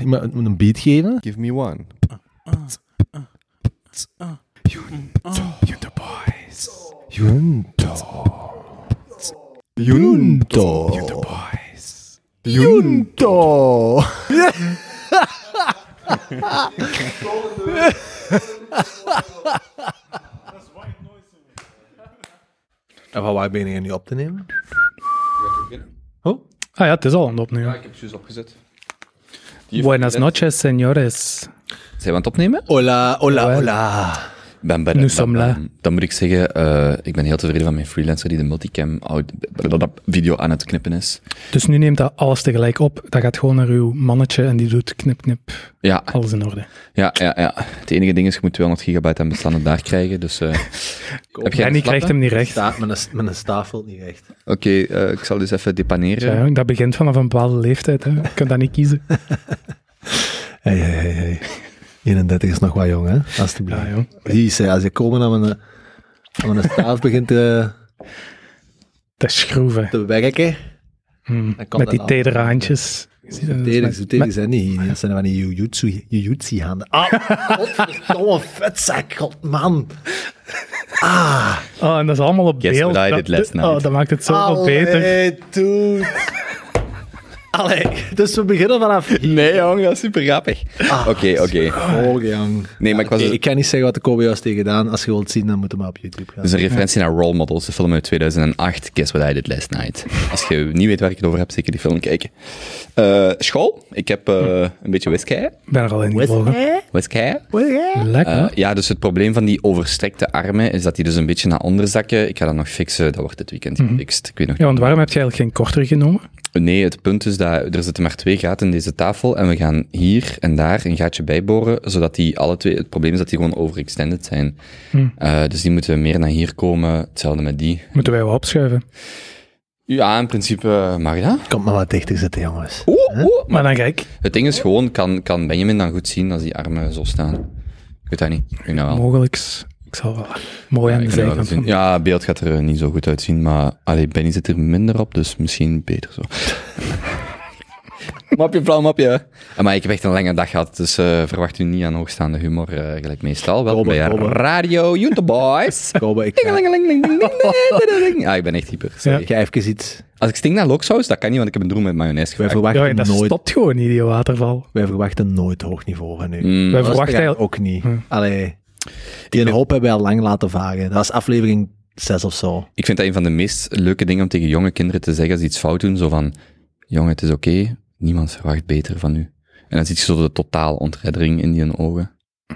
iemand moet een beat geven. Give me one. Junto boys. Junto. Junto. Junto boys. Junto. En van waar ben je nu op te nemen? Oh? Ah ja, het is al aan het opnemen. ik heb het juist opgezet. Buenas noches, señores. Zijn we aan het opnemen? Hola, hola, Wel. hola. Ben, Nous ben- dan moet ik zeggen, eh, ik ben heel tevreden van mijn freelancer die de multicam video aan het knippen is. Dus nu neemt dat alles tegelijk op. Dat gaat gewoon naar uw mannetje en die doet knip, knip. Ja, Alles in orde. ja, ja, ja. Het enige ding is, je moet 200 gigabyte aan bestaande daar krijgen, dus... eh, heb jij En die krijgt hem niet recht. Sta, met, een, met een stafel niet recht. Oké, eh, ik zal dus even depaneren. Ja, dat begint vanaf een bepaalde leeftijd. Hè. Je kunt dat niet kiezen. Hey, hey, hey, hey. 31 is nog wat jong, hè? Alsjeblieft. Ja, jong. Die is, eh, als je komen aan mijn, aan mijn staaf begint te, Dat is schroeven. te werken. Hmm. Met die tedere handjes. Teders zijn niet. Dat zijn van die jujutsu, jujutsu handen. Ah, godverdomme vetzak, god man. Ah. Oh, en dat is allemaal op Guess beeld. what I Dat- did last night. Oh, dat maakt het zoveel beter. Allee, dude. Allee, dus we beginnen vanaf... Nee, jong, dat is super grappig. Oké, oké. Oh, jong. Nee, maar ik was... Ik kan niet zeggen wat de Kobe juist tegen gedaan. Als je wilt zien, dan moet je maar op YouTube gaan. Dus een referentie naar Role Models, de film uit 2008, Guess What I Did Last Night. Als je niet weet waar ik het over heb, zeker die film kijken. Eh, school, ik heb eh, een beetje whisky. Ik ben er al in gevlogen. Whisky. Lekker. Eh, ja, dus het probleem van die overstrekte armen is dat die dus een beetje naar onder zakken. Ik ga dat nog fixen, dat wordt dit weekend gefixt. Ik weet nog Ja, want waarom heb je eigenlijk geen kortere genomen? Nee, het punt is dat er zitten maar twee gaten in deze tafel en we gaan hier en daar een gaatje bijboren, zodat die alle twee, het probleem is dat die gewoon overextended zijn. Hm. Eh, dus die moeten meer naar hier komen, hetzelfde met die. Moeten wij wel opschuiven? Ja, in principe mag dat. Komt maar wat dichter zitten, jongens. Oeh, oeh. Maar dan kijk, Het ding is gewoon, kan, kan Benjamin dan goed zien als die armen zo staan? Ik weet dat niet. Ik weet dat wel. mogelijk. Ik zal wel mooi aan Ja, de wel zijkant van. ja, beeld gaat er eh, niet zo goed uitzien, maar allee, Benny zit er minder op, dus misschien beter zo. mapje, flauw mapje. Ah, Maar ik heb echt een lange dag gehad, dus eh, verwacht u niet aan hoogstaande humor, eh, gelijk meestal. Welkom Robbe, bij. Radio Junto Boys. Kobe, ik. Ja, ik ben echt hyper. Sorry. ik ga even iets... Als ik stink naar loksaus, dat kan niet, want ik heb een droom met mayonaise Wij gevraagd. verwachten, Ja, dat nooit, stopt gewoon niet, die waterval. wij verwachten nooit hoog niveau van u. Mm, Wij verwachten ook niet. Hm. Allee, die een hoop hebben wij al lang laten varen. Dat is aflevering 6 of zo. Ik vind dat een van de meest leuke dingen om tegen jonge kinderen te zeggen als ze iets fout doen. Zo van, jongen, het is oké, niemand verwacht beter van u. En dan zie je zo de totaal ontreddering in die ogen.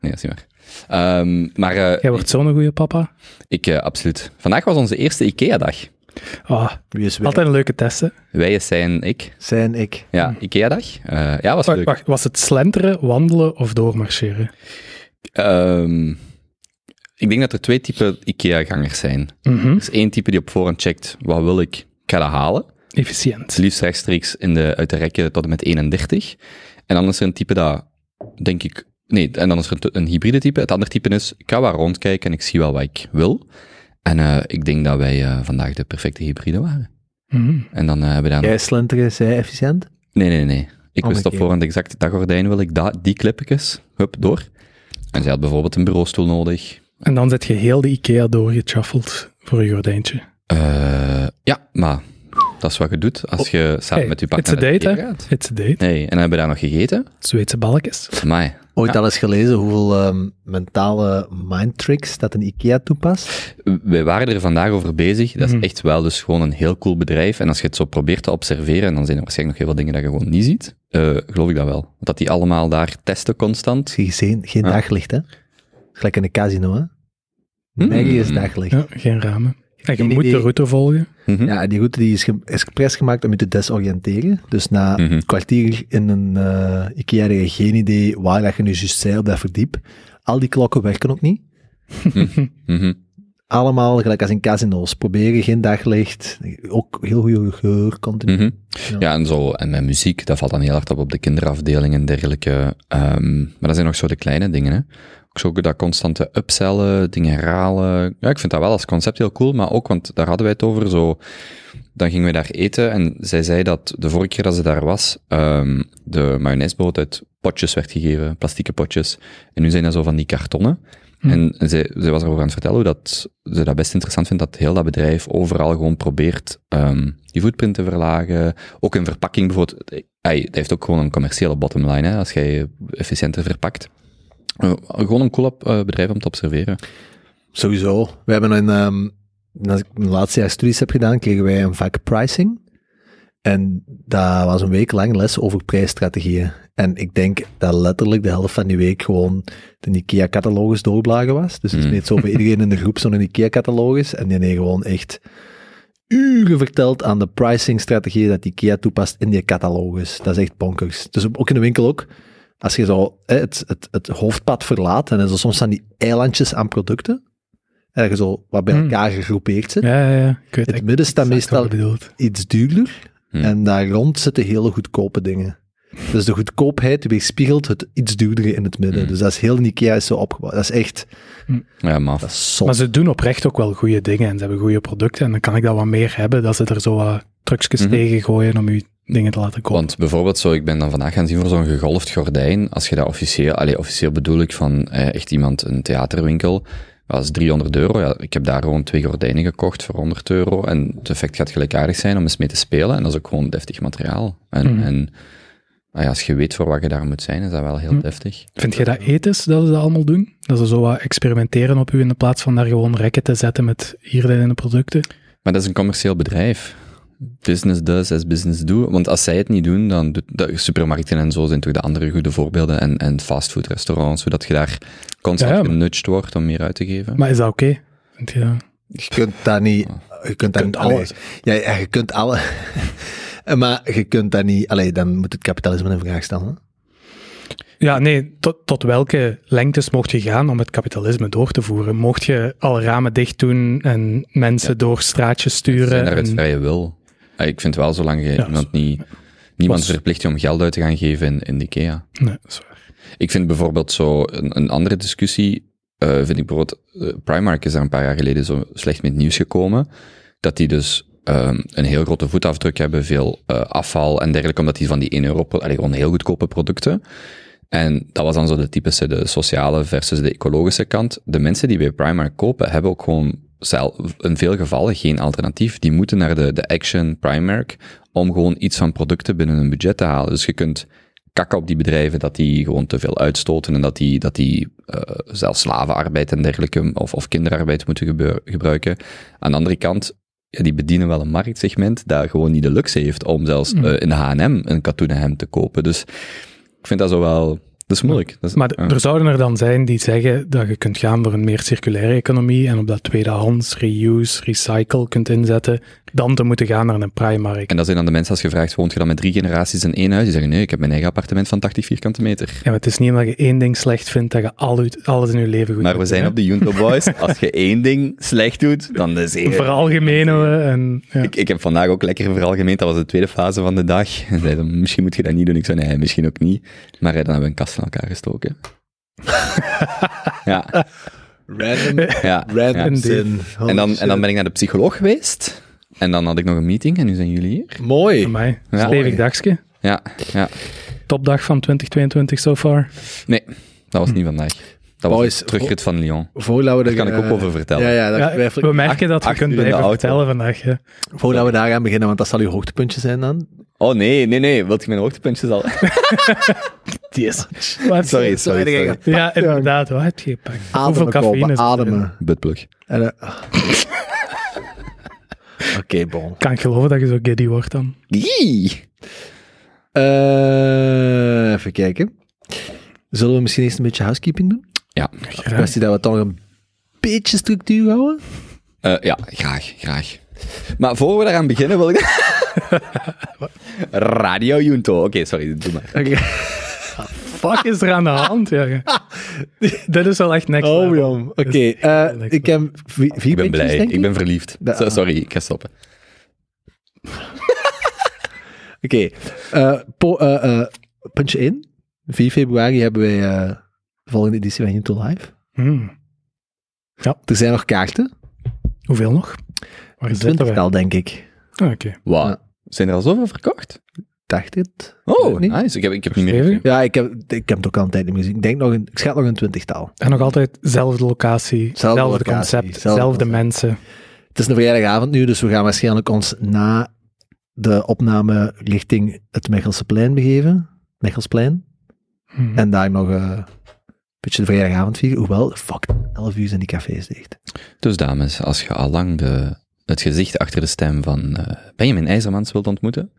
Nee, dat is niet waar. Ehm, maar eh, Jij wordt zo'n goede papa. ik, eh, absoluut. Vandaag was onze eerste IKEA-dag. Ah, Wie is wij? altijd een leuke test, hè. Wij zijn ik. Zijn ik. Ja, IKEA-dag. Eh, ja, was Wacht, leuk. wacht, was het slenteren, wandelen of doormarcheren? Ehm, ik denk dat er twee typen IKEA-gangers zijn. Er is één type die op voorhand checkt, wat wil ik? Ik ga dat halen. Efficiënt. Het liefst rechtstreeks in de, uit de rekken tot en met 31. En dan is er een type dat, denk ik... Nee, en dan is er een, een hybride type. Het andere type is, ik ga wel rondkijken en ik zie wel wat ik wil. En eh, ik denk dat wij eh, vandaag de perfecte hybride waren. Mhm. En dan eh, hebben we daar... Jij slenteren, zij efficiënt? Nee, nee, nee. Ik wist op voorhand exact, dat gordijn wil ik, dat, die clipjes, hup, door. En zij had bijvoorbeeld een bureaustoel nodig. En dan zet je heel de IKEA doorgechaffeld voor je gordijntje. Eh, ja, maar dat is wat je doet als je samen Hey, met je it's partner a naar de date, IKEA hè? gaat. It's a date. Nee, en dan hebben we daar nog gegeten. Zweedse balkjes. Amai. Ooit Ja. al eens gelezen hoeveel ehm, mentale mindtricks dat een IKEA toepast? Wij waren er vandaag over bezig. Dat is Mhm. echt wel dus gewoon een heel cool bedrijf. En als je het zo probeert te observeren, dan zijn er waarschijnlijk nog heel veel dingen dat je gewoon niet ziet. Eh, geloof ik dat wel. Dat die allemaal daar testen constant. Zie je geen, geen Ja. daglicht, hè? Gelijk in een casino, hè? Hmm. Nergens is daglicht. Ja, geen ramen. En je moet de route volgen. Mhm. Ja, die route die is, ge- is expres gemaakt om je te desoriënteren. Dus na Mhm. een kwartier in een eh, IKEA heb je geen idee waar dat je nu juist zei op dat verdiep. Al die klokken werken ook niet. Mhm. Allemaal gelijk als in casino's. Proberen geen daglicht. Ook heel goede geur, continu. Ja. Ja, en zo. En met muziek, dat valt dan heel hard op op de kinderafdeling en dergelijke. Ehm, maar dat zijn nog zo de kleine dingen, hè. Zo dat constante upsellen, dingen herhalen. Ja, ik vind dat wel als concept heel cool, maar ook, want daar hadden wij het over, zo, dan gingen we daar eten en zij zei dat de vorige keer dat ze daar was, um, de mayonaisebrood uit potjes werd gegeven, plastieke potjes. En nu zijn dat zo van die kartonnen. Hm. En zij, zij was erover aan het vertellen hoe dat, ze dat best interessant vindt dat heel dat bedrijf overal gewoon probeert um, die footprint te verlagen. Ook in verpakking bijvoorbeeld. Hij, dat heeft ook gewoon een commerciële bottomline, hè, als jij efficiënter verpakt. Uh, gewoon een cool uh, bedrijf om te observeren. Sowieso. We hebben een, um, als ik mijn laatste jaar studies heb gedaan, kregen wij een vak pricing. En dat was een week lang les over prijsstrategieën. En ik denk dat letterlijk de helft van die week gewoon de IKEA-catalogus doorblagen was. Dus het is niet zo bij iedereen in de groep zo'n IKEA-catalogus. En die nee, gewoon echt uren verteld aan de pricing-strategieën dat IKEA toepast in die catalogus. Dat is echt bonkers. Dus ook in de winkel ook. Als je zo het, het, het hoofdpad verlaat, en er zo soms staan die eilandjes aan producten. En je zo wat bij mm. elkaar gegroepeerd zit. Ja, ja, ja. Ik weet het midden staat meestal iets duurder. Mm. En daar rond zitten hele goedkope dingen. Dus de goedkoopheid weerspiegelt het iets duurdere in het midden. Mm. Dus dat is heel Ikea is zo opgebouwd. Dat is echt... Mm. Ja, maf. Dat is maar ze doen oprecht ook wel goede dingen en ze hebben goede producten. En dan kan ik dat wat meer hebben, dat ze er zo wat trucjes mm -hmm. tegen gooien om je dingen te laten kopen. Want bijvoorbeeld zo, ik ben dan vandaag gaan zien voor zo'n gegolfd gordijn. Als je dat officieel, allez, officieel bedoel ik van eh, echt iemand, een theaterwinkel, dat is 300 euro. Ja, ik heb daar gewoon twee gordijnen gekocht voor 100 euro. En het effect gaat gelijkaardig zijn om eens mee te spelen. En dat is ook gewoon deftig materiaal. En, mm. en Ah ja, als je weet voor wat je daar moet zijn, is dat wel heel hm. deftig. Vind je dat ethisch dat ze dat allemaal doen? Dat ze zo wat experimenteren op u in de plaats van daar gewoon rekken te zetten met hierin in de producten? Maar dat is een commercieel bedrijf. Business does as business do. Want als zij het niet doen, dan doet de supermarkten en zo zijn toch de andere goede voorbeelden. En, en fastfoodrestaurants, zodat je daar constant ja, genudged wordt om meer uit te geven. Maar is dat oké? Vind je dat? Je kunt dat niet... Je kunt, dat, alles. Ja, ja, je kunt alle... Maar je kunt dat niet, allee, dan moet het kapitalisme in vraag stellen. Ja, nee, tot, tot welke lengtes mocht je gaan om het kapitalisme door te voeren? Mocht je alle ramen dicht doen en mensen door straatjes sturen? Naar het vrije wil. Ik vind wel, zolang je iemand niet, niemand verplicht je om geld uit te gaan geven in, in de IKEA. Nee, dat is waar. Ik vind bijvoorbeeld zo een, een andere discussie, uh, vind ik bijvoorbeeld, uh, Primark is daar een paar jaar geleden zo slecht met nieuws gekomen, dat die dus um, een heel grote voetafdruk hebben, veel uh, afval en dergelijke, omdat die van die 1 euro, allee, gewoon heel goedkope producten. En dat was dan zo de typische, de sociale versus de ecologische kant. De mensen die bij Primark kopen, hebben ook gewoon in veel gevallen geen alternatief. Die moeten naar de, de Action Primark om gewoon iets van producten binnen een budget te halen. Dus je kunt kakken op die bedrijven dat die gewoon te veel uitstoten en dat die, dat die uh, zelfs slavenarbeid en dergelijke of, of kinderarbeid moeten gebruiken. Aan de andere kant, ja, die bedienen wel een marktsegment dat gewoon niet de luxe heeft om zelfs uh, in de H&M een katoenen hemd te kopen. Dus ik vind dat zo wel dat is moeilijk. Dat is, maar er zouden er dan zijn die zeggen dat je kunt gaan voor een meer circulaire economie en op dat tweedehands, reuse, recycle kunt inzetten, dan te moeten gaan naar een Primark. En dat zijn dan de mensen, als je vraagt, woont je dan met drie generaties in één huis? Die zeggen, nee, ik heb mijn eigen appartement van 80 vierkante meter. Ja, maar het is niet omdat je één ding slecht vindt, dat je alles in je leven goed Maar we zijn op de Junto Boys. als je één ding slecht doet, dan is het... Veralgemenen we. En, ja. ik, ik heb vandaag ook lekker veralgemeend, dat was de tweede fase van de dag. En zeiden, misschien moet je dat niet doen. Ik zei, nee, misschien ook niet. Maar dan hebben we een kast van elkaar gestoken. ja. Random, ja, random zin. En dan, en dan ben ik naar de psycholoog geweest. En dan had ik nog een meeting en nu zijn jullie hier. Mooi. Voor mij. Ja. Stevig dagje. Ja, ja. Topdag van 2022 so far? Nee, dat was niet vandaag. Dat was Boys, terugrit van Lyon. Daar kan ik ook over vertellen. Ja, ja, dat ja we merken dat je kunt blijven vertellen vandaag. Ja. Voordat we daar gaan beginnen, want dat zal uw hoogtepuntje zijn dan. Oh nee, nee, nee. Wilt je mijn hoogtepuntjes al? yes. sorry, sorry, sorry. Ja, inderdaad. Wat heb je gepakt? Hoeveel cafeïne Ademen. Buttplug. Uh, Oké, okay, bon. Kan ik geloven dat je zo giddy wordt dan? Uh, even kijken. Zullen we misschien eerst een beetje housekeeping doen? Ja. Kwestie dat we toch een beetje structuur houden? Uh, ja, graag, graag. Maar voor we eraan beginnen wil ik... Radio Junto. Oké, sorry, doe maar. Oké. Fuck is er aan de hand? Ja. Dit is wel echt next Oh, jam. Oké, okay, uh, ik heb vier Ik ben blij. Ik ben verliefd. So, sorry, ik ga stoppen. Oké. Okay. Uh, uh, puntje 1. 4 februari hebben wij volgende editie van YouTube Live. Hmm. Er zijn nog kaarten. Hoeveel nog? Waar Een is dat twintigtal, denk ik. Ah, Oké. Ja. Zijn er al zoveel verkocht? Dacht het? Oh, niet. nice. Ik heb, ik heb niet meer. Ja, ik heb, ik heb het ook al een tijd niet meer gezien. Ik denk nog een, ik schat nog een twintigtal. En nog altijd dezelfde locatie, hetzelfde concept, zelfde dezelfde mensen. Het is een vrijdagavond nu, dus we gaan waarschijnlijk ons na de opname richting het Mechelsplein begeven. Mechelsplein. Hmm. En daar nog eh, een beetje de vrijdagavond vieren. Hoewel, fuck, 11 uur zijn die cafés dicht. Dus dames, als je al lang de, het gezicht achter de stem van eh, Benjamin IJzermans wilt ontmoeten,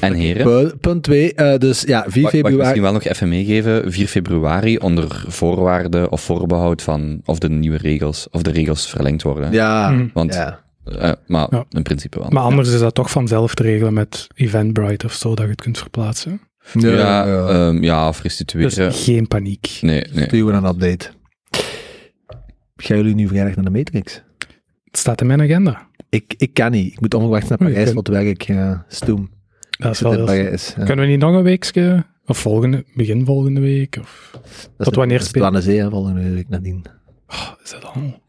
en heren, Pu- Punt 2, dus ja, 4 Wacht, wacht, februari. misschien wel nog even meegeven. 4 februari onder voorwaarden of voorbehoud van of de nieuwe regels, of de regels verlengd worden. Ja, Hmm. Want, ja. eh, maar Ja. in principe wel. Maar anders is dat toch vanzelf te regelen met Eventbrite of zo, dat je het kunt verplaatsen. ja, ja, ja of restitueren. Dus geen paniek. nee, nee. Sturen we een update. Gaan jullie nu vrijdag naar de Matrix? Het staat in mijn agenda. Ik, ik kan niet. Ik moet onverwachts naar Oh, Parijs, want werk ja, stoem. Dat is Ik wel heel... Ja. Kunnen we niet nog een weekje, of volgende, begin volgende week? Of, Dat tot wanneer dat is speel- Plannen Zee, hè, volgende week nadien. oh, is dat al?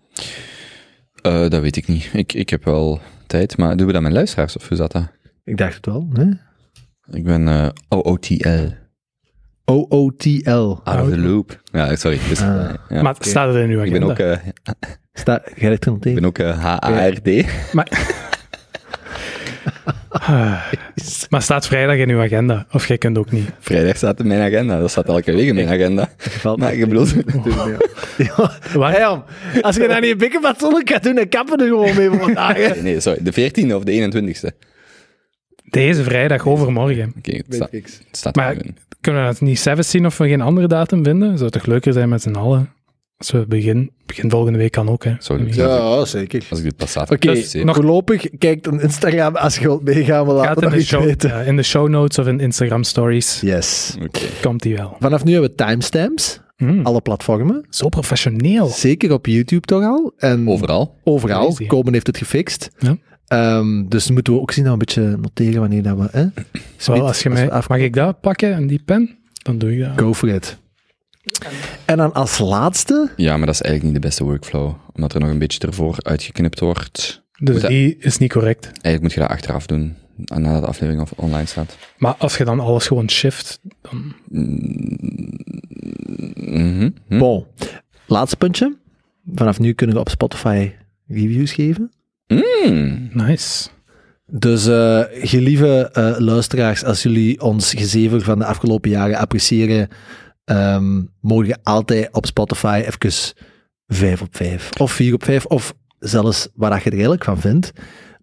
Eh, dat weet ik niet. Ik, ik heb wel tijd, maar doen we dat met luisteraars of hoe zat dat? Ik dacht het wel. Hè? Ik ben eh, OOTL. OOTL. Out of the loop. Ja, sorry. Dus, Ah. eh, ja. maar het staat er in uw ik ben ook, eh, Sta, ga er ik tegen? ben ook eh, HARD. Ah. maar staat vrijdag in uw agenda? Of jij kunt ook niet? Vrijdag staat in mijn agenda. Dat staat elke week in mijn agenda. Maar ik bedoel... Ja. Waar? Hey, Jan, als je daar niet een bikkenbad zonder kan doen, dan kappen we er gewoon mee voor vandaag. Nee, nee, sorry. De 14e of de 21ste. Deze vrijdag, overmorgen. Oké, het, sta- Matrix. het staat Maar- in. Kunnen we het niet zelfs zien of we geen andere datum vinden? Zou het toch leuker zijn met z'n allen? Als we begin, begin volgende week kan ook, hè? Sorry. Ja, zeker. Als ik dit pas zat. Oké, Dus, nog- voorlopig kijk dan Instagram als je wilt meegaan, we laten in dat de, show, weten. ja, in de show notes of in Instagram stories Yes. Oké. komt die wel. Vanaf nu hebben we timestamps, Hmm, alle platformen. Zo professioneel. Zeker op YouTube toch al. En Overal. Overal. Crazy. Komen heeft het gefixt. Ja. Ehm, dus moeten we ook zien dat we een beetje noteren wanneer dat we... Hè? Als je mij, af- mag ik dat pakken en die pen? Dan doe ik dat. Go for it. En dan als laatste... Ja, maar dat is eigenlijk niet de beste workflow. Omdat er nog een beetje ervoor uitgeknipt wordt. Dus Moet dat- die is niet correct. Eigenlijk moet je dat achteraf doen. Nadat de aflevering of online staat. Maar als je dan alles gewoon shift, dan... Hm? Bon. Laatste puntje. Vanaf nu kunnen we op Spotify reviews geven. Mm. Nice. Dus eh gelieve eh, luisteraars, als jullie ons gezever van de afgelopen jaren appreciëren, ehm, mogen je altijd op Spotify even 5 op 5 of 4 op 5 of zelfs waar dat je er eigenlijk van vindt.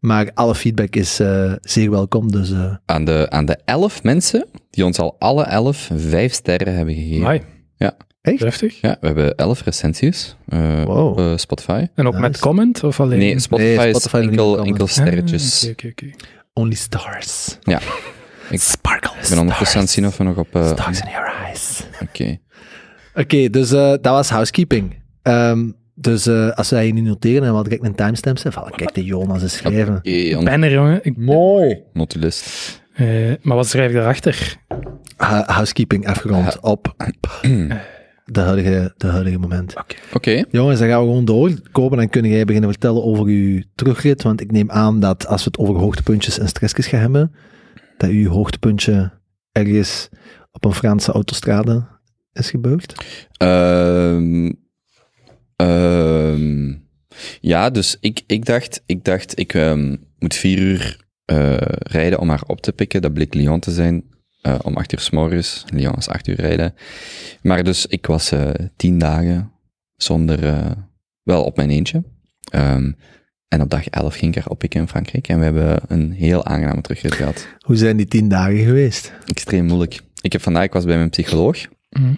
Maar alle feedback is eh, zeer welkom, dus eh, Aan, de, aan de elf mensen die ons al alle elf vijf sterren hebben gegeven. Amai. Ja. Echt? Deftig. Ja, we hebben elf recensies eh, Wow. op eh, Spotify. En ook Nice. met comment of alleen? Nee, Spotify, Nee, is Spotify doet enkel, enkel sterretjes. Ah, Oké, oké, oké. only stars. Ja. Ik Sparkles. ben ondertussen aan het zien of we nog op... eh, Stars in your eyes. Oké. Oké, dus eh, dat was housekeeping. Ehm, dus eh, als wij hier nu noteren en we direct een timestamp van, kijk de Jonas eens schrijven. Ik ben er, jongen. Ik, Mooi. notulist. eh, maar wat schrijf ik daarachter? Ha- housekeeping afgerond op de huidige, de huidige moment. Oké. Jongens, dan gaan we gewoon doorkomen. Dan kun jij beginnen vertellen over uw terugrit. Want ik neem aan dat als we het over hoogtepuntjes en stressjes gaan hebben, dat uw hoogtepuntje ergens op een Franse autostrade is gebeurd. Ehm, ehm, ja, dus ik, ik dacht, ik, dacht, ik ehm, moet vier uur eh, rijden om haar op te pikken. Dat bleek Lyon te zijn. eh, om acht uur s morgens. Lyon is acht uur rijden. Maar dus ik was eh, tien dagen zonder, wel op mijn eentje. En op dag 11 ging ik haar oppikken in Frankrijk. En we hebben een heel aangename terugrit gehad. Hoe zijn die tien dagen geweest? Extreem moeilijk. Ik heb vandaag, ik was bij mijn psycholoog. Mhm.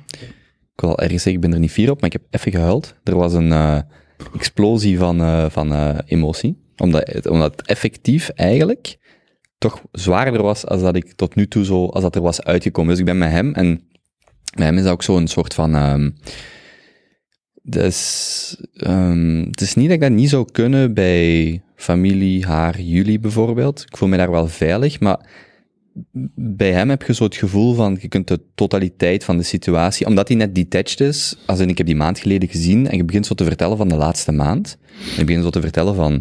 Ik wil al ergens zeggen, ik ben er niet fier op, maar ik heb even gehuild. Er was een eh, explosie van, eh, van eh, emotie. Omdat, het- omdat het effectief eigenlijk toch zwaarder was als dat ik tot nu toe zo, als dat er was uitgekomen. Dus ik ben met hem en met hem is dat ook zo'n soort van... ehm, dus, ehm, het is niet dat ik dat niet zou kunnen bij familie, haar, jullie bijvoorbeeld. Ik voel me daar wel veilig, maar bij hem heb je zo het gevoel van, je kunt de totaliteit van de situatie, omdat hij net detached is, als in, ik heb die maand geleden gezien, en je begint zo te vertellen van de laatste maand, en je begint zo te vertellen van,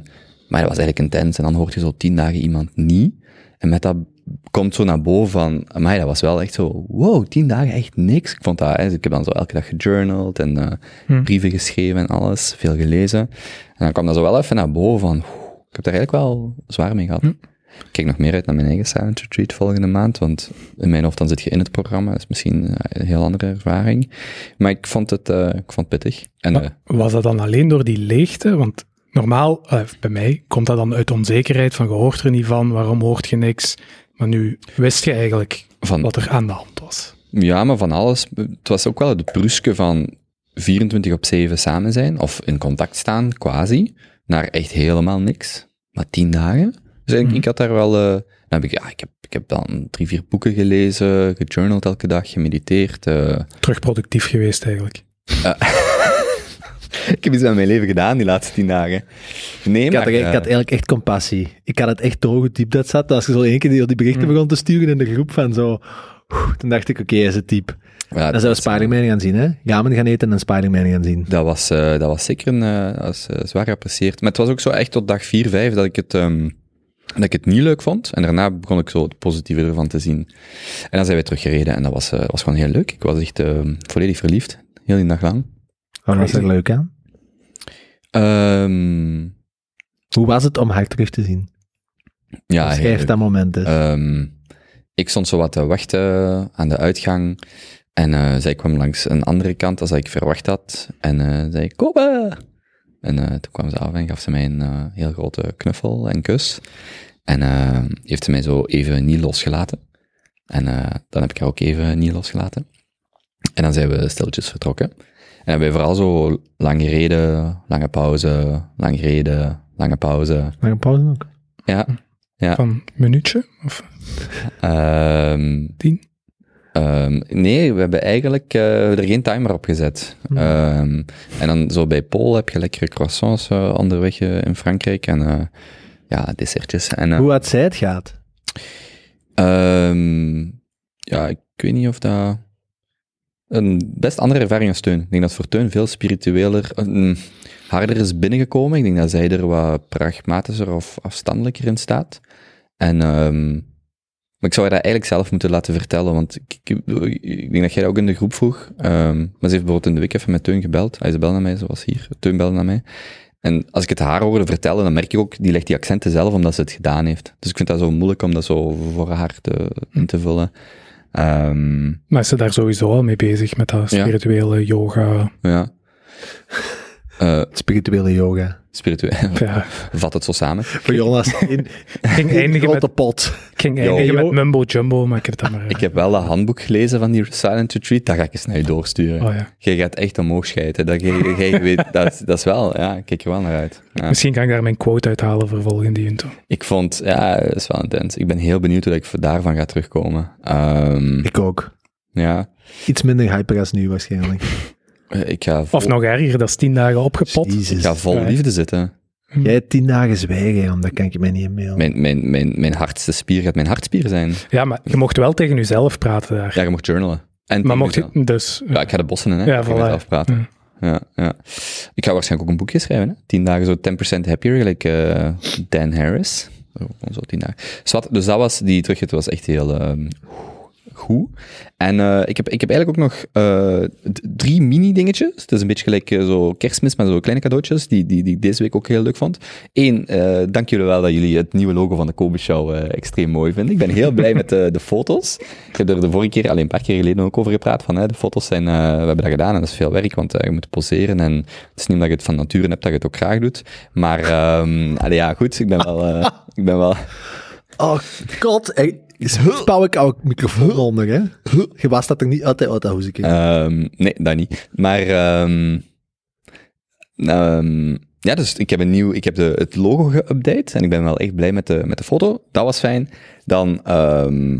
maar dat was eigenlijk intens, en dan hoort je zo tien dagen iemand niet, en met dat komt zo naar boven van, maar dat was wel echt zo, wow, tien dagen echt niks. Ik vond dat, hè, ik heb dan zo elke dag gejournald en uh, Hm. brieven geschreven en alles, veel gelezen. En dan kwam dat zo wel even naar boven van, ik heb daar eigenlijk wel zwaar mee gehad. Hm. Ik kijk nog meer uit naar mijn eigen silent retreat volgende maand, want in mijn hoofd dan zit je in het programma, dat is misschien eh, een heel andere ervaring. Maar ik vond het, eh, ik vond het pittig. En eh, Was dat dan alleen door die leegte? Want normaal, eh, bij mij, komt dat dan uit onzekerheid van je hoort er niet van, waarom hoort je niks? Maar nu wist je eigenlijk van, wat er aan de hand was. Ja, maar van alles. Het was ook wel het bruske van 24 op 7 samen zijn, of in contact staan, quasi, naar echt helemaal niks. Maar 10 dagen. Dus ik, Mhm. ik had daar wel. eh, dan heb ik, ja, ik heb, ik heb dan drie, vier boeken gelezen, gejournald elke dag, gemediteerd. eh. Terug productief geweest eigenlijk. ik heb iets aan mijn leven gedaan die laatste 10 dagen. Nee, Ik had, ik eh, had eigenlijk echt compassie. Ik had het echt doorgediep dat zat. Als je zo één keer die, die berichten Mm. begon te sturen in de groep van zo... Toen dacht ik, oké, is het type. ja, Dan zijn we was, Spider-Man gaan zien, hè? Gamen gaan eten en Spider-Man gaan zien. Dat was, eh, dat was zeker een, eh, was, eh, zwaar geapprecieerd. Maar het was ook zo echt tot dag 4, 5 dat ik het, ehm, dat ik het niet leuk vond. En daarna begon ik zo het positieve ervan te zien. En dan zijn we teruggereden en dat was, eh, was gewoon heel leuk. Ik was echt ehm, volledig verliefd, heel die dag lang. Wat was er leuk aan? Ehm, Hoe was het om haar terug te zien? ja, Schrijf dat moment. Ehm, ik stond zo wat te wachten aan de uitgang. En eh, zij kwam langs een andere kant als ik verwacht had. En eh, zei, Kobe! En eh, toen kwam ze af en gaf ze mij een eh, heel grote knuffel en kus. En eh, heeft ze mij zo even niet losgelaten. En eh, dan heb ik haar ook even niet losgelaten. En dan zijn we stilletjes vertrokken. En hebben we vooral zo lang gereden, lange pauze, lang gereden, lange pauze. Een pauze ook? Ja. Ja. Van een minuutje? Of Ehm, tien? Ehm, nee, we hebben eigenlijk eh, er geen timer op gezet. Ehm, en dan zo bij Paul heb je lekkere croissants eh, onderweg eh, in Frankrijk en eh, ja, dessertjes. En, eh, Hoe had zij het gaat? ehm, ja, ik weet niet of dat een best andere ervaring als Teun. Ik denk dat Teun veel spiritueler, harder is binnengekomen. Ik denk dat zij er wat pragmatischer of afstandelijker in staat. En ehm, maar ik zou haar dat eigenlijk zelf moeten laten vertellen, want ik, ik, denk dat jij dat ook in de groep vroeg. Ehm, maar ze heeft bijvoorbeeld in de week even met Teun gebeld. Hij ze belde naar mij, was hier. Teun belde naar mij. En als ik het haar hoorde vertellen, dan merk ik ook, die legt die accenten zelf omdat ze het gedaan heeft. Dus ik vind dat zo moeilijk om dat zo voor haar te, in te vullen. Ehm, Maar is ze daar sowieso al mee bezig met dat spirituele yoga? ja. Eh Spirituele yoga. spiritueel. Ja, Vat het zo samen. Voor Jonas in, ging in eindigen met, pot. ik ging eindigen Yo. met mumbo jumbo, maar ik heb het dan maar... Ik heb wel dat handboek gelezen van die Silent Retreat. Dat ga ik eens naar je doorsturen. Oh ja. Jij gaat echt omhoog schijten. Dat, jij, jij weet, dat, is- dat is wel, ja, ik kijk er wel naar uit. Ja. Misschien kan ik daar mijn quote uithalen voor volgende intro. Ik vond, ja, dat is wel intens. Ik ben heel benieuwd hoe ik daarvan ga terugkomen. Ehm, Ik ook. ja, Iets minder hyper als nu waarschijnlijk. Eh, ik ga vol, Of nog erger, dat is tien dagen opgepot. ik Jezus. ga vol Ja. liefde zitten. Jij hebt tien dagen zwijgen, Jan. Dat kan ik je mij niet inbeelden. Mijn, mijn, mijn, mijn hardste spier gaat mijn hartspier zijn. Ja, maar je mocht wel tegen jezelf praten daar. Ja, je mocht journalen. En maar mocht je... Dus... Ja, ik ga de bossen in, hè. Ja, ik ga voilà. mezelf praten. Ja, ja. Ik ga waarschijnlijk ook een boekje schrijven, hè. 10 dagen zo 10% happier, gelijk eh, Dan Harris. Zo, zo 10 dagen. Zwat, dus dat was, die terugrit was echt heel ehm, goed. En eh, ik, heb, ik heb eigenlijk ook nog eh, drie mini-dingetjes. Het is een beetje gelijk eh, zo kerstmis, maar zo kleine cadeautjes, die, die, die ik deze week ook heel leuk vond. Eén, dank jullie wel dat jullie het nieuwe logo van de Kobe Show extreem mooi vinden. Ik ben heel blij met de, foto's. Ik heb er de vorige keer, alleen een paar keer geleden ook over gepraat, van hè, de foto's zijn, we hebben dat gedaan en dat is veel werk, want je moet poseren en het is niet omdat je het van nature hebt dat je het ook graag doet. Maar, ehm ja, goed, ik ben wel, ik ben wel, Oh god. Hey, spouw ik ook microfoon onder, hè? Je was dat er niet altijd uit dat hoezeke. Ehm, nee, dat niet. Maar, ehm, ehm, ja, dus ik heb een nieuw, ik heb de, het logo geüpdate en ik ben wel echt blij met de, met de foto. Dat was fijn. Dan, ehm,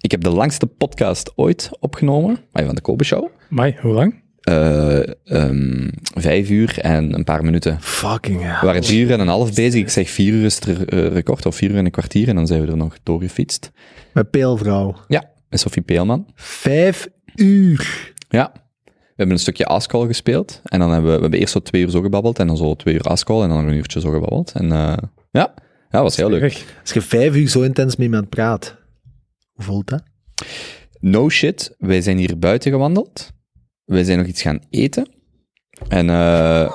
ik heb de langste podcast ooit opgenomen, van de Kobe Show. Mai, hoe lang? Eh, ehm, vijf uur en een paar minuten. Fucking hell. We waren drie uur en een half bezig. Ik zeg vier uur is het eh, record, of vier uur en een kwartier. En dan zijn we er nog doorgefietst. Met peelvrouw. Ja, met Sophie Peelman. Vijf uur. Ja. We hebben een stukje Ascol gespeeld. En dan hebben we, we hebben eerst zo twee uur zo gebabbeld. En dan zo twee uur Ascol. En dan een uurtje zo gebabbeld. En eh, ja, ja, was heel leuk. Als je vijf uur zo intens met iemand praat, hoe voelt dat? No shit, wij zijn hier buiten gewandeld. Wij zijn nog iets gaan eten. En eh,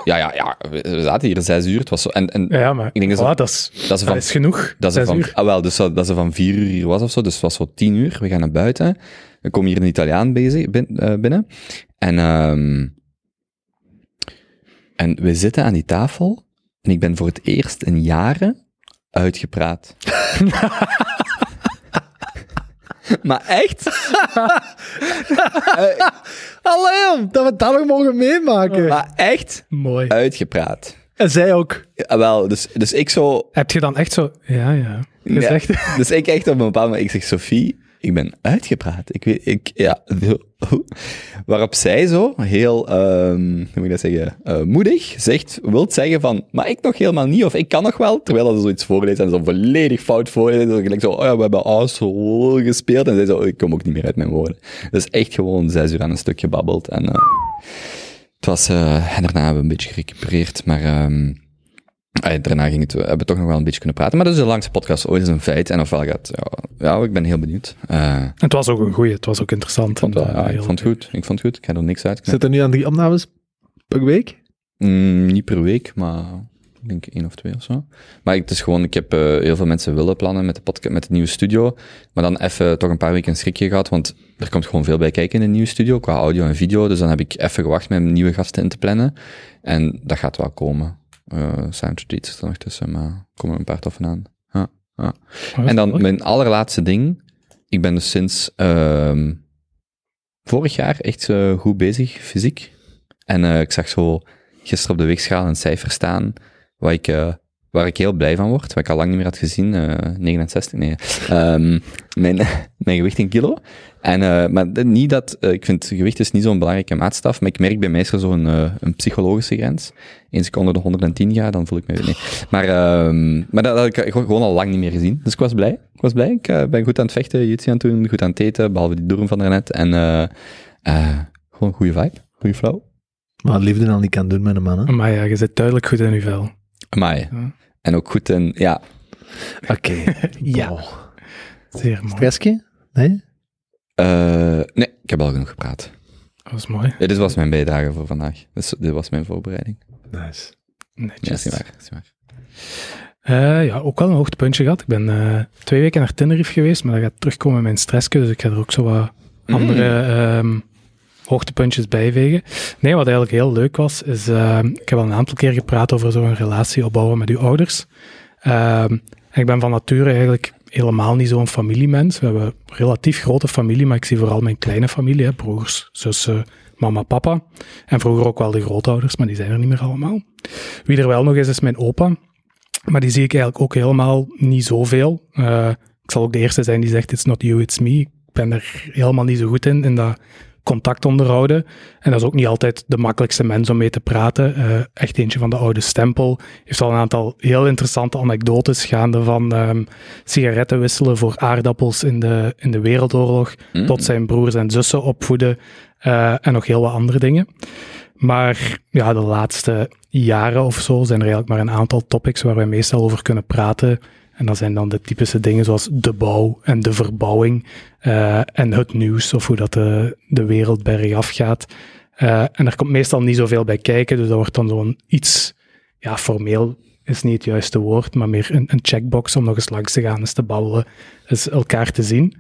ja, ja, ja, we we zaten hier zes uur. Het was zo, en, en Ja, maar Ik denk dat ze- dat, is, dat ze dat is genoeg. dat ze van, ah, wel, dus dat, dat ze van vier uur hier was of zo. Dus het was zo tien uur. We gaan naar buiten. We komen hier een Italiaan bezig, bin- eh, binnen. En, ehm, en we zitten aan die tafel. En ik ben voor het eerst in jaren uitgepraat. maar echt? Eh, Allee, dat we dat nog mogen meemaken. maar echt Mooi. uitgepraat. En zij ook. Ja, wel, dus, dus ik zo... Heb je dan echt zo... Ja, ja. Je Ja. zegt... Dus ik echt op een bepaald moment, ik zeg, Sophie, ik ben uitgepraat. Ik weet, ik, ja. Waarop zij zo, heel, ehm, hoe moet ik dat zeggen, eh, moedig, zegt, wilt zeggen van, maar ik nog helemaal niet, of ik kan nog wel, terwijl dat ze zoiets voorleest en zo volledig fout voorleest. Zo gelijk zo, oh ja, we hebben Asshole gespeeld. En zij zo, ik kom ook niet meer uit mijn woorden. Dus echt gewoon zes uur aan een stuk gebabbeld. En eh, het was, eh, en daarna hebben we een beetje gerecupereerd, maar... ehm, Ah, daarna ging het, we hebben toch nog wel een beetje kunnen praten. Maar dat is de langste podcast ooit, is een feit. En ofwel gaat, ja, ja ik ben heel benieuwd. Eh, Het was ook een goeie, het was ook interessant. ik vond, wel, En, ja, eh, ik heel- vond het goed. Ik vond het goed. Ik ga er niks uit. Zit er nu aan drie opnames per week? Mm, niet per week, maar ik denk één of twee of zo. Maar het is gewoon, ik heb eh, heel veel mensen willen plannen met de podcast, met de nieuwe studio. Maar dan even toch een paar weken een schrikje gehad, want er komt gewoon veel bij kijken in de nieuwe studio, qua audio en video. Dus dan heb ik even gewacht met nieuwe gasten in te plannen. En dat gaat wel komen. Uh, Soundtreat zit er nog tussen, maar er komen een paar toffen aan. Ja, ja. Oh, En dan mooi. mijn allerlaatste ding. Ik ben dus sinds ehm, vorig jaar echt eh, goed bezig, fysiek. En eh, ik zag zo gisteren op de weegschaal een cijfer staan waar ik, eh, waar ik heel blij van word, wat ik al lang niet meer had gezien. eh 69, nee. Ehm, mijn, mijn gewicht in kilo. En, eh, maar niet dat, eh, ik vind gewicht is niet zo'n belangrijke maatstaf, maar ik merk bij mij is er zo'n eh, een psychologische grens. Eens ik onder de 110 ga, dan voel ik me weer, nee. Maar, ehm, maar dat, dat had ik gewoon al lang niet meer gezien. Dus ik was blij. Ik was blij. Ik eh, ben goed aan het vechten, jutsi aan het doen, goed aan het eten, behalve die durm van daarnet. En eh, eh, gewoon een goede vibe, goede flow. Maar liefde dan niet kan doen met een man, hè? Maar ja, je zit duidelijk goed in je vel. Amai. Ja. En ook goed in, ja, Oké. Ja. Wow. Zeer mooi. Stressje? Nee? Eh, nee, ik heb al genoeg gepraat. Dat was mooi. Ja, dit was mijn bijdrage voor vandaag. Dus, dit was mijn voorbereiding. Nice. Ja, Netjes. is niet waar. Is niet waar. Eh, ja, ook wel een hoogtepuntje gehad. Ik ben eh, twee weken naar Tenerife geweest, maar dat gaat terugkomen in mijn stressje, dus ik ga er ook zo wat andere ehm, hoogtepuntjes bij vegen. Nee, wat eigenlijk heel leuk was, is, ehm, ik heb al een aantal keer gepraat over zo'n relatie opbouwen met uw ouders. Ehm, en ik ben van nature eigenlijk helemaal niet zo'n familiemens. We hebben een relatief grote familie, maar ik zie vooral mijn kleine familie, broers, zussen, mama, papa. En vroeger ook wel de grootouders, maar die zijn er niet meer allemaal. Wie er wel nog is, is mijn opa. Maar die zie ik eigenlijk ook helemaal niet zoveel. Eh, ik zal ook de eerste zijn die zegt, it's not you, it's me. Ik ben er helemaal niet zo goed in, in dat contact onderhouden. En dat is ook niet altijd de makkelijkste mens om mee te praten. Eh, echt eentje van de oude stempel. Heeft al een aantal heel interessante anekdotes gaande van ehm, sigaretten wisselen voor aardappels in de, in de Wereldoorlog, Mm. tot zijn broers en zussen opvoeden eh, en nog heel wat andere dingen. Maar ja, de laatste jaren of zo zijn er eigenlijk maar een aantal topics waar wij meestal over kunnen praten. En dat zijn dan de typische dingen zoals de bouw en de verbouwing eh, en het nieuws of hoe dat de, de wereld bergaf gaat. Eh, en er komt meestal niet zoveel bij kijken, dus dat wordt dan zo'n iets, ja, formeel is niet het juiste woord, maar meer een, een checkbox om nog eens langs te gaan, eens te babbelen, eens elkaar te zien.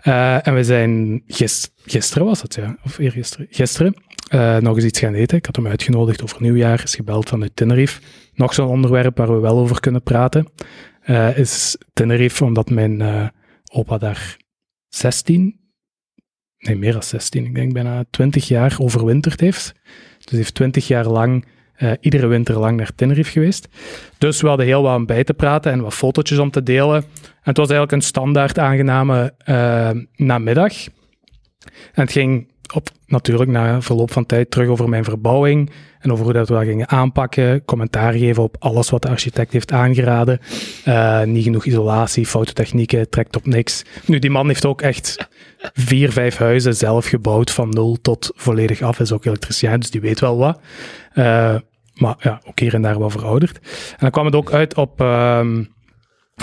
Eh, en we zijn gis- gisteren was het, ja, of eergisteren, gisteren, eh, nog eens iets gaan eten. Ik had hem uitgenodigd over nieuwjaar, is gebeld vanuit Tenerife. Nog zo'n onderwerp waar we wel over kunnen praten, eh, is Tenerife, omdat mijn eh, opa daar 16, nee meer dan 16, ik denk bijna 20 jaar overwinterd heeft. Dus heeft 20 jaar lang, iedere winter lang naar Tenerife geweest. Dus we hadden heel wat om bij te praten en wat fotootjes om te delen. En het was eigenlijk een standaard aangename namiddag. En het ging op, natuurlijk na verloop van tijd terug over mijn verbouwing en over hoe dat we dat gingen aanpakken. Commentaar geven op alles wat de architect heeft aangeraden. Uh, niet genoeg isolatie, foute technieken, trekt op niks. Nu, die man heeft ook echt vier, vijf huizen zelf gebouwd van nul tot volledig af. Hij is ook elektricien, dus die weet wel wat. Uh, maar ja, ook hier en daar wel verouderd. En dan kwam het ook uit op, um,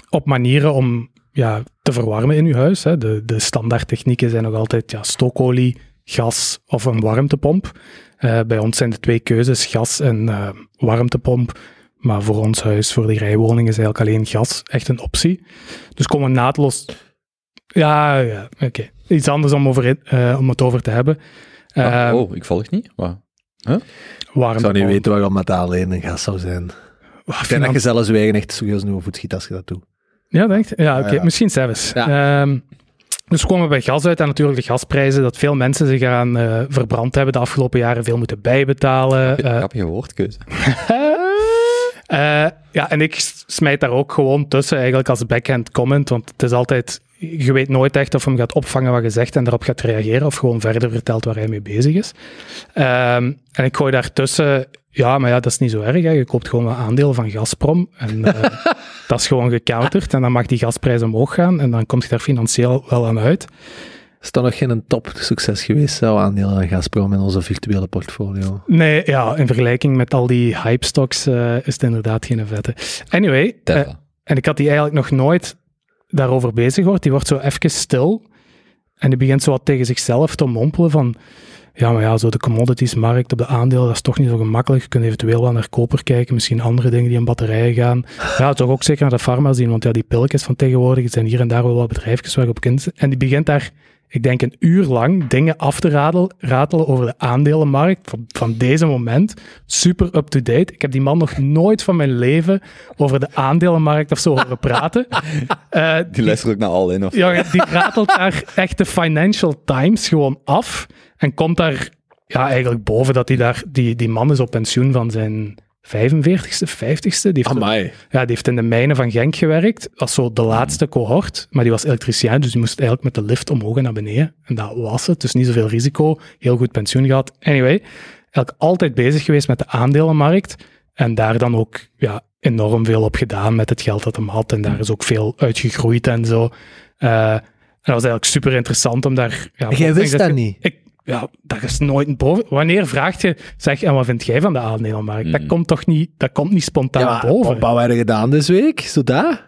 op manieren om ja, te verwarmen in uw huis. Hè. De, de standaardtechnieken zijn nog altijd ja, stookolie, gas of een warmtepomp. Uh, bij ons zijn de twee keuzes gas en uh, warmtepomp. Maar voor ons huis, voor die rijwoningen, is eigenlijk alleen gas echt een optie. Dus komen we naadloos... Ja, ja oké. Okay. Iets anders om, over, uh, om het over te hebben. Oh, oh, ik volg niet. Wow. Huh? Ik zou niet weten waarom met alleen een gas zou zijn. Ik denk dat je zelfs wegen echt serieus nieuwe voet schiet als je dat doet. Ja, denkt. Ja, oké. Misschien zelfs. Ja. Um, dus komen we bij gas uit en natuurlijk de gasprijzen, dat veel mensen zich eraan uh, verbrand hebben de afgelopen jaren, veel moeten bijbetalen. Grappige uh, woordkeuze. uh, ja, en ik smijt daar ook gewoon tussen eigenlijk als backhand comment, want het is altijd, je weet nooit echt of hem gaat opvangen wat je zegt en daarop gaat reageren of gewoon verder vertelt waar hij mee bezig is. Um, en ik gooi daartussen ja, maar ja, dat is niet zo erg. Hè. Je koopt gewoon een aandeel van Gazprom en uh, dat is gewoon gecounterd. En dan mag die gasprijs omhoog gaan en dan komt je daar financieel wel aan uit. Is dat nog geen top succes geweest, jouw aandeel van Gazprom in onze virtuele portfolio? Nee, ja, in vergelijking met al die hype stocks uh, is het inderdaad geen vette. Anyway, uh, en ik had die eigenlijk nog nooit daarover bezig gehoord. Die wordt zo even stil en die begint zo wat tegen zichzelf te mompelen van ja, maar ja, zo de commoditiesmarkt op de aandelen, dat is toch niet zo gemakkelijk. Je kunt eventueel wel naar koper kijken, misschien andere dingen die in batterijen gaan. Ja, toch ook zeker naar de farma zien, want ja, die pilletjes van tegenwoordig, zijn hier en daar wel wat bedrijfjes waar op kind. En die begint daar, ik denk een uur lang, dingen af te ratelen, ratelen over de aandelenmarkt van, van deze moment. Super up-to-date. Ik heb die man nog nooit van mijn leven over de aandelenmarkt of zo horen praten. Uh, die luistert ook naar al in. Of... Ja, die ratelt daar echt de Financial Times gewoon af. En komt daar ja, eigenlijk boven dat hij daar, die, die man is op pensioen van zijn 45ste, 50ste. Die heeft, ja, die heeft in de mijnen van Genk gewerkt. als zo de laatste cohort. Maar die was elektricien, dus die moest eigenlijk met de lift omhoog en naar beneden. En dat was het. Dus niet zoveel risico. Heel goed pensioen gehad. Anyway, eigenlijk altijd bezig geweest met de aandelenmarkt. En daar dan ook ja, enorm veel op gedaan met het geld dat hem had. En daar is ook veel uitgegroeid en zo. Uh, en dat was eigenlijk super interessant om daar... Ja, Jij wist dat, niet? Ik, ja, dat is nooit boven. Wanneer vraagt je, zeg, en wat vind jij van de aandelenmarkt? Dat hmm. komt toch niet, dat komt niet spontaan ja, boven. Wat hebben we gedaan deze week? Zo daar?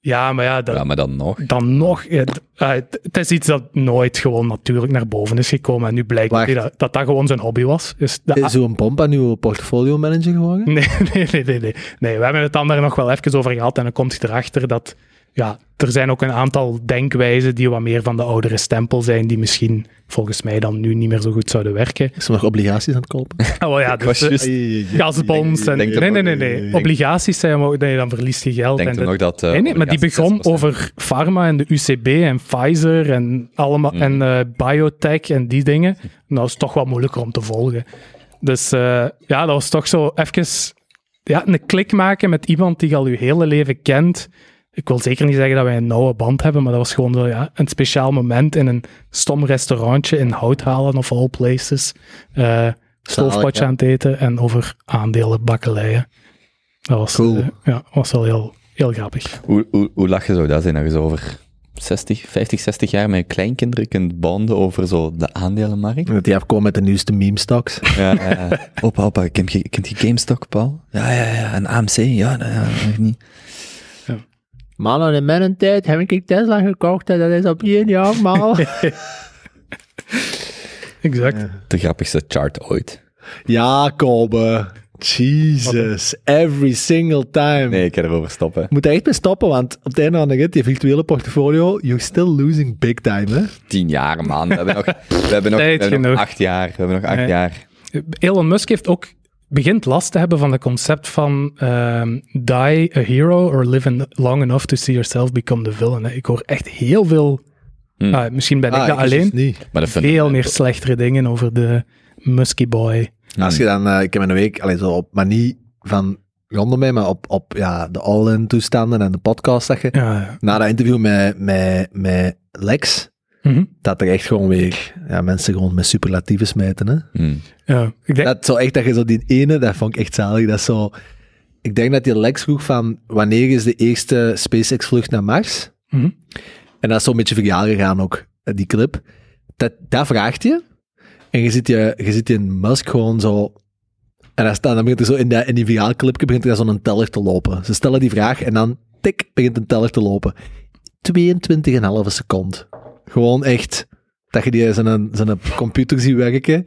Ja, maar ja, dat, ja, maar dan nog. Dan nog. Het, het, is iets dat nooit gewoon natuurlijk naar boven is gekomen. En nu blijkt dat, dat, dat gewoon zijn hobby was. Dus is zo'n pomp aan uw portfolio manager geworden? Nee, nee, nee, nee, nee. Nee, we hebben het dan daar nog wel even over gehad. En dan komt je erachter dat ja, er zijn ook een aantal denkwijzen die wat meer van de oudere stempel zijn, die misschien volgens mij dan nu niet meer zo goed zouden werken. Is er nog obligaties aan het kopen? Oh ja, dus uh, gasbonds en... Nee, nee, nee, nee. Obligaties zijn ook, nee, dan verliest je geld. Denk en nog dat... Uh, nee, nee, maar die begon over pharma en de UCB en Pfizer en, allemaal, mm. en uh, biotech en die dingen. Nou, is toch wat moeilijker om te volgen. Dus uh, ja, dat was toch zo even ja, een klik maken met iemand die je al je hele leven kent ik wil zeker niet zeggen dat wij een nauwe band hebben, maar dat was gewoon zo, ja, een speciaal moment in een stom restaurantje in Houthalen of all places. Uh, stoofpotje aan het eten en over aandelen bakkeleien. Dat was, cool. uh, ja, was wel heel, heel grappig. Hoe, hoe, hoe lach je zo dat zijn? Dat je zo over 60, 50, 60 jaar met kleinkinderen kunt bonden over zo de aandelenmarkt. Dat die afkomen met de nieuwste meme stocks. Ja, ja. opa, opa, kent je, kent je GameStop, Paul? Ja, ja, ja. En AMC? Ja, nou, ja, nog niet. Mannen in mijn tijd heb ik Tesla gekocht en dat is op één jaar maal. exact. De grappigste chart ooit. Ja, Kobe. Jesus, every single time. Nee, ik ga erover stoppen. Moet er echt mee stoppen, want op het einde van de rit, die virtuele portfolio, you're still losing big time, hè? Tien jaar, man. We hebben nog, we hebben nog, we hebben nog acht jaar. We hebben nog acht jaar. Elon Musk heeft ook begint last te hebben van het concept van um, die a hero or live long enough to see yourself become the villain. Ik hoor echt heel veel, hmm. uh, misschien ben ik ah, dat alleen, niet. maar veel meer slechtere dingen over de Musky Boy. Als je dan, uh, ik heb een week, alleen zo op manier van rondom mij, maar op, op ja, de all-in toestanden en de podcast, zeg je, ja, ja. na dat interview met, met, met Lex, Mhm. dat er echt gewoon weer ja, mensen gewoon met superlatieven smijten. Hè? Hmm. Ja, ik denk... Dat zo echt dat je zo die ene, dat vond ik echt zalig. Dat zo, ik denk dat die Lex vroeg van wanneer is de eerste SpaceX-vlucht naar Mars? Mhm. En dat is zo'n beetje verjaal gegaan ook, eh, die clip. Dat, dat vraagt je. En je ziet, je, je ziet in Musk gewoon zo... En dan, staat, dan begint er zo in, dat, in die viraalclipje begint er zo'n teller te lopen. Ze stellen die vraag en dan, tik, begint een teller te lopen. 22,5 seconde. Gewoon echt, dat je die zijn, zijn computer ziet werken,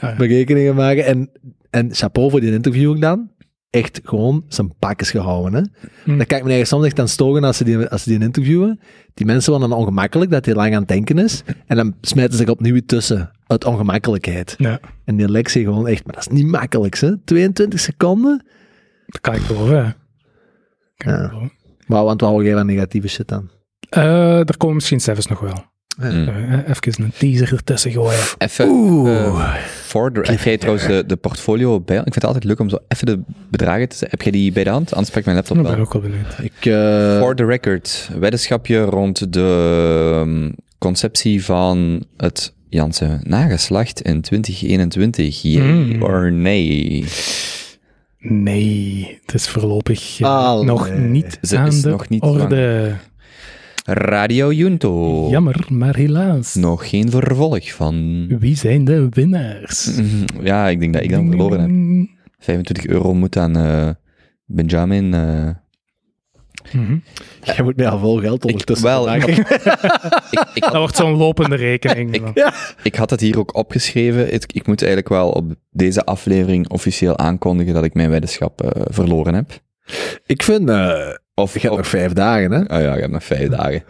Ja, ja. berekeningen maken. En, en chapeau voor die interview dan. Echt gewoon zijn pakjes gehouden. Hè? Hm. Dan kan ik me eigenlijk soms echt aan storen als ze, die, als ze die interviewen. Die mensen worden dan ongemakkelijk dat hij lang aan het denken is. En dan smijten ze zich opnieuw tussen. Uit ongemakkelijkheid. Ja, En die Lexi gewoon echt, maar dat is niet makkelijk, hè? 22 seconden? dat kan ik geloven. ja. Maar want we houden jij van negatieve shit aan. Eh, er komen misschien zelfs nog wel. Ja. Hmm. Eh, even een teaser ertussen gooien. Even, Oeh. eh, heb jij trouwens de, de portfolio bij? Ik vind het altijd leuk om zo even de bedragen te. Heb jij die bij de hand? Anders pak ik mijn laptop Ik ben ook wel benieuwd. Ik, eh, For the record, weddenschapje rond de um, conceptie van het Janse nageslacht in 2021. Yay Mm. or nee? Nee, het is voorlopig eh, Allee. nog niet Ze aan is de nog niet orde. Radio Junto. Jammer, maar helaas. Nog geen vervolg van... Wie zijn de winnaars? Ja, ik denk dat ik dan verloren heb. heb. 25 euro moet aan eh, Benjamin. eh, Mhm. jij moet mij al veel geld ondertussen wel, ik, ik, Dat wordt zo'n lopende rekening. Ik- ik had het hier ook opgeschreven. Ik, ik moet eigenlijk wel op deze aflevering officieel aankondigen dat ik mijn weddenschap eh, verloren heb. Ik vind, eh Of, je hebt nog vijf dagen, hè? Oh ja, ik heb nog vijf dagen.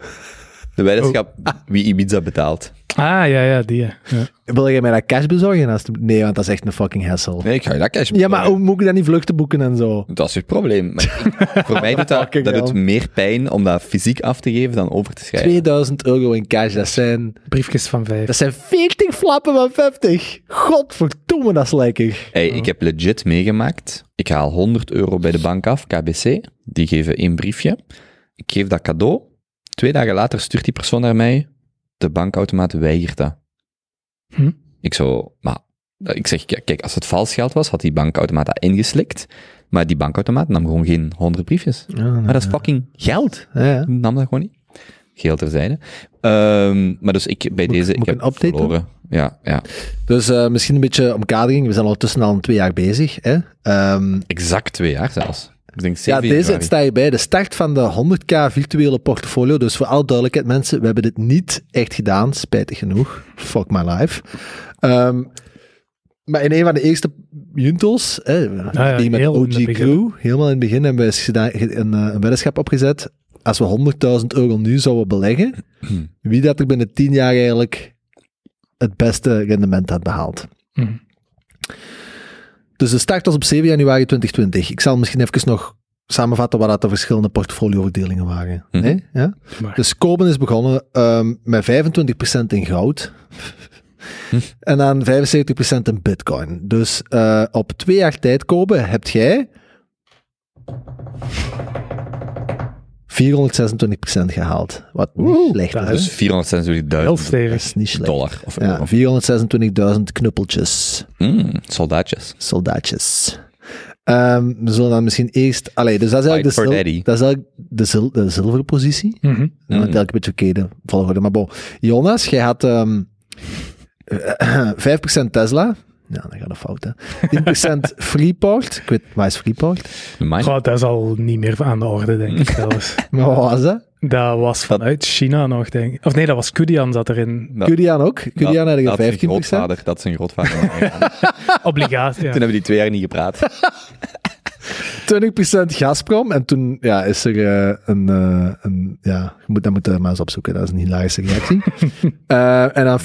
De weddenschap wie Ibiza betaalt. Ah, ja, ja, die. ja. Wil jij mij dat cash bezorgen? Als het- Nee, want dat is echt een fucking hassle. Nee, ik ga je dat cash Ja, maar hoe moet ik dan niet vluchten boeken en zo? Dat is het probleem. Maar ik- voor mij doet dat, dat doet meer pijn om dat fysiek af te geven dan over te schrijven. 2000 euro in cash, dat zijn, Briefjes van vijf. dat zijn 40 flappen van 50. Godverdomme, dat is lekker. Hey, ik heb legit meegemaakt. Ik haal 100 euro bij de bank af, KBC. Die geven één briefje. Ik geef dat cadeau. Twee dagen later stuurt die persoon naar mij. De bankautomaat weigert dat. Hm? Ik zo, maar... Ik zeg, kijk, als het vals geld was, had die bankautomaat dat ingeslikt. Maar die bankautomaat nam gewoon geen 100 briefjes. Maar dat is fucking geld. Ja, ja. nam dat gewoon niet. Geel terzijde. Ehm, maar dus ik, bij Moet- deze, moet ik heb een update doen? verloren. Ja, ja. Dus eh, misschien een beetje omkadering. We zijn al een twee jaar bezig. Hè? Ehm, Exact twee jaar zelfs. Ik denk ja, 7 deze sta je bij. De start van de 100k virtuele portfolio. Dus voor alle duidelijkheid, mensen, we hebben dit niet echt gedaan. Spijtig genoeg. Fuck my life. Ehm, maar in een van de eerste Juntels, hè, ja, die met OG. Crew, helemaal in het begin hebben we eens gedaan, ge- een, eh, een weddenschap opgezet. Als we 100.000 euro nu zouden beleggen, wie dat er binnen 10 jaar eigenlijk het beste rendement had behaald. Mhm. Dus de start was op 7 januari 2020. Ik zal misschien even nog samenvatten wat dat de verschillende portfolioverdelingen waren. Mhm. hè? Ja? Dus Koben is begonnen ehm, met 25% in goud. en dan 75% in bitcoin. Dus eh, op twee jaar tijd, Kobe, hebt jij 426% gehaald. Wat niet Oeh, slecht is. Dus 426.000 Heel Dat stevig. is niet slecht. dollar of Ja, euro. 426.000 knuppeltjes. Mm, soldaatjes. soldaatjes. Ehm, we zullen dan misschien eerst... Allee, dus dat is eigenlijk, de, Fight for zil- daddy. dat is eigenlijk de, de zilveren positie. Mhm. Mm. Mm. een beetje verkeerde volgorde. Maar bon, Jonas, jij had ehm, eh, 5% Tesla. Ja, dat gaat een fout, hè. 10% Freeport. Ik weet, waar is Freeport? Goh, dat is al niet meer aan de orde, denk ik zelfs. Maar wat was dat? Dat was vanuit China nog, denk ik. Of nee, dat was Kudian zat erin. Dat- Kudian ook. Kudian had dat, zijn 15%. grootvader. Dat is zijn grootvader. Obligatie. Toen hebben die twee jaar niet gepraat. 20% Gazprom. En toen ja, is er eh, een, eh, een... Ja, je moet, dat moeten we maar eens opzoeken. Dat is een hilarische reactie. Eh, en dan 50%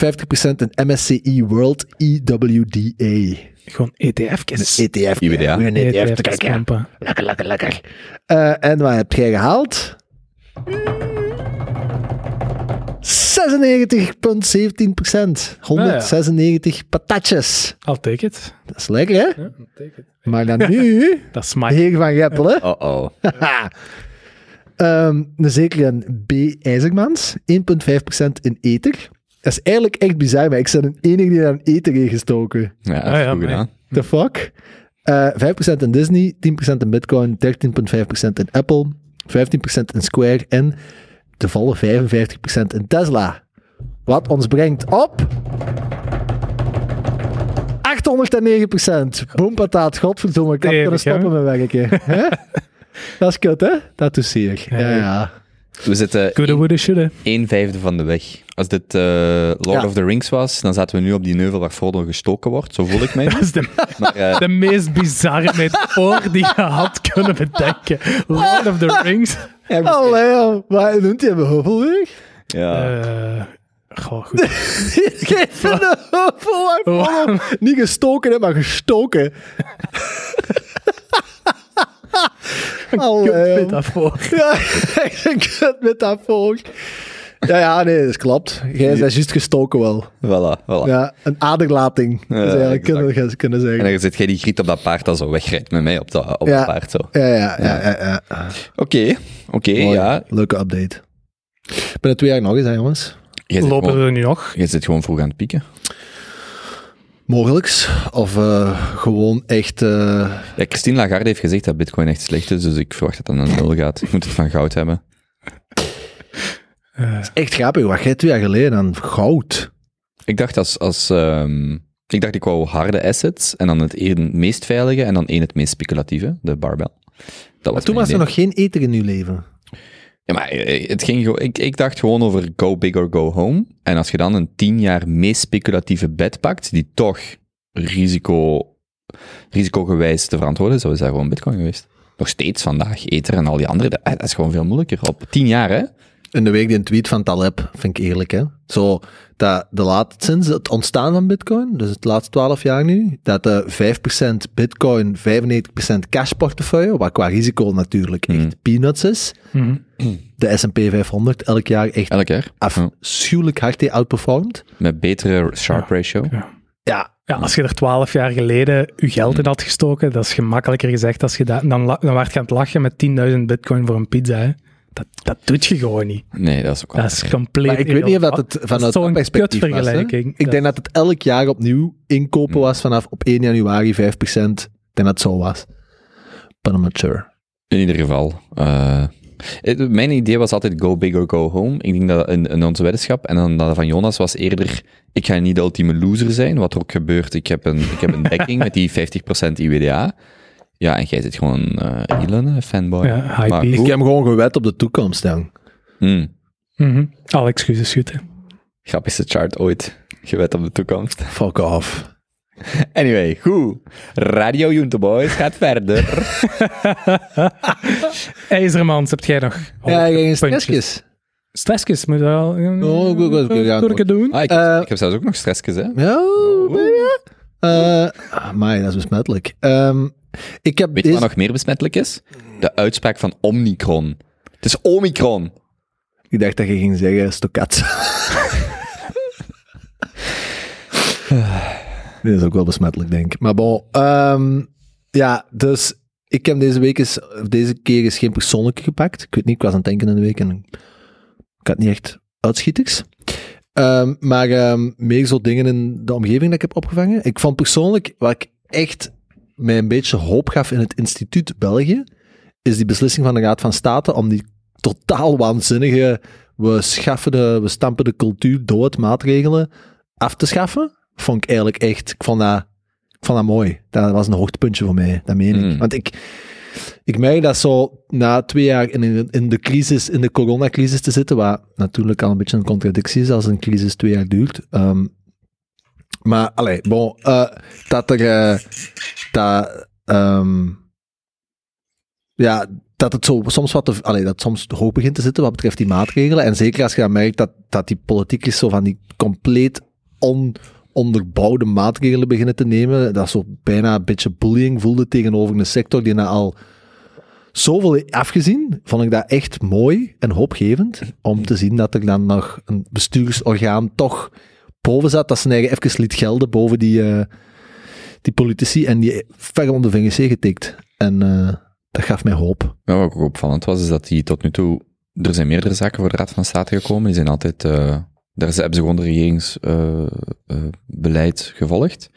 in MSCI World E EWDA. Gewoon E ETF'tjes. ETF. IWDA. Weer een ETF kijken. pompen. Lekker, lekker, lekker. Eh, en wat heb jij gehaald? 96,17 procent. 196 patatjes. I'll take it. Dat is lekker, hè? Ja, take it. Maar dan nu, Dat is mijn... heer van Geppelen. Oh-oh. Ehm een zeker een B. IJzermans. 1,5% in Ether. Dat is eigenlijk echt bizar, maar ik ben een enige die aan eten heeft gestoken. Ja, Ah, ja, goed maar- gedaan. The fuck? Eh 5% in Disney, 10% in Bitcoin, 13,5% in Apple, 15% in Square en de volle 55% in Tesla. Wat ons brengt op 809%. Boom, pataat, godverdomme, ik had kunnen stoppen met werken. Hè? Dat is kut, hè? Dat doet zeer. Ja, Ja. ja. We zitten Coulda, woulda, shoulda. een vijfde van de weg. Als dit eh, Lord Ja. of the Rings was, dan zaten we nu op die neuvel waar Frodo gestoken wordt. Zo voel ik mij. Dat is de, Maar, eh, de meest bizarre metafoor die je had kunnen bedenken. Lord of the Rings. Allee, joh. Waar noemt hij mijn heuvelweg? ja. Eh goh, goed. Geef me de heuvelweg. Niet gestoken, hè, maar gestoken. Allee, Kut joh. metafoor. Ja, echt een kut metafoor. Ja, ja, nee, dat klopt. Jij bent juist gestoken wel. Voilà, voilà. Ja, een aderlating. Ja, Ja, eigenlijk kunnen kunnen En zeggen. dan zit jij die griet op dat paard dat zo wegrijdt met mij op dat, op Ja. dat paard. Zo. Ja, ja, ja, ja. ja. Oké, oké, ja. Leuke update. Er twee jaar nog eens, hè, jongens. Lopen gewoon, we er nu nog? jij zit gewoon vroeg aan het pieken. Mogelijks. Of eh, gewoon echt... eh, Ja, Christine Lagarde heeft gezegd dat bitcoin echt slecht is, dus ik verwacht dat het naar nul gaat. Ik moet het van goud hebben. Eh, echt grappig. Wat jij twee jaar geleden aan goud. Ik dacht als, als ehm, ik dacht ik wou harde assets en dan het één meest veilige en dan één het meest speculatieve, de barbell. Dat Maar toen was er nog geen eten in uw leven. Ja, maar eh, het ging, gewoon- ik, ik dacht gewoon over go big or go home. En als je dan een tien jaar meest speculatieve bet pakt, die toch risico, risicogewijs te verantwoorden is, dan is dat gewoon bitcoin geweest. Nog steeds vandaag, Ether en al die andere, dat, dat is gewoon veel moeilijker. Op tien jaar, hè? In de week die een tweet van Taleb, vind ik eerlijk, hè. Zo, dat de laat, sinds het ontstaan van bitcoin, dus het laatste 12 jaar nu, dat de 5% bitcoin, 95% cash portefeuille, wat qua risico natuurlijk echt Hmm. peanuts is, mhm. de S&P 500 elk jaar echt Elk jaar. Ja. afschuwelijk hard heeft outperformed. Met betere sharp ratio. Ja, Ja, als je er twaalf jaar geleden je geld in had gestoken, dat is gemakkelijker gezegd. Als je dat, dan, dan werd je aan het lachen met 10.000 bitcoin voor een pizza. Hè. Dat, dat doet je gewoon niet. Nee, dat is ook wel. Dat is compleet maar ik weet niet of dat het vanuit zo'n dat perspectief was. hè. kutvergelijking. Ik denk dat het elk jaar opnieuw inkopen was vanaf op 1 januari 5%. Ik denk dat het zo was. But I'm not sure. In ieder geval. eh, het- mijn idee was altijd go big or go home. Ik denk dat in, in onze weddenschap, en dan dat van Jonas was eerder, ik ga niet de ultieme loser zijn, wat er ook gebeurt. Ik heb een, ik heb een dekking met die 50% IWDA. Ja, en jij zit gewoon eh Elon, een fanboy. Ja, hype Maar. Ik heb gewoon gewet op de toekomst, dan. Hmm, Mhm. Alle excuses schieten. grappigste chart ooit. Gewet op de toekomst. Fuck off. Anyway, goed. Radio Junte Boys gaat verder. IJzermans, heb jij nog? Ja, geen stressjes. Stressjes, moet je wel. Oh, goed, goed, goed, ja, Doe ik het doen? Ah, ik, Eh, ik heb zelfs ook nog stressjes, hè. Ja, baby. Eh, amai, dat is besmettelijk. Ehm, ik heb Weet je deze... wat nog meer besmettelijk is? De uitspraak van Omicron. Het is Omicron. Ik dacht dat je ging zeggen stokat. Dit is ook wel besmettelijk, denk ik. Maar bon, ehm, ja, dus ik heb deze week eens, deze keer is geen persoonlijke gepakt. Ik weet niet, ik was aan het denken in de week en ik had niet echt uitschieters. Ehm, maar ehm, meer zo dingen in de omgeving dat ik heb opgevangen. Ik vond persoonlijk, wat ik echt mij een beetje hoop gaf in het instituut België, is die beslissing van de Raad van State om die totaal waanzinnige, we schaffen de, we stampen de cultuur dood maatregelen af te schaffen. Vond ik eigenlijk echt, ik vond dat, ik vond dat mooi. Dat was een hoogtepuntje voor mij, dat meen ik. Mm. Want ik, ik merk dat zo na twee jaar in, in de crisis, in de coronacrisis te zitten, wat natuurlijk al een beetje een contradictie is als een crisis twee jaar duurt. Ehm, maar, allee, bon, eh, dat er, eh, dat, ehm, ja, dat het zo soms wat, dat soms hoog begint te zitten wat betreft die maatregelen. En zeker als je dan merkt dat, dat die politiek is zo van die compleet ononderbouwde maatregelen beginnen te nemen, dat zo bijna een beetje bullying voelde tegenover een sector die na al zoveel afgezien, vond ik dat echt mooi en hoopgevend om te zien dat er dan nog een bestuursorgaan toch boven zat, dat zijn eigen even liet gelden boven die, eh, die politici en die ver om de heen getikt. En eh, dat gaf mij hoop. Ja, wat ook opvallend was, is dat die tot nu toe... Er zijn meerdere zaken voor de Raad van State gekomen. Die zijn altijd eh, Daar hebben ze gewoon de regeringsbeleid gevolgd.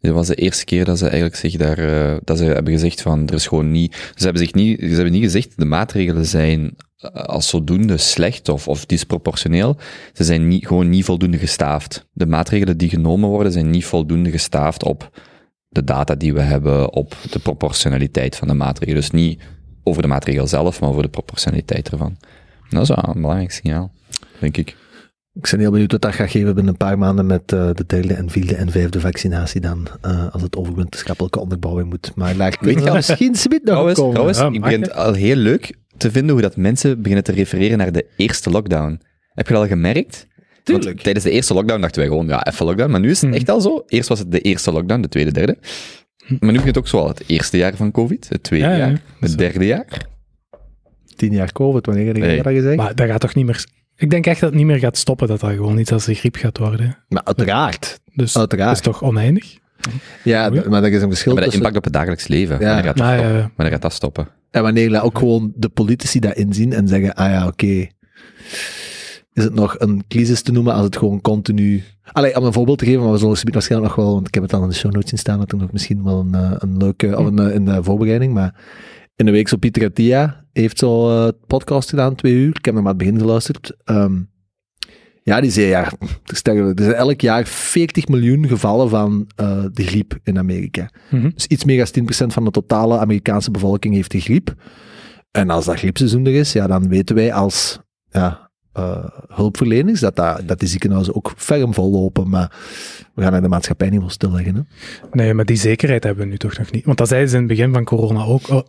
Dit was de eerste keer dat ze eigenlijk zich daar, eh, dat ze hebben gezegd van, er is gewoon niet, ze hebben zich niet, ze hebben niet gezegd, de maatregelen zijn eh, als zodoende slecht of, of disproportioneel. Ze zijn niet, gewoon niet voldoende gestaafd. De maatregelen die genomen worden zijn niet voldoende gestaafd op de data die we hebben, op de proportionaliteit van de maatregelen. Dus niet over de maatregel zelf, maar over de proportionaliteit ervan. Dat is wel een belangrijk signaal, denk ik. Ik ben heel benieuwd wat dat gaat geven binnen een paar maanden met eh, de derde en vierde en vijfde vaccinatie dan, eh, als het over wetenschappelijke onderbouwing moet. Maar daar kunnen we je- misschien smit nog Trouwens, komen. trouwens Ja, ik begin het al heel leuk te vinden hoe dat mensen beginnen te refereren naar de eerste lockdown. Heb je dat al gemerkt? Tuurlijk. tijdens de eerste lockdown dachten wij gewoon, ja, even lockdown. Maar nu is het Hmm. echt al zo. Eerst was het de eerste lockdown, de tweede, derde. Maar nu begint het ook zo al het eerste jaar van COVID, het tweede Ja, ja. jaar, het derde jaar. Tien jaar COVID, wanneer heb je Nee. dat gezegd? Maar, Maar dat gaat toch niet meer... Ik denk echt dat het niet meer gaat stoppen, dat dat gewoon iets als de griep gaat worden. uiteraard. Dus Uiteraard. dat is toch oneindig? Ja, Ja. maar er is een verschil Maar de tussen... impact op het dagelijks leven, Ja. wanneer, gaat dat stoppen? ja. wanneer gaat dat stoppen? En wanneer laat ook gewoon de politici dat inzien en zeggen, ah ja, oké, is het nog een crisis te noemen als het gewoon continu... Allee, om een voorbeeld te geven, maar we zullen het waarschijnlijk nog wel, want ik heb het al in de show notes zien staan, dat er nog misschien wel een, eh, een leuke, of een, eh, in de voorbereiding, maar in de week zo Pieter Attia heeft zo eh, podcast gedaan, twee uur, ik heb hem aan het begin geluisterd. Ehm, ja, die zei, ja, er er zijn elk jaar 40 miljoen gevallen van de griep in Amerika. Mhm. Dus iets meer dan 10% van de totale Amerikaanse bevolking heeft de griep. En als dat griepseizoen er is, ja, dan weten wij als ja, eh, hulpverleners dat, dat, die ziekenhuizen ook ferm vollopen. Maar we gaan er de maatschappij niet voor stilleggen. Nee, maar die zekerheid hebben we nu toch nog niet. Want dat zeiden ze in het begin van corona ook. Oh,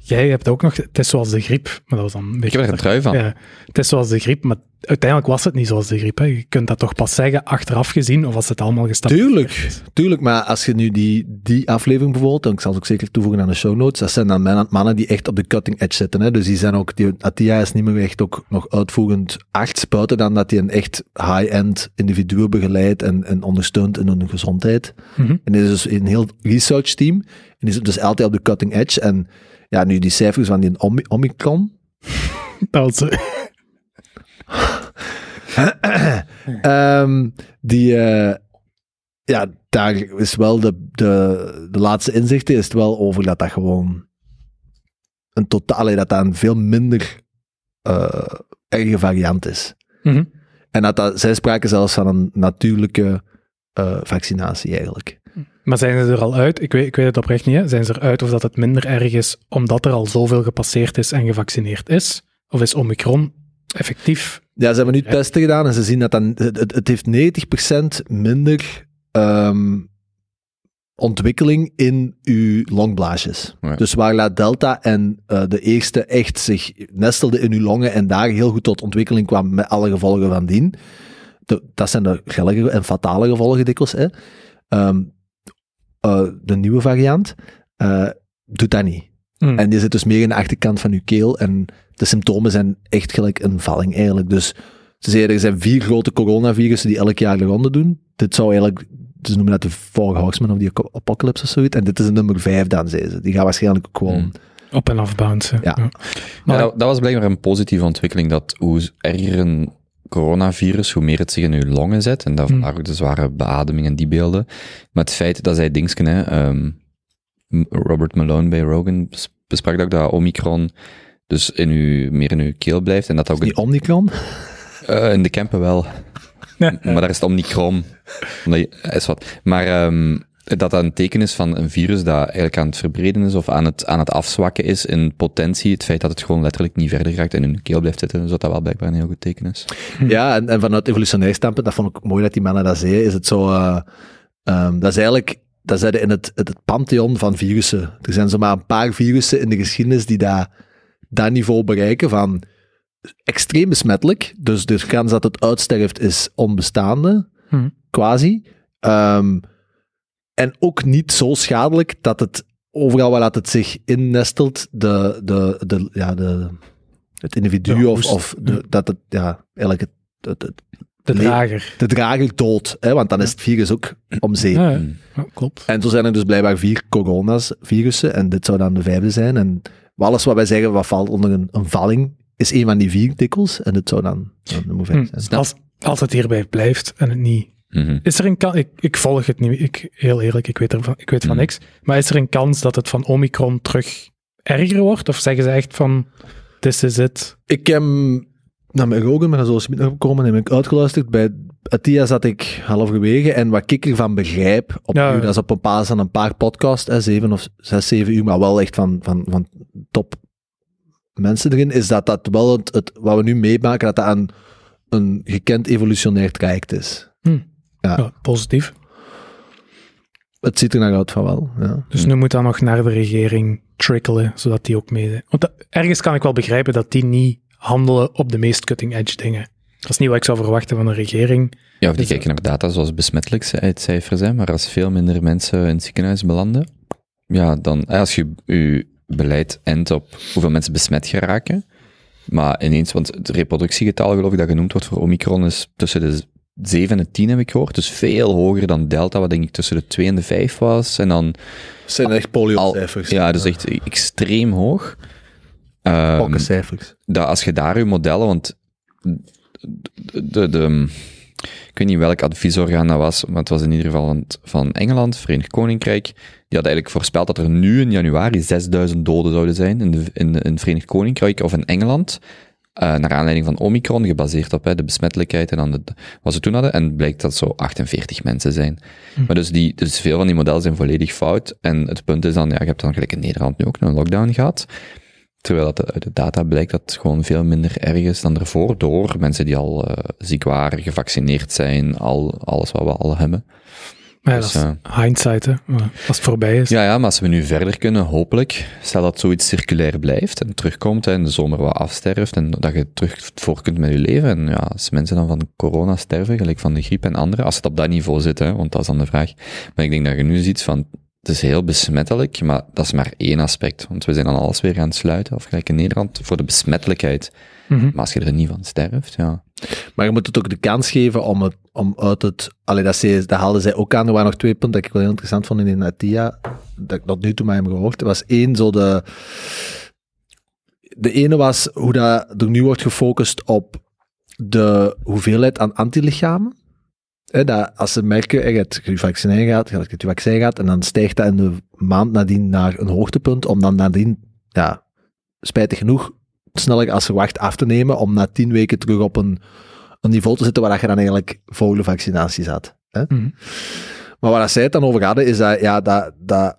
jij hebt ook nog... Het is zoals de griep. Maar dat was dan een Ik heb er een trui van. Ja, het is zoals de griep, maar uiteindelijk was het niet zoals de griep. Hè. Je kunt dat toch pas zeggen achteraf gezien, of als het allemaal gestapt Tuurlijk, tuurlijk. Maar als je nu die, die aflevering bijvoorbeeld, en ik zal het ook zeker toevoegen aan de show notes, dat zijn dan mannen, die echt op de cutting edge zitten. Hè? Dus die zijn ook, die, Attia is niet meer echt ook nog uitvoerend acht spuiten dan dat hij een echt high-end individu begeleidt en, en ondersteunt in hun gezondheid. Mhm. En dit is dus een heel research team. En die zit dus altijd op de cutting edge. En ja, nu die cijfers van die Omi- Omicron. Dat was, Ehm, die, eh, ja, daar is wel de, de, de laatste inzichten is het wel over dat dat gewoon een totale, dat dat een veel minder eh erge variant is. Mhm. En dat, dat zij spraken zelfs van een natuurlijke eh, vaccinatie eigenlijk. Maar zijn ze er al uit? Ik weet, ik weet het oprecht niet. Hè. Zijn ze eruit of dat het minder erg is omdat er al zoveel gepasseerd is en gevaccineerd is? Of is Omicron effectief? Ja, ze hebben nu testen gedaan en ze zien dat dan, het, heeft 90% minder ehm, ontwikkeling in uw longblaasjes. Ja. Dus waar La Delta en eh, de eerste echt zich nestelde in uw longen en daar heel goed tot ontwikkeling kwam met alle gevolgen van dien. De- dat zijn de grillige en fatale gevolgen dikwijls. Hè. Ehm, eh, de nieuwe variant eh, doet dat niet. Hmm. En die zit dus meer in de achterkant van uw keel. En de symptomen zijn echt gelijk een valling eigenlijk. Dus ze zeiden, er zijn vier grote coronavirussen die elk jaar de ronde doen. Dit zou eigenlijk, ze noemen dat de Four Horsemen of die Apocalypse of zoiets. En dit is een nummer vijf dan, zeiden ze. Die gaan waarschijnlijk ook gewoon... Hmm. Op- en afbouncen. Ja. Maar dat, dat was blijkbaar een positieve ontwikkeling, dat hoe erger een coronavirus, hoe meer het zich in uw longen zet, en daar Hmm. ook de zware beademing en die beelden. Maar het feit dat zij Dingsken, hè, ehm, Robert Malone bij Rogan bes- besprak dat ook, dat Omicron dus in uw, meer in uw keel blijft, en dat ook Die Omicron? eh, in de campen wel. Maar daar is het Omicron. Is wat. Maar ehm, dat dat een teken is van een virus dat eigenlijk aan het verbreden is of aan het, aan het afzwakken is in potentie. Het feit dat het gewoon letterlijk niet verder raakt en in de keel blijft zitten, dus dat dat wel blijkbaar een heel goed teken is. Ja, en, en vanuit evolutionair standpunt, dat vond ik mooi dat die mannen dat zeiden, is het zo... eh, ehm, dat is eigenlijk... Dat zeiden in het, het, het pantheon van virussen. Er zijn zomaar een paar virussen in de geschiedenis die dat, dat niveau bereiken van extreem besmettelijk. Dus de kans dat het uitsterft is onbestaande, Hm. quasi. Ehm, en ook niet zo schadelijk dat het overal waar het zich innestelt, de, de, de, ja, de, het individu De of, of de, dat het, ja, eigenlijk het, het, het- De drager. de drager dood, hè, want dan is het virus ook om zeep. Ja, ja. Hmm. Ja, klopt. En zo zijn er dus blijkbaar vier corona's, virussen, en dit zou dan de vijfde zijn. En alles wat wij zeggen, wat valt onder een, een valling, is een van die vier dikwijls, en dit zou dan, dan nummer vijf Hm. zijn. Als- Als het hierbij blijft en het niet... Mhm. Is er een kans... Ik, ik volg het niet, ik, heel eerlijk, ik weet, ervan, ik weet van Mhm. niks. Maar is er een kans dat het van Omicron terug erger wordt? Of zeggen ze echt van, this is it? Ik heb naar mijn ogen, maar zoals ik nog gekomen en heb ik uitgeluisterd. Bij Atia zat ik half gewegen en wat ik ervan begrijp, op Ja. nu, dat is op een basis van een paar podcasts, hè, zeven of zes, zeven uur, maar wel echt van, van, van top mensen erin, is dat dat wel het, het wat we nu meemaken, dat dat een, een gekend evolutionair traject is. Hm. Ja. Ja, positief. Het ziet er naar uit van wel. Ja. Dus nu moet dat nog naar de regering trickelen, zodat die ook mee... Want dat- ergens kan ik wel begrijpen dat die niet handelen op de meest cutting-edge dingen. Dat is niet wat ik zou verwachten van een regering. Ja, of die Dus, kijken naar data zoals besmettelijkheidscijfers, hè, maar als veel minder mensen in het ziekenhuis belanden, ja, dan, eh, als je je beleid endt op hoeveel mensen besmet geraken, maar ineens, want het reproductiegetal, geloof ik, dat genoemd wordt voor Omicron, is tussen de 7 en de 10, heb ik gehoord, dus veel hoger dan Delta, wat denk ik tussen de 2 en de 5 was, en dan, Het zijn echt polio-cijfers. ja, dus echt extreem hoog. Ehm, Pokkencijfers. dat als je daar je modellen, want de, de, de- ik weet niet welk adviesorgaan dat was, maar het was in ieder geval van, van Engeland, Verenigd Koninkrijk, die had eigenlijk voorspeld dat er nu in januari 6000 doden zouden zijn in, de, in, in het Verenigd Koninkrijk of in Engeland, eh, naar aanleiding van Omicron, gebaseerd op hè, de besmettelijkheid en dan de, wat ze toen hadden, en blijkt dat zo 48 mensen zijn. Maar dus, die, dus veel van die modellen zijn volledig fout, en het punt is dan, ja, je hebt dan gelijk in Nederland nu ook een lockdown gehad, Terwijl dat uit de data blijkt dat het gewoon veel minder erg is dan ervoor, door mensen die al eh, ziek waren, gevaccineerd zijn, al, alles wat we al hebben. Ja, Dus, dat is hindsight, hè. Als het voorbij is. Ja, ja, maar als we nu verder kunnen, hopelijk, stel dat zoiets circulair blijft en terugkomt hè, en de zomer wat afsterft en dat je terug voor kunt met je leven. En ja, als mensen dan van corona sterven, gelijk van de griep en andere, als het op dat niveau zit, hè, want dat is dan de vraag. Maar ik denk dat je nu ziet van, het is heel besmettelijk, maar dat is maar één aspect. Want we zijn dan alles weer gaan sluiten, of gelijk in Nederland, voor de besmettelijkheid. Mhm. Maar als je er niet van sterft, ja. Maar je moet het ook de kans geven om, het, om uit het... Allee, dat, zei, dat haalden zij ook aan. Er waren nog twee punten dat ik wel heel interessant vond in Natia. Dat ik tot nu toe met hem gehoord. Er was één, zo de... De ene was hoe dat er nu wordt gefocust op de hoeveelheid aan antilichamen. Dat als ze merken, je hebt je vaccin gaat, je je vaccin gaat, en dan stijgt dat in de maand nadien naar een hoogtepunt, om dan nadien, ja, spijtig genoeg, sneller als verwacht af te nemen, om na tien weken terug op een, een niveau te zitten waar je dan eigenlijk voor de vaccinatie zat. Hè? Mhm. Maar waar zij het dan over hadden, is dat, ja, dat, dat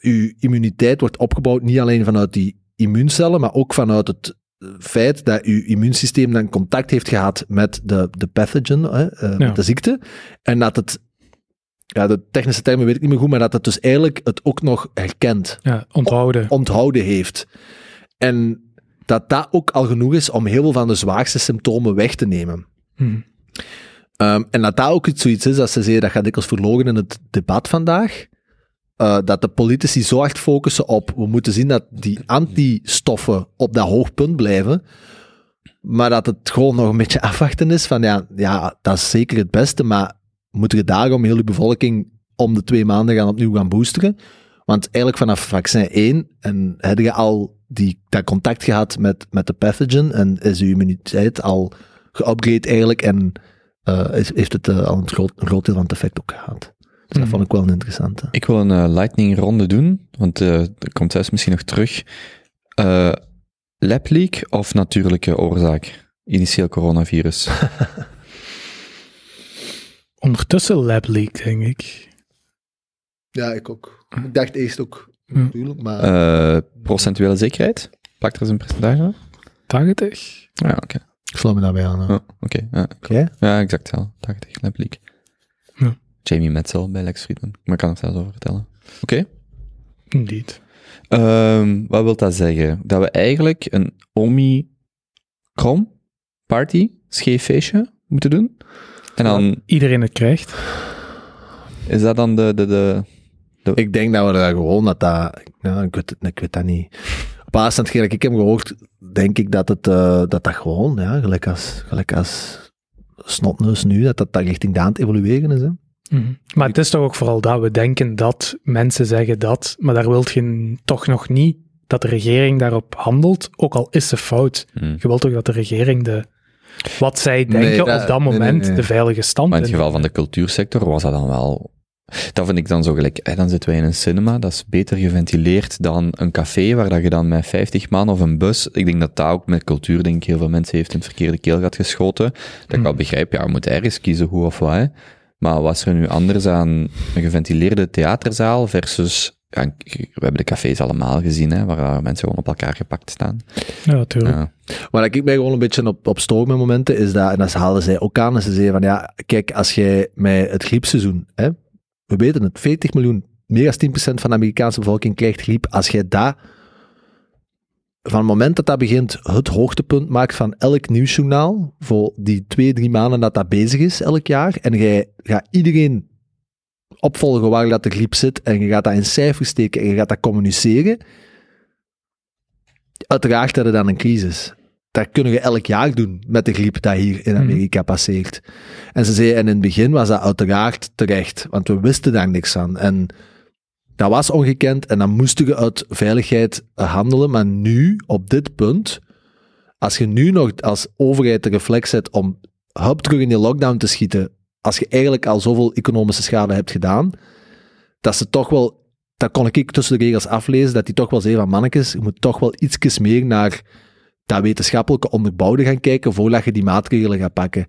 uw immuniteit wordt opgebouwd niet alleen vanuit die immuuncellen, maar ook vanuit het feit dat uw immuunsysteem dan contact heeft gehad met de, de pathogen, hè, eh, Ja. de ziekte. En dat het, ja, de technische termen weet ik niet meer goed, maar dat het dus eigenlijk het ook nog herkent Ja, onthouden. onthouden heeft. En dat dat ook al genoeg is om heel veel van de zwaarste symptomen weg te nemen. Mhm. Ehm, en dat dat ook iets zoiets is, dat ze zeggen, dat gaat dikwijls verloren in het debat vandaag. Eh, dat de politici zo hard focussen op, we moeten zien dat die antistoffen op dat hoogpunt blijven. Maar dat het gewoon nog een beetje afwachten is van, ja, ja dat is zeker het beste, maar moeten we daarom heel de bevolking om de twee maanden gaan opnieuw gaan boosteren? Want eigenlijk vanaf vaccin 1 en heb je al die, dat contact gehad met, met de pathogen en is je immuniteit al geupgrade eigenlijk en eh, is, heeft het eh, al een groot, groot deel van het effect ook gehad. Dus dat Mhm. vond ik wel een interessante. Ik wil een eh, lightning ronde doen, want eh er komt thuis misschien nog terug. Eh lab leak of natuurlijke oorzaak? Initieel coronavirus. Ondertussen lab leak, denk ik. Ja, ik ook. Ik dacht eerst ook, natuurlijk, maar... Eh procentuele zekerheid? Plakt er eens een percentage aan? 80? Ja, oké. ik sluit me daarbij aan. Ja, oké. Ja, Oké. ja, exact wel. 80 lab leak. Ja. Jamie Metzel bij Lex Friedman. Maar ik kan er zelfs over vertellen. Oké. Indeed. Ehm, wat wil dat zeggen? Dat we eigenlijk een Omicron party, scheef feestje, moeten doen? En dan Iedereen het krijgt. is dat dan de, de, de Ik denk dat we daar gewoon dat dat... Ja, ik, weet, ik weet dat niet. Op basis van hetgeen dat ik heb gehoord, denk ik dat het, eh, dat, dat gewoon, ja, gelijk als, gelijk als snotneus nu, dat dat, dat richting daar aan het evolueren is. Hè? Mhm. Maar het is toch ook vooral dat we denken dat mensen zeggen dat, maar daar wilt je toch nog niet dat de regering daarop handelt, ook al is ze fout. Hmm. Je wilt toch dat de regering de wat zij denken Nee, dat- op dat nee, moment nee. de veilige stand Maar in het geval van de cultuursector was dat dan wel... Dat vind ik dan zo gelijk, hè, dan zitten wij in een cinema, dat is beter geventileerd dan een café, waar dat je dan met 50 man of een bus, ik denk dat dat ook met cultuur, denk ik, heel veel mensen heeft in het verkeerde keel gehad geschoten. Dat ik wel begrijp, ja, we moeten ergens kiezen hoe of wat, hè. Maar wat is er nu anders aan een geventileerde theaterzaal versus, ja, we hebben de cafés allemaal gezien, hè, waar daar mensen gewoon op elkaar gepakt staan. Ja, natuurlijk. Ja. Waar ik mij gewoon een beetje op, op stoor met momenten, is dat, en dat haalden zij ook aan, en ze zeiden van, ja, kijk, als jij met het griepseizoen, hè, we weten het, 40 miljoen, meer dan 10% van de Amerikaanse bevolking krijgt griep, als jij dat, van het moment dat dat begint, het hoogtepunt maakt van elk nieuwsjournaal, voor die twee, drie maanden dat dat bezig is, elk jaar, en jij gaat iedereen opvolgen waar dat de griep zit, en je gaat dat in cijfers steken, en je gaat dat communiceren, uiteraard hebben we dan een crisis. Dat kunnen we elk jaar doen met de griep dat hier in Amerika passeert. En ze zei, en in het begin was dat uiteraard terecht, want we wisten daar niks van. En dat was ongekend en dan moesten we uit veiligheid handelen. Maar nu, op dit punt, als je nu nog als overheid de reflex zet om hup terug in die lockdown te schieten, als je eigenlijk al zoveel economische schade hebt gedaan, dat ze toch wel, dat kon ik tussen de regels aflezen, dat die toch wel zei van mannetjes, je moet toch wel ietsjes meer naar dat wetenschappelijke onderbouwde gaan kijken voordat je die maatregelen gaat pakken.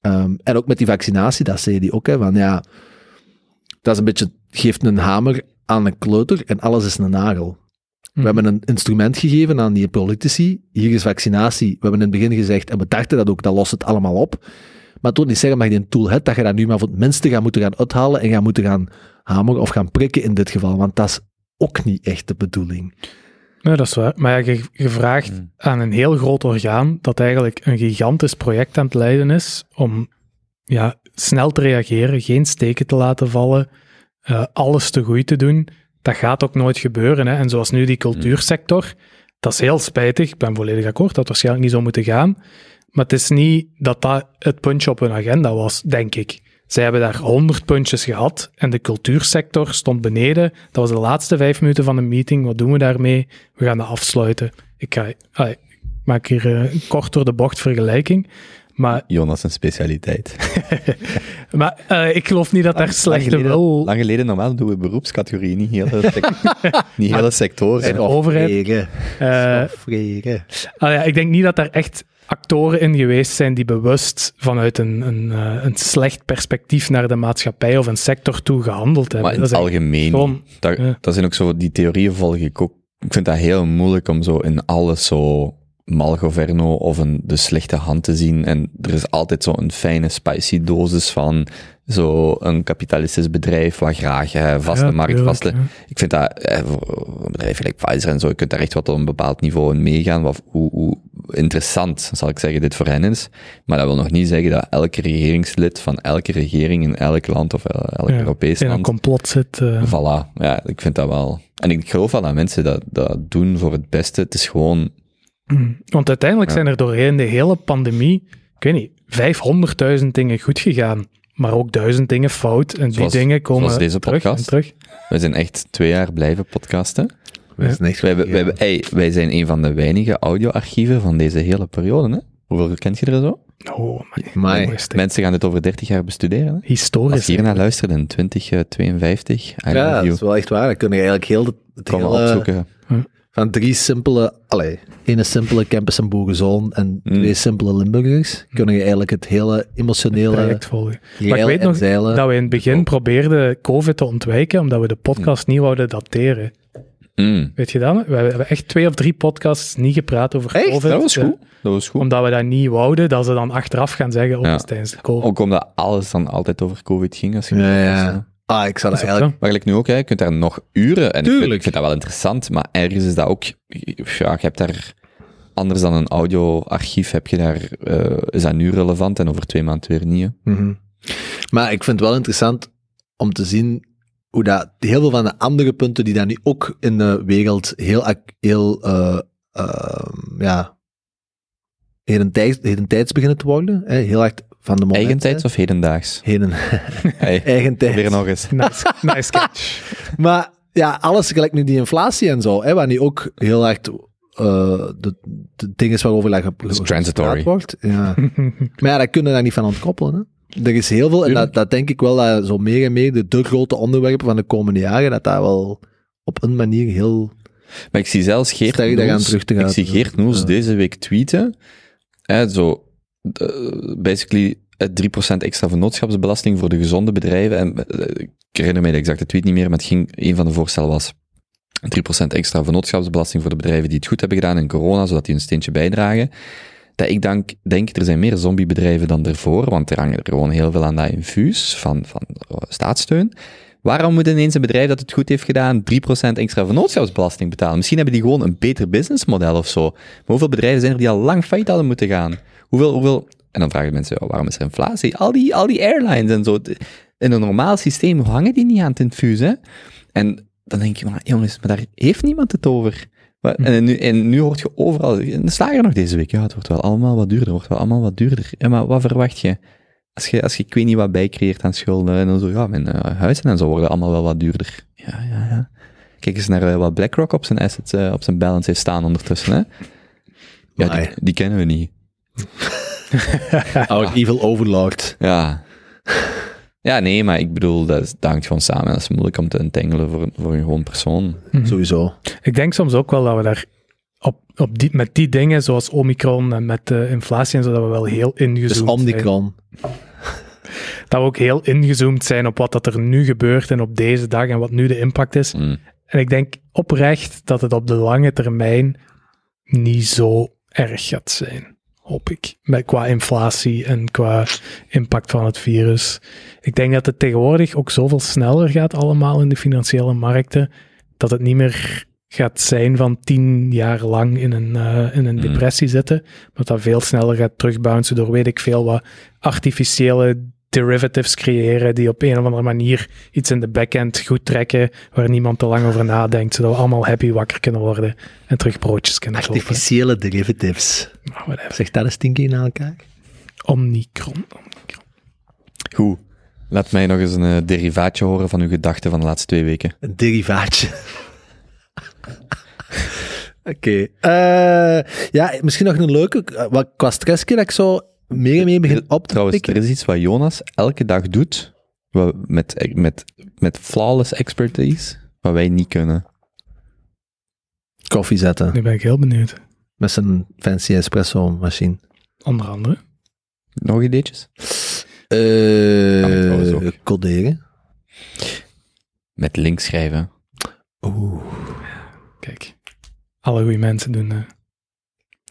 Ehm, en ook met die vaccinatie, dat zei die ook, hè, van ja, dat is een beetje, geeft een hamer aan een kleuter en alles is een nagel. We hebben een instrument gegeven aan die politici. Hier is vaccinatie. We hebben in het begin gezegd, en we dachten dat ook, dat lost het allemaal op. Maar het wil niet zeggen dat je een tool hebt, dat je dat nu maar voor het minste gaat moeten gaan uithalen en gaat moeten gaan hameren of gaan prikken in dit geval. Want dat is ook niet echt de bedoeling. Ja, dat is waar. Maar ja, je, vraagt Hmm. aan een heel groot orgaan dat eigenlijk een gigantisch project aan het leiden is om ja, snel te reageren, geen steken te laten vallen, eh, alles te goed te doen. Dat gaat ook nooit gebeuren. Hè. En zoals nu die cultuursector, dat is heel spijtig. Ik ben volledig akkoord dat het waarschijnlijk niet zo moeten gaan. Maar het is niet dat dat het puntje op hun agenda was, denk ik. Zij hebben daar honderd puntjes gehad en de cultuursector stond beneden. Dat was de laatste vijf minuten van de meeting. Wat doen we daarmee? We gaan dat afsluiten. Ik, ga, ik maak hier eh, een kort door de bocht vergelijking. Maar, Jonas, een specialiteit. maar eh, ik geloof niet dat daar slechte lang geleden, wil... lang geleden normaal doen we beroepscategorie, niet hele, sec- niet hele sectoren. de overheid. Ah ja, ik denk niet dat daar echt actoren in geweest zijn die bewust vanuit een, een, eh, een slecht perspectief naar de maatschappij of een sector toe gehandeld hebben. Maar in het algemeen, gewoon- dat zijn ook zo, die theorieën volg ik ook. Ik vind dat heel moeilijk om zo in alles zo malgoverno of een, de slechte hand te zien. En er is altijd zo een fijne spicy dosis van zo een kapitalistisch bedrijf wat graag eh, vaste Ja, markt, tuurlijk, vaste... ja. Ik vind dat, eh, voor een bedrijf gelijk Pfizer en zo, je kunt daar echt wat op een bepaald niveau in meegaan, wat, hoe, hoe interessant, zal ik zeggen, dit voor hen is. Maar dat wil nog niet zeggen dat elke regeringslid van elke regering in elk land of el- elk Ja, Europees in een land complot zit. eh, Voilà, ja, ik vind dat wel. En ik geloof wel dat mensen dat, dat doen voor het beste. Het is gewoon. Want uiteindelijk Ja. zijn er doorheen de hele pandemie, ik weet niet, 500.000 dingen goed gegaan. Maar ook duizend dingen fout. En die dingen komen zoals deze terug podcast. en terug. wij zijn echt twee jaar blijven podcasten. Is niks Wij, hebben, wij, wij zijn een van de weinige audioarchieven van deze hele periode. Hè? Hoeveel kent je er zo? Oh, mooiste. Mensen gaan dit over 30 jaar bestuderen. Hè? Als Historisch. je hiernaar luistert in 2052, I Ja, dat is wel echt waar. Dan kun je eigenlijk heel het, het Kom hele- opzoeken. Van drie simpele, allee, ene simpele campus en boerenzoon en Mm. twee simpele Limburgers, kun je eigenlijk het hele emotionele traject volgen. Maar ik weet nog zeilen. dat we in het begin probeerden COVID te ontwijken, omdat we de podcast niet wouden dateren. Mm. Weet je dat? We hebben echt twee of drie podcasts niet gepraat over Echt? COVID. Dat was goed. Dat was goed. Omdat we dat niet wouden, dat ze dan achteraf gaan zeggen, oh, Ja. tijdens de COVID. Ook omdat alles dan altijd over COVID ging. Als je Ja, ja. Ah, ik zou dat eigenlijk... Maar gelijk nu ook, hè, je kunt daar nog uren, en ik vind, Tuurlijk. ik vind dat wel interessant, maar ergens is dat ook, ja, je hebt daar, anders dan een audioarchief, heb je daar, eh, is dat nu relevant en over twee maanden weer niet. Mhm. Maar ik vind het wel interessant om te zien hoe dat heel veel van de andere punten die daar nu ook in de wereld heel, heel eh, eh, ja, hedentijds, hedentijds beginnen te worden. Hè? Heel erg van de moment. Eigentijds hè. of hedendaags? Heden, Hey, eigentijds. weer nog eens. Nice, nice catch. Maar ja, alles gelijk nu die inflatie en zo, hè, waar nu ook heel erg eh, de, de waarover ge- is ge- transitory. gepraat wordt. Ja. maar ja, dat kunnen we daar niet van ontkoppelen. Hè. Er is heel veel, en dat, dat denk ik wel, dat zo meer en meer de, de grote onderwerpen van de komende jaren, dat dat wel op een manier heel... Maar ik zie zelfs Geert je Noels, terug te ik gaan. zie Geert Noels Ja. deze week tweeten, hè, zo, eh, basically, het 3% extra vennootschapsbelasting voor de gezonde bedrijven, en eh, ik herinner mij de exacte tweet niet meer, maar het ging, een van de voorstellen was 3% extra vennootschapsbelasting voor de bedrijven die het goed hebben gedaan in corona, zodat die een steentje bijdragen. Dat ik denk, denk, er zijn meer zombiebedrijven dan ervoor, want er hangen er gewoon heel veel aan dat infuus van, van eh, staatssteun. Waarom moet ineens een bedrijf dat het goed heeft gedaan 3% extra vennootschapsbelasting betalen? Misschien hebben die gewoon een beter businessmodel of zo. Maar hoeveel bedrijven zijn er die al lang failliet hadden moeten gaan? Hoeveel, hoeveel... En dan vragen mensen, ja, waarom is er inflatie? Al die, al die airlines en zo. In een normaal systeem hangen die niet aan het infuus, hè? En dan denk je, maar jongens, maar daar heeft niemand het over. Maar- En nu, en nu hoort je overal, de slager nog deze week, ja, het wordt wel allemaal wat duurder, wordt wel allemaal wat duurder. Ja, maar wat verwacht je? Als je, als je ik weet niet wat bijcreëert aan schulden, en dan zo, ja, mijn eh, huizen en zo worden allemaal wel wat duurder. Ja, ja, ja. Kijk eens naar eh, wat BlackRock op zijn assets, eh, op zijn balance heeft staan ondertussen, hè. Ja, die, die kennen we niet. Our evil overlord. Ja. Ja, nee, maar ik bedoel, dat, is, dat hangt gewoon samen. Dat is moeilijk om te entangelen voor, een- voor een gewoon persoon. Sowieso. Ik denk soms ook wel dat we daar op, op die, met die dingen, zoals Omicron en met de inflatie en zo, dat we wel heel ingezoomd Dus zijn. Omicron. Dat we ook heel ingezoomd zijn op wat dat er nu gebeurt en op deze dag en wat nu de impact is. Mm. En ik denk oprecht dat het op de lange termijn niet zo erg gaat zijn. Hoop ik. Met, qua inflatie en qua impact van het virus. Ik denk dat het tegenwoordig ook zoveel sneller gaat allemaal in de financiële markten. Dat het niet meer gaat zijn van tien jaar lang in een, eh, in een Mm. depressie zitten. Maar dat dat veel sneller gaat terugbouncen door weet ik veel wat artificiële derivatives creëren die op een of andere manier iets in de backend goed trekken waar niemand te lang over nadenkt, zodat we allemaal happy wakker kunnen worden en terug broodjes kunnen kopen. Artificiële derivatives. Maar whatever. Zeg dat eens tien keer naar elkaar. Omnicron. Omnicron. Goed. Laat mij nog eens een eh, derivaatje horen van uw gedachten van de laatste twee weken. Een derivaatje. Oké. Eh, ja, misschien nog een leuke. eh, Wat qua stressje dat ik zo meer en meer begin op te Trouwens, pikken. er is iets wat Jonas elke dag doet, wat, met, met, met flawless expertise, wat wij niet kunnen. Koffie zetten. Nu ben ik heel benieuwd. Met zijn fancy espresso machine. Onder andere. Nog ideetjes? Eh coderen. Met links schrijven. Oeh. Kijk. Alle goede mensen doen. eh.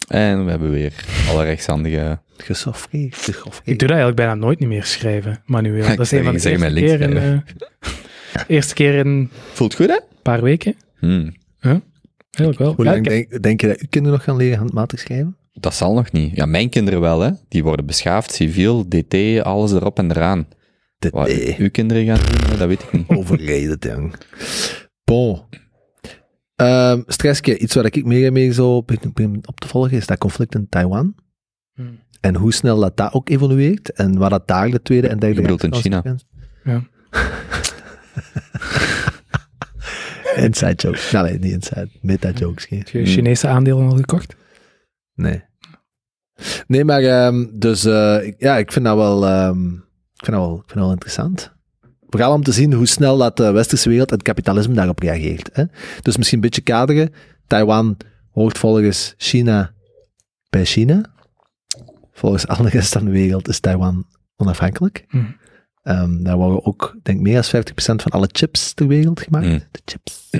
En we hebben weer alle rechtshandige... Gesoffreerd. Ik doe dat eigenlijk bijna nooit niet meer schrijven, manueel. Ik Dat is zeg- een van de eerste keer, in, eh, eerste keer in een Voelt goed, hè? paar weken. Hmm. Eigenlijk wel. Hoe Ja, lang denk, denk je dat uw kinderen nog gaan leren handmatig schrijven? Dat zal nog niet. Ja, mijn kinderen wel, hè. Die worden beschaafd, civiel, DT, alles erop en eraan. Wat uw kinderen gaan doen, dat weet ik niet. Overreden, jong. Bon. Ehm stressje, iets waar ik meer en meer zo op te volgen, is dat conflict in Taiwan. Hmm. En hoe snel dat dat ook evolueert. En waar dat daar de tweede en derde... Je bedoelt in China? Ja. Inside jokes. Nou, nee, niet inside. Meta jokes. geen. Heb je Chinese aandelen al gekocht? Nee. Nee, maar ehm, dus eh, ik- ja, ik vind dat wel, ehm, ik vind dat wel, ik vind dat wel interessant. Vooral om te zien hoe snel dat de westerse wereld en het kapitalisme daarop reageert. Hè? Dus misschien een beetje kaderen. Taiwan hoort volgens China bij China. Volgens alle rest van de wereld is Taiwan onafhankelijk. Hm. Ehm, daar worden ook, denk ik, meer dan 50% van alle chips ter wereld gemaakt. Hm. De chips.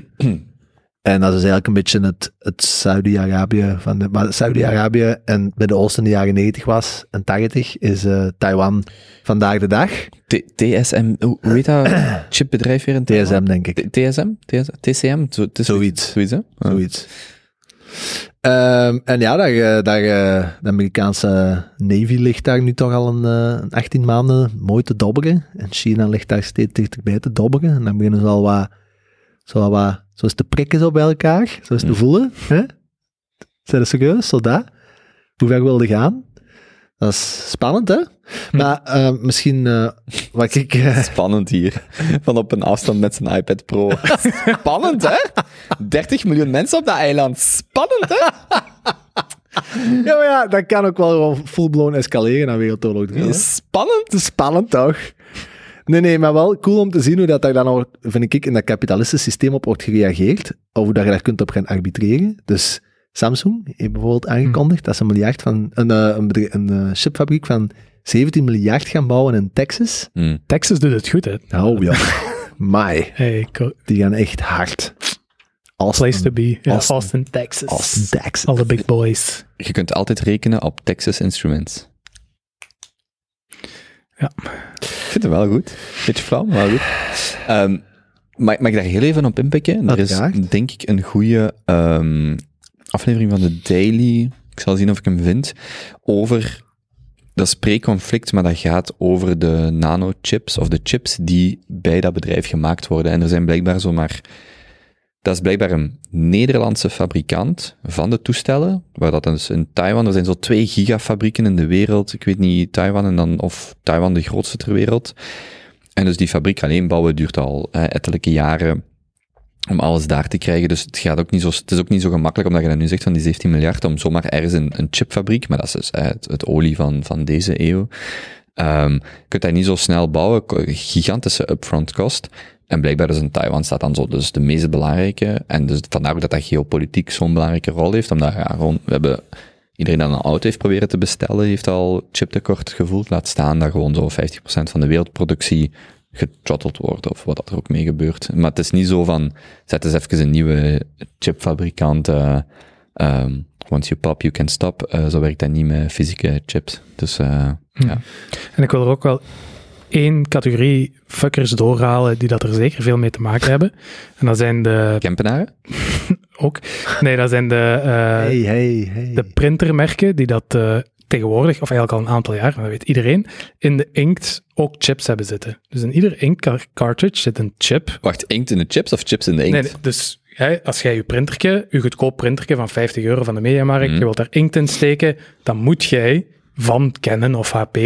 En dat is eigenlijk een beetje het, het Saudi-Arabië van de, maar Saudi-Arabië en Midden-Oosten in de jaren 90 was en 80 is eh, Taiwan vandaag de dag. T- TSM, hoe heet dat chipbedrijf weer in Taiwan? TSM denk ik. T- TSM? TS TCM? Zo, Zoiets. Zoiets, hè? Zoiets. Ehm, en ja, daar, eh, daar, eh, de Amerikaanse Navy ligt daar nu toch al een, eh, een 18 maanden mooi te dobberen. En China ligt daar steeds dichterbij te dobberen. En dan beginnen ze al wat, zo al wat, zo eens te prikken zo bij elkaar. Zo eens te Hm. voelen. Hè? Zijn ze serieus? Zo dat? Hoe ver wilde gaan? Dat is spannend, hè? Maar uh, misschien uh, wat ik... Uh... Spannend hier. Van op een afstand met zijn iPad Pro. Spannend, hè? 30 miljoen mensen op dat eiland. Spannend, hè? ja, maar ja, dat kan ook wel full-blown escaleren naar Wereldoorlog 3. Spannend. Spannend, toch? Nee, nee, maar wel cool om te zien hoe dat daar dan vind ik, in dat kapitalistische systeem op wordt gereageerd. Of hoe dat je daar kunt op gaan arbitreren. Dus Samsung heeft bijvoorbeeld aangekondigd dat ze een miljard van, een, eh, een, een, een chipfabriek van 17 miljard gaan bouwen in Texas. Hmm. Texas doet het goed, hè? Oh ja. My. Hey, die gaan echt hard. Austin, Place to be. Austin, Austin, Texas. Austin, Texas. All the big boys. Je kunt altijd rekenen op Texas Instruments. Ja. Ik vind het wel goed. Beetje flauw, maar wel goed. Um, mag, mag ik daar heel even op inpikken? Er is, denk ik, een goede um, aflevering van de Daily. Ik zal zien of ik hem vind. Over dat is maar dat gaat over de nanochips of de chips die bij dat bedrijf gemaakt worden. En er zijn blijkbaar zomaar dat is blijkbaar een Nederlandse fabrikant van de toestellen, waar dat dus in Taiwan, er zijn zo twee gigafabrieken in de wereld, ik weet niet, Taiwan en dan, of Taiwan de grootste ter wereld. En dus die fabriek alleen bouwen duurt al eh, ettelijke jaren om alles daar te krijgen. Dus het gaat ook niet zo, het is ook niet zo gemakkelijk, omdat je dat nu zegt van die 17 miljard, om zomaar ergens een, een chipfabriek, maar dat is dus het, olie van, van deze eeuw. Um, je kunt dat niet zo snel bouwen, gigantische upfront cost. En blijkbaar is in Taiwan staat dan zo dus de meest belangrijke. En dus vandaar ook dat dat geopolitiek zo'n belangrijke rol heeft. Omdat gewoon, we hebben, iedereen dat een auto heeft proberen te bestellen, heeft al chiptekort gevoeld. Laat staan dat gewoon zo 50% van de wereldproductie getrotteld wordt, of wat er ook mee gebeurt. Maar het is niet zo van, zet eens even een nieuwe chipfabrikant, uh, um, once you pop, you can stop. Uh, zo werkt dat niet met fysieke chips. Dus, uh, hm. ja. En ik wil er ook wel één categorie fuckers doorhalen die dat er zeker veel mee te maken hebben. En dat zijn de... Kempenaren? ook. Nee, dat zijn de, uh, hey, hey, hey. de printermerken die dat uh, tegenwoordig, of eigenlijk al een aantal jaar, maar dat weet iedereen, in de inkt ook chips hebben zitten. Dus in ieder inkt cartridge zit een chip. Wacht, inkt in de chips of chips in de inkt? Nee, dus als jij je printerke, je goedkoop printerke van 50 euro van de Mediamarkt, mm. je wilt daar inkt in steken, dan moet jij van Canon of HP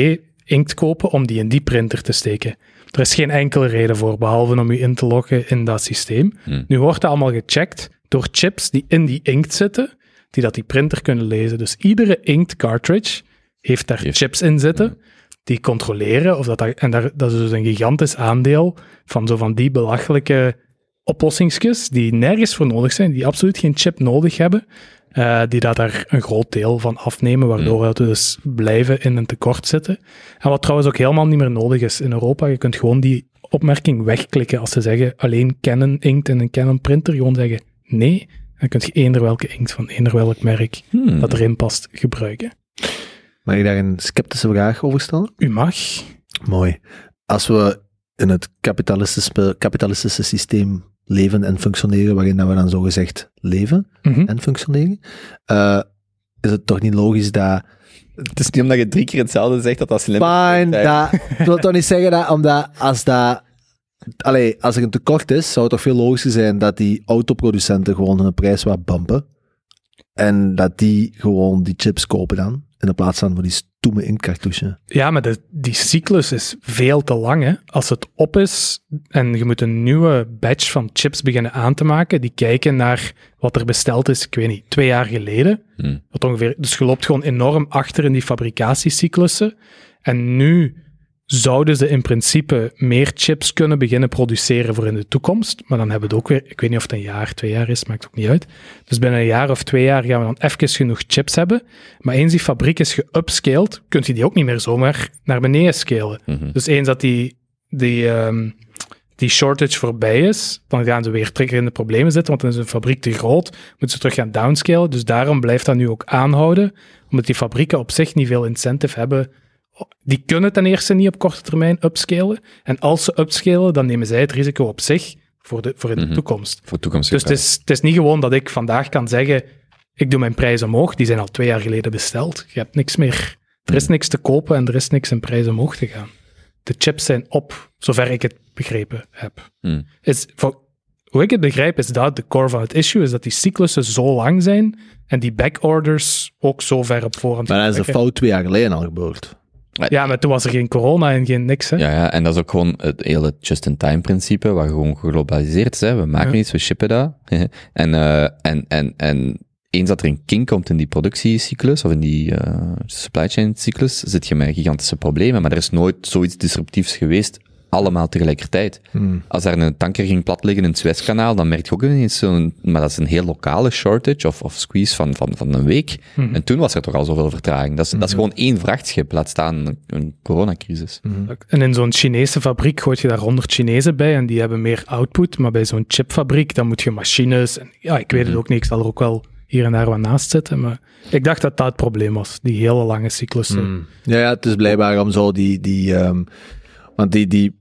inkt kopen om die in die printer te steken. Er is geen enkele reden voor, behalve om je in te loggen in dat systeem. Hmm. Nu wordt dat allemaal gecheckt door chips die in die inkt zitten, die dat die printer kunnen lezen. Dus iedere inkt cartridge heeft daar chips in zitten, die controleren of dat, en daar, dat is dus een gigantisch aandeel van zo van die belachelijke oplossingsjes die nergens voor nodig zijn, die absoluut geen chip nodig hebben, uh, die dat daar een groot deel van afnemen, waardoor mm. we dus blijven in een tekort zitten. En wat trouwens ook helemaal niet meer nodig is in Europa. Je kunt gewoon die opmerking wegklikken als ze zeggen alleen Canon inkt en een Canon printer. Gewoon zeggen nee. Dan kun je eender welke inkt van eender welk merk hmm. dat erin past gebruiken. Mag ik daar een sceptische vraag over stellen? U mag. Mooi. Als we in het kapitalistische, kapitalistische systeem leven en functioneren, waarin dat we dan zogezegd leven Mhm. en functioneren, uh, is het toch niet logisch dat... Het is niet omdat je drie keer hetzelfde zegt dat dat slim Fine, dat, ik wil toch niet zeggen dat omdat als dat... Allee, als er een tekort is, zou het toch veel logischer zijn dat die autoproducenten gewoon hun prijs wat bumpen. En dat die gewoon die chips kopen dan. In de plaats van voor die stoeme inktcartouche. Ja, maar de, die cyclus is veel te lang. Hè? Als het op is en je moet een nieuwe batch van chips beginnen aan te maken, die kijken naar wat er besteld is, ik weet niet, twee jaar geleden. Hmm. Wat ongeveer, dus je loopt gewoon enorm achter in die fabricatiecyclussen. En nu zouden ze in principe meer chips kunnen beginnen produceren voor in de toekomst. Maar dan hebben we het ook weer, ik weet niet of het een jaar, twee jaar is, maakt ook niet uit. Dus binnen een jaar of twee jaar gaan we dan even genoeg chips hebben. Maar eens die fabriek is geupscaled, kunt je die ook niet meer zomaar naar beneden scalen. Mhm. Dus eens dat die, die, um, die shortage voorbij is, dan gaan ze weer terug in de problemen zitten, want dan is een fabriek te groot, moeten ze terug gaan downscalen. Dus daarom blijft dat nu ook aanhouden, omdat die fabrieken op zich niet veel incentive hebben die kunnen ten eerste niet op korte termijn upscalen. En als ze upscalen, dan nemen zij het risico op zich voor, de, voor in de Mhm. toekomst. Voor toekomst. Dus het is, het is niet gewoon dat ik vandaag kan zeggen, ik doe mijn prijzen omhoog, die zijn al twee jaar geleden besteld. Je hebt niks meer, er is Mhm. niks te kopen en er is niks in prijs omhoog te gaan. De chips zijn op, zover ik het begrepen heb. Hmm. Is voor, hoe ik het begrijp, is dat de core van het issue, is dat die cyclussen zo lang zijn en die backorders ook zo ver op voorhand. Maar dat is de vertrekken. fout twee jaar geleden al gebeurd. Ja, maar toen was er geen corona en geen niks. Hè? Ja, ja, en dat is ook gewoon het hele just-in-time-principe, wat gewoon geglobaliseerd is. Hè. We maken Ja. iets, we shippen dat. en, eh, en, en, en eens dat er een kink komt in die productiecyclus, of in die eh, supply chain cyclus, zit je met gigantische problemen. Maar er is nooit zoiets disruptiefs geweest, allemaal tegelijkertijd. Hmm. Als er een tanker ging platliggen in het Suezkanaal, dan merk je ook ineens zo'n, maar dat is een heel lokale shortage of, of squeeze van, van, van een week. Mhm. En toen was er toch al zoveel vertraging. Dat is, dat is gewoon één vrachtschip, laat staan een, een coronacrisis. En in zo'n Chinese fabriek gooit je daar 100 Chinezen bij en die hebben meer output. Maar bij zo'n chipfabriek, dan moet je machines. En, ja, ik weet het ook niet. Ik zal er ook wel hier en daar wat naast zitten. Maar ik dacht dat dat het probleem was. Die hele lange cyclussen. Hmm. Ja, ja, het is blijkbaar om zo die, die ehm, want die, die,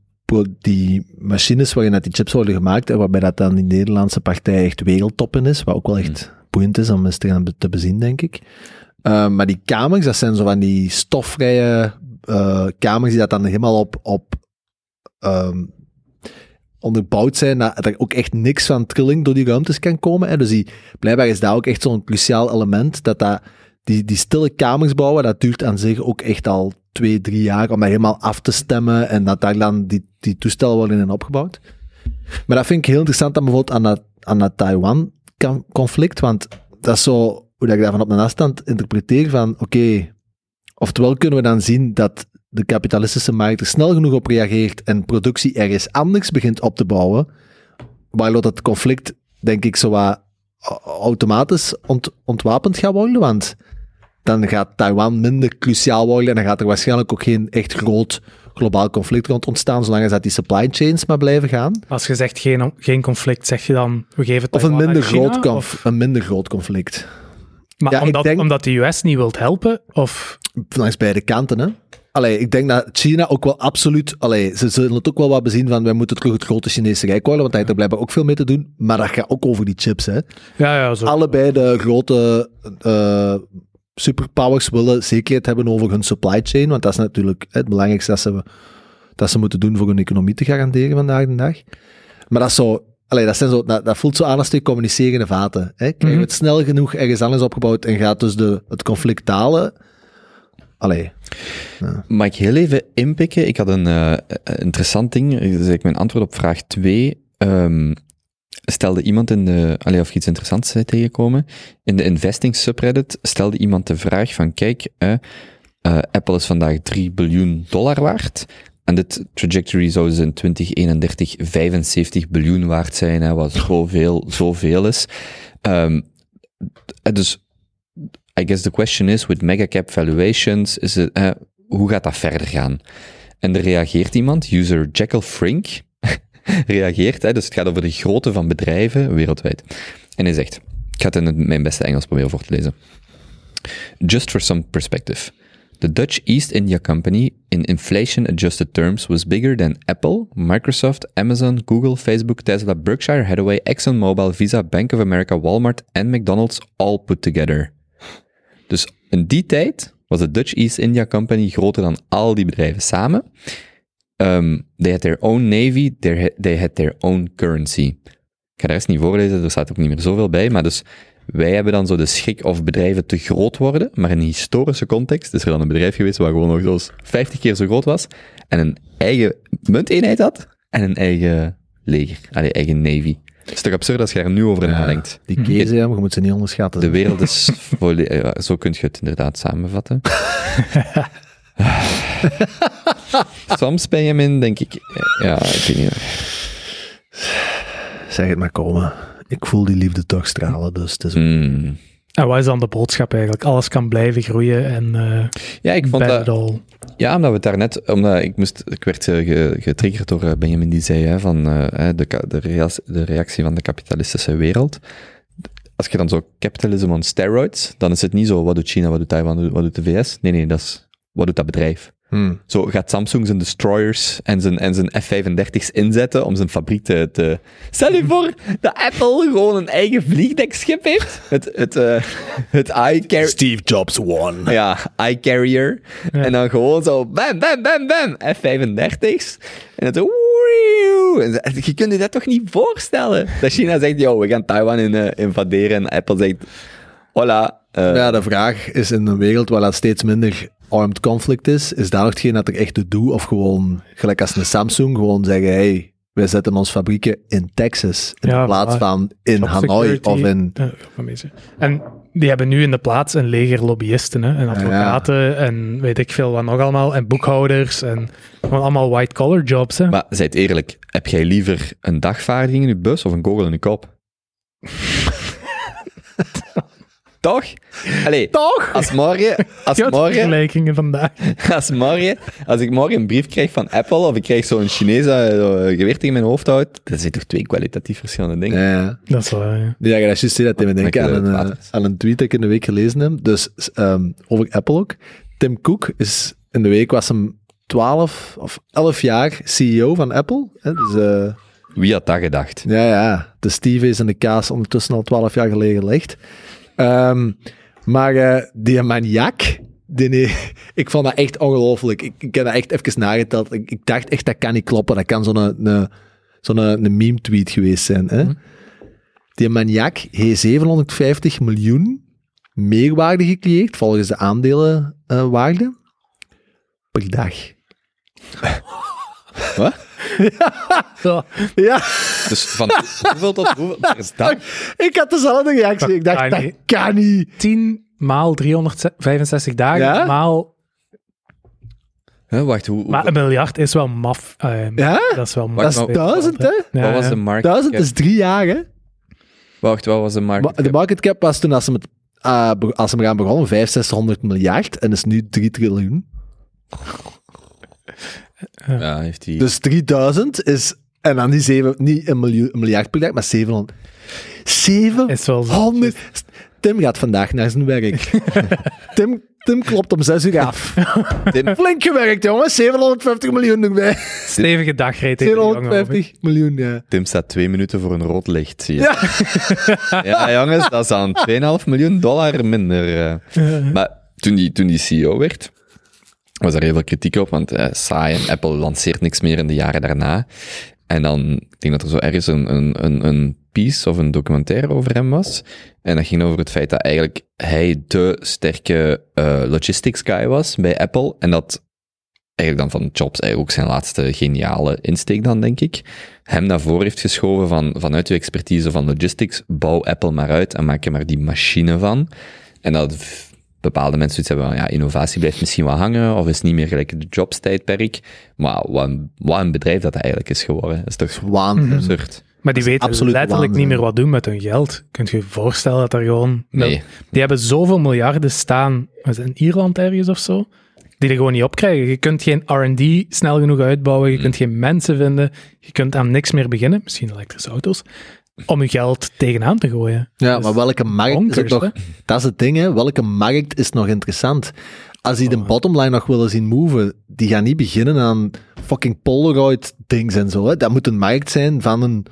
die machines waarin dat die chips worden gemaakt en waarbij dat dan die Nederlandse partij echt wereldtop in is, wat ook wel echt boeiend is om eens te gaan be- te bezien, denk ik. Ehm, maar die kamers, dat zijn zo van die stofvrije eh, kamers die dat dan helemaal op, op ehm, onderbouwd zijn, dat er ook echt niks van trilling door die ruimtes kan komen. Hè. Dus die, blijkbaar is dat ook echt zo'n cruciaal element, dat dat die, die stille kamers bouwen, dat duurt aan zich ook echt al twee, drie jaar om dat helemaal af te stemmen en dat daar dan die, die toestellen worden in opgebouwd. Maar dat vind ik heel interessant dan bijvoorbeeld aan dat, aan Taiwan-conflict, want dat is zo hoe dat ik dat van op een afstand interpreteer van, oké, oftewel kunnen we dan zien dat de kapitalistische markt er snel genoeg op reageert en productie ergens anders begint op te bouwen, waardoor dat conflict, denk ik, zo wat automatisch ont, ontwapend gaat worden, want dan gaat Taiwan minder cruciaal worden en dan gaat er waarschijnlijk ook geen echt groot globaal conflict rond ontstaan, zolang als dat die supply chains maar blijven gaan. Als je zegt geen, geen conflict, zeg je dan we geven Of een minder, China, groot conf- of- een minder groot conflict. maar Ja, omdat, denk- omdat de US niet wilt helpen? Of Langs beide kanten, hè. Allee, ik denk dat China ook wel absoluut... Allee, ze zullen het ook wel wat bezien van wij moeten terug het grote Chinese rijk worden, want daar heeft er blijkbaar ook veel mee te doen. Maar dat gaat ook over die chips, hè. ja, ja, zo. Allebei de grote eh, superpowers willen zekerheid hebben over hun supply chain, want dat is natuurlijk het belangrijkste dat ze, dat ze moeten doen voor hun economie te garanderen vandaag de dag. Maar dat is zo... Allee, dat, zijn zo, dat, dat voelt zo aan als twee communicerende vaten. Hè? Krijgen Mhm. we het snel genoeg ergens anders opgebouwd en gaat dus de, het conflict dalen? Allee, Mag ik heel even inpikken? Ik had een eh, interessant ding. Dat is eigenlijk mijn antwoord op vraag 2. Ehm, stelde iemand in de... Allee, of iets interessants zei tegenkomen. In de investing subreddit stelde iemand de vraag van, kijk, eh, eh, Apple is vandaag 3 biljoen dollar waard. En dit trajectory zou dus in 2031 75 biljoen waard zijn, hè, wat zoveel, zoveel is. Ehm, eh, dus I guess the question is, with megacap valuations, is het, eh, hoe gaat dat verder gaan? En er reageert iemand, user Jekyll Frink, reageert, hè, dus het gaat over de grootte van bedrijven wereldwijd. En hij zegt, ik ga het in mijn beste Engels proberen voor te lezen. Just for some perspective. The Dutch East India Company, in inflation adjusted terms, was bigger than Apple, Microsoft, Amazon, Google, Facebook, Tesla, Berkshire Hathaway, ExxonMobil, Visa, Bank of America, Walmart en McDonald's all put together. Dus in die tijd was de Dutch East India Company groter dan al die bedrijven samen. Um, they had their own navy, they had, their own currency. Ik ga de rest niet voorlezen, er staat ook niet meer zoveel bij, maar dus wij hebben dan zo de schrik of bedrijven te groot worden, maar in een historische context is er dan een bedrijf geweest waar gewoon nog zoals 50 keer zo groot was en een eigen munteenheid had en een eigen leger, allee, eigen navy. Het is toch absurd als je daar nu over nadenkt. die kezen, ja, maar je moet ze niet onderschatten. De wereld is volledig... ja, Zo kun je het inderdaad samenvatten. Soms, Benjamin, denk ik... Ja, ik weet niet. Zeg het maar komen. Ik voel die liefde toch stralen, dus het is... Hmm. En wat is dan de boodschap eigenlijk? Alles kan blijven groeien en eh Ja, ik vond dat... all. Ja, omdat we het daarnet... Omdat ik, moest, ik werd eh, ge- getriggerd door eh, Benjamin die zei hè, van eh, de, de, rea- de reactie van de kapitalistische wereld. Als je dan zo capitalism on steroids, dan is het niet zo wat doet China, wat doet Taiwan, wat doet de VS. Nee, nee, dat is wat doet dat bedrijf. Hmm. Zo gaat Samsung zijn destroyers en zijn, en zijn F-35's inzetten om zijn fabriek te, te... Stel je voor dat Apple gewoon een eigen vliegdekschip heeft. Het, het, eh het iCarrier. Steve Jobs won. Ja, iCarrier. Ja. En dan gewoon zo bam, bam, bam, bam. F-35's. En het zo... En Je kunt je dat toch niet voorstellen? Dat China zegt, yo, we gaan Taiwan in, eh, invaderen. En Apple zegt, hola. eh, Ja, de vraag is in een wereld waar dat steeds minder armed conflict is, is daar nog hetgeen dat er echt doet? Of gewoon, gelijk als een Samsung, gewoon zeggen, hey, wij zetten onze fabrieken in Texas, in Ja, plaats van in Hanoi security. of in... Ja. En die hebben nu in de plaats een leger lobbyisten hè, en advocaten en weet ik veel wat nog allemaal. En boekhouders en gewoon allemaal white-collar jobs. Hè. Maar zijt eerlijk, heb jij liever een dagvaarding in je bus of een kogel in je kop? Toch? Allee, Toch? als morgen, als Ja, morgen, vergelijkingen vandaag. als morgen, als ik morgen een brief krijg van Apple of ik krijg zo'n Chinees dat eh, geweer tegen mijn hoofd houdt, dat zijn toch twee kwalitatief verschillende dingen. Ja, Dat is waar, ja. ja, je dat juist zei, dat deed me denken aan een, eh, aan een tweet dat ik in de week gelezen heb. Dus ehm, over Apple ook. Tim Cook is in de week was hem 12 of 11 jaar CEO van Apple. Hè, dus eh, Wie had dat gedacht? Ja, ja. De Steve is in de kaas ondertussen al twaalf jaar geleden gelegd. Ehm, maar eh, die maniak, die, nee, ik vond dat echt ongelooflijk. Ik, ik heb dat echt even nageteld. Ik, ik dacht echt, dat kan niet kloppen. Dat kan zo'n een, zo'n een meme-tweet geweest zijn. Hè? Die maniak heeft 750 miljoen meerwaarde gecreëerd, volgens de aandelenwaarde, per dag. Wat? Ja. Ja. Dus van hoeveel tot hoeveel per dag? Ik had dezelfde reactie. Ik dacht, kan dat niet. kan niet. 10 maal 365 dagen, Ja? maal... Huh, wacht, hoe, Maar een miljard is wel maf. Ja? Dat is wel maf. Dat is duizend, hè? Ja, wat was de market Duizend cap? is drie jaar, hè? Wacht, wat was de market Ma- De cap? market cap was toen, als ze, met, eh, be- als ze gaan begonnen, 500, 600 miljard en is nu 3 triljoen. Ja, heeft hij... Dus 3000 is, en dan die zeven, niet een, miljoen, een miljard per dag, maar 700. 700! Is wel zo. Tim gaat vandaag naar zijn werk. Tim, Tim klopt om 6 uur af. Tim, Flink gewerkt, jongens. 750 miljoen erbij. Stevige die hoop ik. 750 miljoen, ja. Tim staat twee minuten voor een rood licht, zie je. Ja. Ja, jongens, dat is aan 2,5 miljoen dollar minder. eh. Maar toen die, toen die CEO werd, was er heel veel kritiek op, want eh, saai en Apple lanceert niks meer in de jaren daarna. En dan, ik denk dat er zo ergens een, een, een, een piece of een documentaire over hem was. En dat ging over het feit dat eigenlijk hij de sterke eh, logistics guy was bij Apple. En dat eigenlijk dan van Jobs eigenlijk ook zijn laatste geniale insteek dan, denk ik, hem naar voren heeft geschoven van, vanuit uw expertise van logistics, bouw Apple maar uit en maak er maar die machine van. En dat bepaalde mensen zoiets hebben van, ja, innovatie blijft misschien wel hangen, of is niet meer gelijk de Jobs tijdperk. Maar wat een, wat een bedrijf dat, dat eigenlijk is geworden. Dat is toch Waanzin. absurd? Maar die weten absoluut letterlijk waanzin. niet meer wat doen met hun geld. Kunt je je voorstellen dat er gewoon... Nee. Die hebben zoveel miljarden staan, was in Ierland ergens of zo, die er gewoon niet op krijgen. Je kunt geen R&D snel genoeg uitbouwen, je kunt geen mensen vinden, je kunt aan niks meer beginnen, misschien elektrische auto's, om je geld tegenaan te gooien. Ja, Dus maar welke markt is het nog? hè? Dat is het ding, hè. Welke markt is nog interessant? Als die de Oh. bottomline nog willen zien moven, die gaan niet beginnen aan fucking Polaroid-dings en zo. Hè. Dat moet een markt zijn van een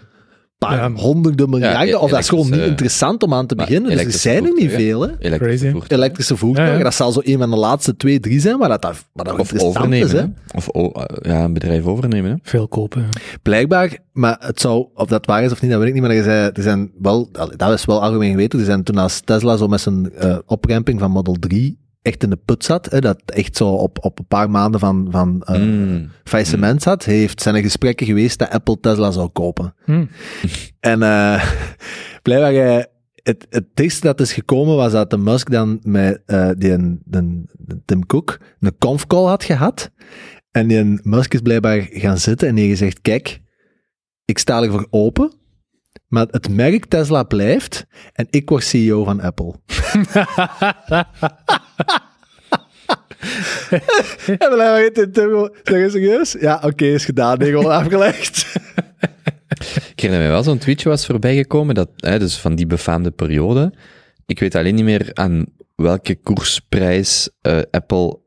paar Ja. honderden miljarden. e- of dat is gewoon niet interessant om aan te beginnen. Dus er zijn er niet veel, hè. Elektrische Crazy. voertuigen. Elektrische voertuigen, Ja, ja. dat zal zo een van de laatste twee, drie zijn, maar dat, maar dat Of interessant overnemen, is, hè. Of eh, ja, een bedrijf overnemen, hè. Veel kopen. Blijkbaar, maar het zou, of dat waar is of niet, dat weet ik niet, maar er zijn, er zijn wel, dat is wel algemeen geweten, er zijn toen als Tesla zo met zijn eh opramping van Model 3 echt in de put zat, hè, dat echt zo op, op een paar maanden van, van eh, Mm. faillissement zat, heeft, zijn er gesprekken geweest dat Apple Tesla zou kopen. Hm. En eh blijkbaar, eh, het, het dichtste dat is gekomen was dat de Musk dan met eh die, een- de, de Tim Cook een conf call had gehad. En die Musk is blijkbaar gaan zitten en die heeft gezegd, kijk, ik sta ervoor open, maar het merk Tesla blijft en ik word CEO van Apple. en heeft Tim gewoon, zeg je serieus? Ja, oké, is gedaan, nee, afgelegd. Ik herinner me wel, zo'n tweetje was voorbijgekomen, dat, dus van die befaamde periode. Ik weet alleen niet meer aan welke koersprijs eh, Apple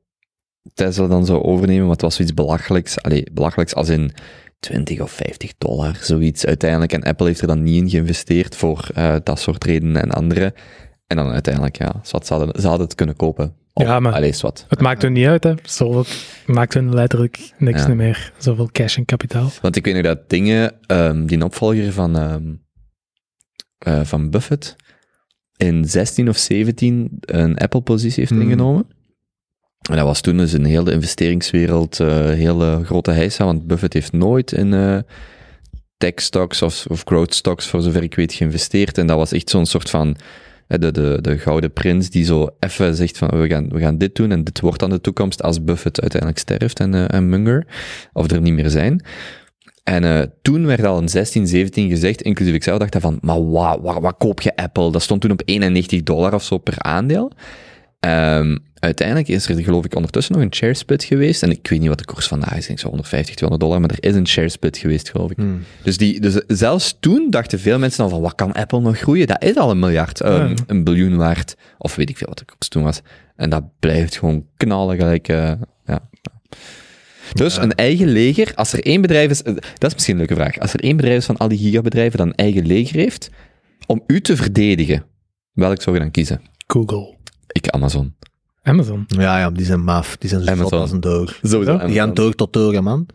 Tesla dan zou overnemen, maar het was zoiets belachelijks. Allee, belachelijks als in 20 of 50 dollar, zoiets uiteindelijk. En Apple heeft er dan niet in geïnvesteerd voor eh, dat soort redenen en andere. En dan uiteindelijk, ja, had- ze hadden, ze hadden het kunnen kopen. Ja, maar- Allee, wat. Het maakt hun niet uit, hè. Zoveel maakt hun letterlijk niks Ja. meer. Zoveel cash en kapitaal. Want ik weet nog dat dingen, ehm, die opvolger van, ehm, eh, van Buffett, in 16 of 17 een Apple-positie heeft Hmm. ingenomen. En dat was toen dus in heel de investeringswereld eh hele grote heisa, want Buffett heeft nooit in eh tech stocks of, of growth stocks, voor zover ik weet, geïnvesteerd. En dat was echt zo'n soort van eh, de, de, de gouden prins die zo even zegt van we gaan, we gaan dit doen en dit wordt dan de toekomst als Buffett uiteindelijk sterft en, eh, en Munger, of er niet meer zijn. En eh, toen werd al in 16, 17 gezegd, inclusief ik zelf, dacht van, maar wat, wat koop je Apple? Dat stond toen op 91 dollar of zo per aandeel. Ehm, uiteindelijk is er geloof ik ondertussen nog een share split geweest. En ik weet niet wat de koers vandaag is, ik denk zo 150, 200 dollar, maar er is een share split geweest, geloof ik. Hmm. Dus, die, dus zelfs toen dachten veel mensen al van, wat kan Apple nog groeien? Dat is al een miljard, eh, Ja. een biljoen waard. Of weet ik veel wat de koers toen was. En dat blijft gewoon knallen gelijk, eh, ja. Dus een eigen leger, als er één bedrijf is, eh, dat is misschien een leuke vraag. Als er één bedrijf is van al die gigabedrijven dat een eigen leger heeft, om u te verdedigen, welk zou je dan kiezen? Google. Ik Amazon. Amazon. Ja, ja, die zijn maf. Die zijn zo Amazon. als een doog. Sowieso. Ja? Die gaan door tot door, hè, man.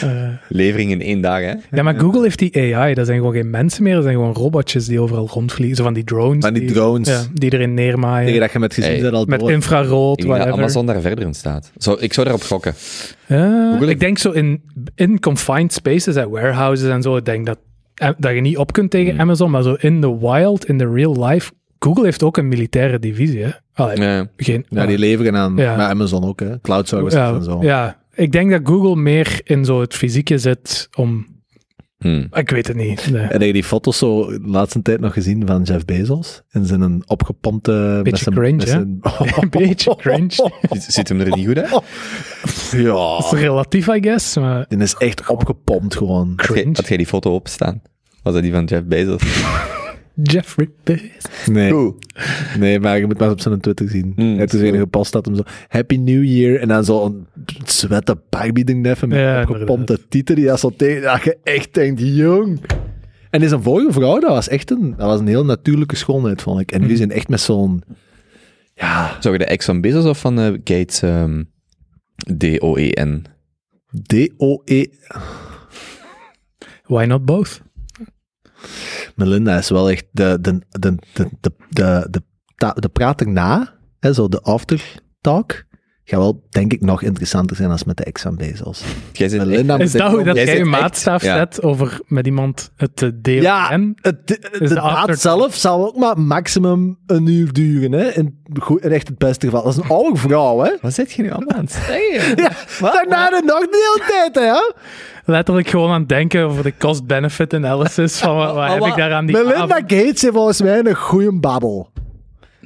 Eh, Levering in één dag, hè? ja, maar Google heeft die AI. Dat zijn gewoon geen mensen meer. Dat zijn gewoon robotjes die overal rondvliegen. Zo van die drones. Van die drones. Ja, die erin neermaaien. Tegen dat je met gezien Hey, al Met door. infrarood, Ik denk dat whatever. Amazon daar verder in staat. Zo, ik zou daarop gokken. Ik denk zo in, in confined spaces, hè, warehouses en zo, ik denk dat, dat je niet op kunt tegen Hmm. Amazon, maar zo in the wild, in the real life, Google heeft ook een militaire divisie, hè. Allee, Ja. geen, Ja, die leveren aan, Ja. Amazon ook, hè. Cloud services ja, en zo. ja, ik denk dat Google meer in zo het fysieke zit om, Hm. ik weet het niet. Nee. En heb je die foto's zo de laatste tijd nog gezien van Jeff Bezos? In zijn opgepompte... met Beetje zijn- cringe, hè? zijn- Een beetje cringe. Ziet, hem er niet goed uit? Ja. Dat is relatief, I guess, maar Die is echt opgepompt gewoon. Had jij, cringe. had jij die foto opstaan? Was dat die van Jeff Bezos? Jeffrey Bezos. Nee, nee, maar je moet maar eens op zijn Twitter zien. Mm, dus zo. een gepost dat hem zo Happy New Year en dan zo een zwette Barbie ding neffen met Ja, een opgepompte titel die dat zo tegen, dat je echt denkt, jong. En is een vorige vrouw, dat was echt een, dat was een heel natuurlijke schoonheid, vond ik. En nu zijn echt met zo'n, ja, Zou je de ex van Bezos of van eh, Gates ehm, D-O-E-N? D-O-E. Why not both? Melinda is wel echt de, de, de, de, de, de, de, de praat erna, hè, zo de aftertalk, gaat wel, denk ik, nog interessanter zijn als met de ex van Bezos. Jij zit Melinda echt- Is dat hoe dat Jij jij je echt- maatstaf ja. zet over met iemand het te delen? Ja? Het, de, de, de daad after- zelf zal ook maar maximum een uur duren, hè? In, goed, in echt het beste geval. Dat is een oude vrouw, hè? Wat zit je nu allemaal aan het zeggen? Ja, daarna de nog de hele tijd, hè? ja? letterlijk gewoon aan het denken over de cost-benefit analysis van wat, wat heb ik daar aan die Melinda avond? Gates heeft volgens mij een goede babbel.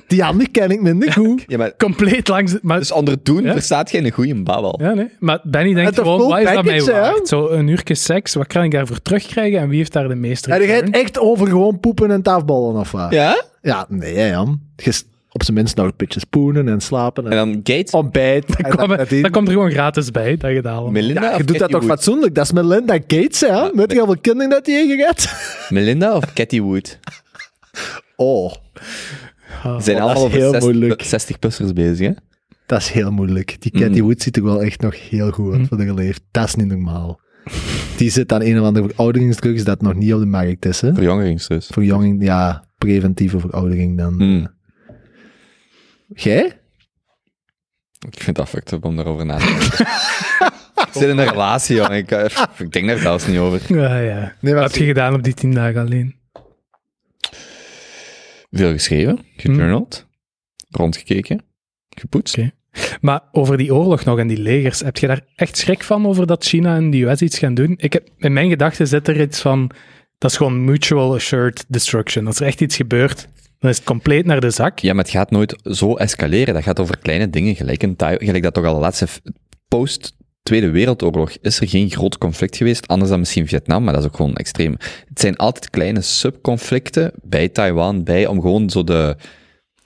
Die andere ken ik minder goed. Ja, maar compleet langs... Maar, dus onder doen Ja? verstaat geen goede babbel. ja, nee. maar Benny denkt Het gewoon, full wat is dat mij package, hè? waard? Zo een uurtje seks, wat kan ik daarvoor terugkrijgen en wie heeft daar de meeste En je return? gaat echt over gewoon poepen en tafballen of wat? Ja? Ja, nee, hè, Jan. Je op zijn minst nog een beetje spoenen en slapen. En, En dan Gates, ontbijt. en dat komt er gewoon gratis bij, dat gedaan. Melinda ja, of je doet dat Cathy toch Wood? fatsoenlijk? Dat is Melinda Gates, hè? Weet je hoeveel kinderen dat die heeft gehad? Melinda of Cathy Wood? Oh, Ze zijn Oh, allemaal dat is over heel 60 moeilijk. 60-plussers bezig, hè? dat is heel moeilijk. Die Cathy Mm. Wood ziet er wel echt nog heel goed uit Mm. voor de geleefd. Dat is niet normaal. Die zit aan een of andere verouderingsdrugs dat nog niet op de markt is, hè? Verjongeringsrust. Verjonging, ja, preventieve veroudering dan. Mm. Jij? Ik vind dat fucked up om daarover na te denken. ik zit in een relatie, jongen. Ik, eh, ik denk daar zelfs niet over. Ja, ja. Nee, Wat heb je gedaan op die tien dagen alleen? Veel geschreven, gejournald, rondgekeken, gepoetst. Maar over die oorlog nog en die legers, heb je daar echt schrik van over dat China en de US iets gaan doen? Ik heb, in mijn gedachten zit er iets van, dat is gewoon mutual assured destruction. Als er echt iets gebeurt, dan is het compleet naar de zak. Ja, maar het gaat nooit zo escaleren. Dat gaat over kleine dingen, gelijk, Taiwan, gelijk dat toch al de laatste post Tweede Wereldoorlog is er geen groot conflict geweest, anders dan misschien Vietnam, maar dat is ook gewoon extreem. Het zijn altijd kleine subconflicten bij Taiwan, bij om gewoon zo de,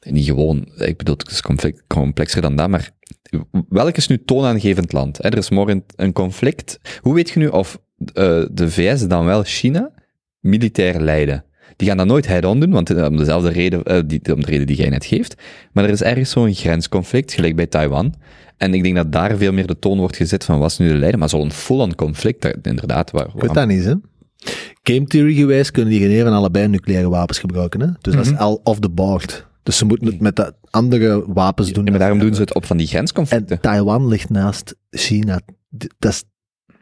niet gewoon, ik bedoel, het is conflict, complexer dan dat, maar welk is nu toonaangevend land? Er is morgen een conflict. Hoe weet je nu of eh, de VS dan wel China militair leiden? Die gaan dat nooit head-on doen, want eh, om dezelfde reden, eh, die, om de reden die jij net geeft. Maar er is ergens zo'n grensconflict, gelijk bij Taiwan. En ik denk dat daar veel meer de toon wordt gezet van wat is nu de leider, maar zo'n full-on conflict, inderdaad. Waar, Ik weet dat niet, hè. Game theory gewijs kunnen die geen een van allebei nucleaire wapens gebruiken, hè. Dus dat is al off the board. Dus ze moeten het met de andere wapens doen. Ja, maar daarom doen ze het op van die En grensconflicten. Taiwan ligt naast China. Dat is,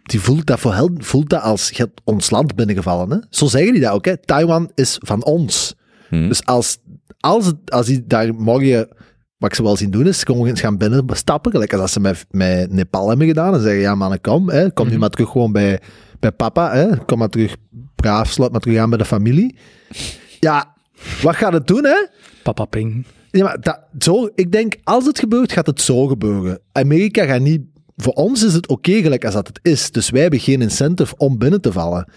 die voelt dat voor hen, voelt dat als je ons land binnengevallen. Hè? Zo zeggen die dat ook. Hè? Taiwan is van ons. Hm. Dus als, als, het, als die daar morgen, wat ik ze wel zien doen, is gewoon eens gaan binnenstappen. Gelijk als ze met, met Nepal hebben gedaan. En zeggen, ja mannen, kom. Hè? Kom nu maar terug gewoon bij, bij papa. Hè? Kom maar terug, braaf, sluit maar terug aan bij de familie. Ja, wat gaat het doen, hè? Papa Ping. Ja, maar dat, zo, ik denk, als het gebeurt, gaat het zo gebeuren. Amerika gaat niet... Voor ons is het oké gelijk als dat het is. Dus wij hebben geen incentive om binnen te vallen.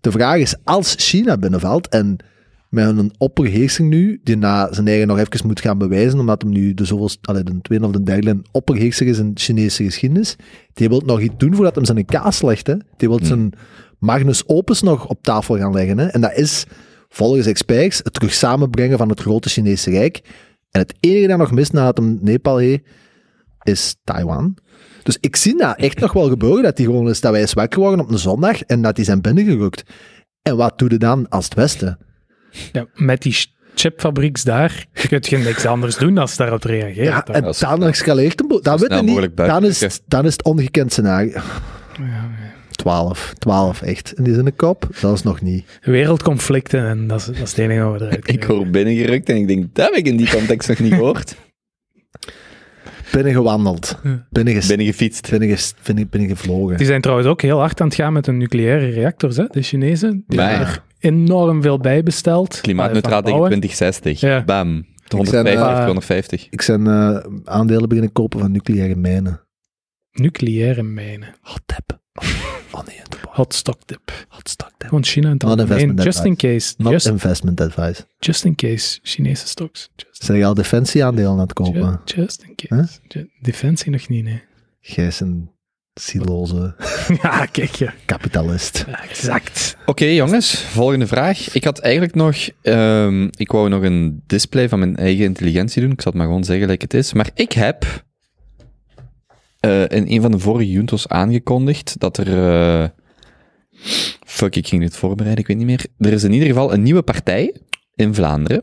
De vraag is, als China binnenvalt en met een opperheersing nu, die na zijn eigen nog even moet gaan bewijzen, omdat hem nu de zoveelste, allee, de tweede of de derde opperheerser is in Chinese geschiedenis, die wil nog iets doen voordat hem zijn kaas legt. Hè. Die wil zijn magnus opus nog op tafel gaan leggen. Hè. En dat is, volgens experts, het terug samenbrengen van het grote Chinese Rijk. En het enige dat nog mist nadat hem Nepal heeft, is Taiwan. Dus ik zie dat echt nog wel gebeuren, dat, die gewoon is, dat wij is wakker worden op een zondag en dat die zijn binnengerukt. En wat doe je dan als het Westen? Ja, met die ch- chipfabrieks daar, je kunt je niks anders doen dan daarop reageren. Ja, en is- dan escaleert boel. Dan, weet je niet, dan, is, het- dan is het ongekend scenario. 12, 12 echt. En die is in de kop, dat is nog niet. Wereldconflicten, en dat is, dat is het enige wat we eruit Ik hoor binnengerukt en ik denk, dat heb ik in die context nog niet gehoord. Binnengewandeld, binnenges, Binnengefietst. binnenges, binnen, binnengevlogen. Die zijn trouwens ook heel hard aan het gaan met hun nucleaire reactors, hè? de Chinezen. Die Maar hebben er enorm veel bij besteld. Klimaatneutraal eh, tegen bouwen. 2060. Ja. Bam. ben, 150, eh, 250. Ik zijn eh, aandelen beginnen kopen van nucleaire mijnen. Nucleaire mijnen. Hot tap. Oh nee, Hot stock tip. hot stock tap. Gewoon China en Not Just in case. Not Just, investment advice. just in case. Chinese stocks. Just, Zijn je al defensieaandelen aan het kopen? ju- just in case. Defensie nog niet, nee. Jij is een siloze ja, kijk je. kapitalist. Exact. Oké, jongens, volgende vraag. Ik had eigenlijk nog, ehm, ik wou nog een display van mijn eigen intelligentie doen. Ik zal het maar gewoon zeggen gelijk het is. Maar ik heb eh, in een van de vorige Juntos aangekondigd dat er, eh, fuck, ik ging dit voorbereiden, ik weet niet meer. Er is in ieder geval een nieuwe partij in Vlaanderen.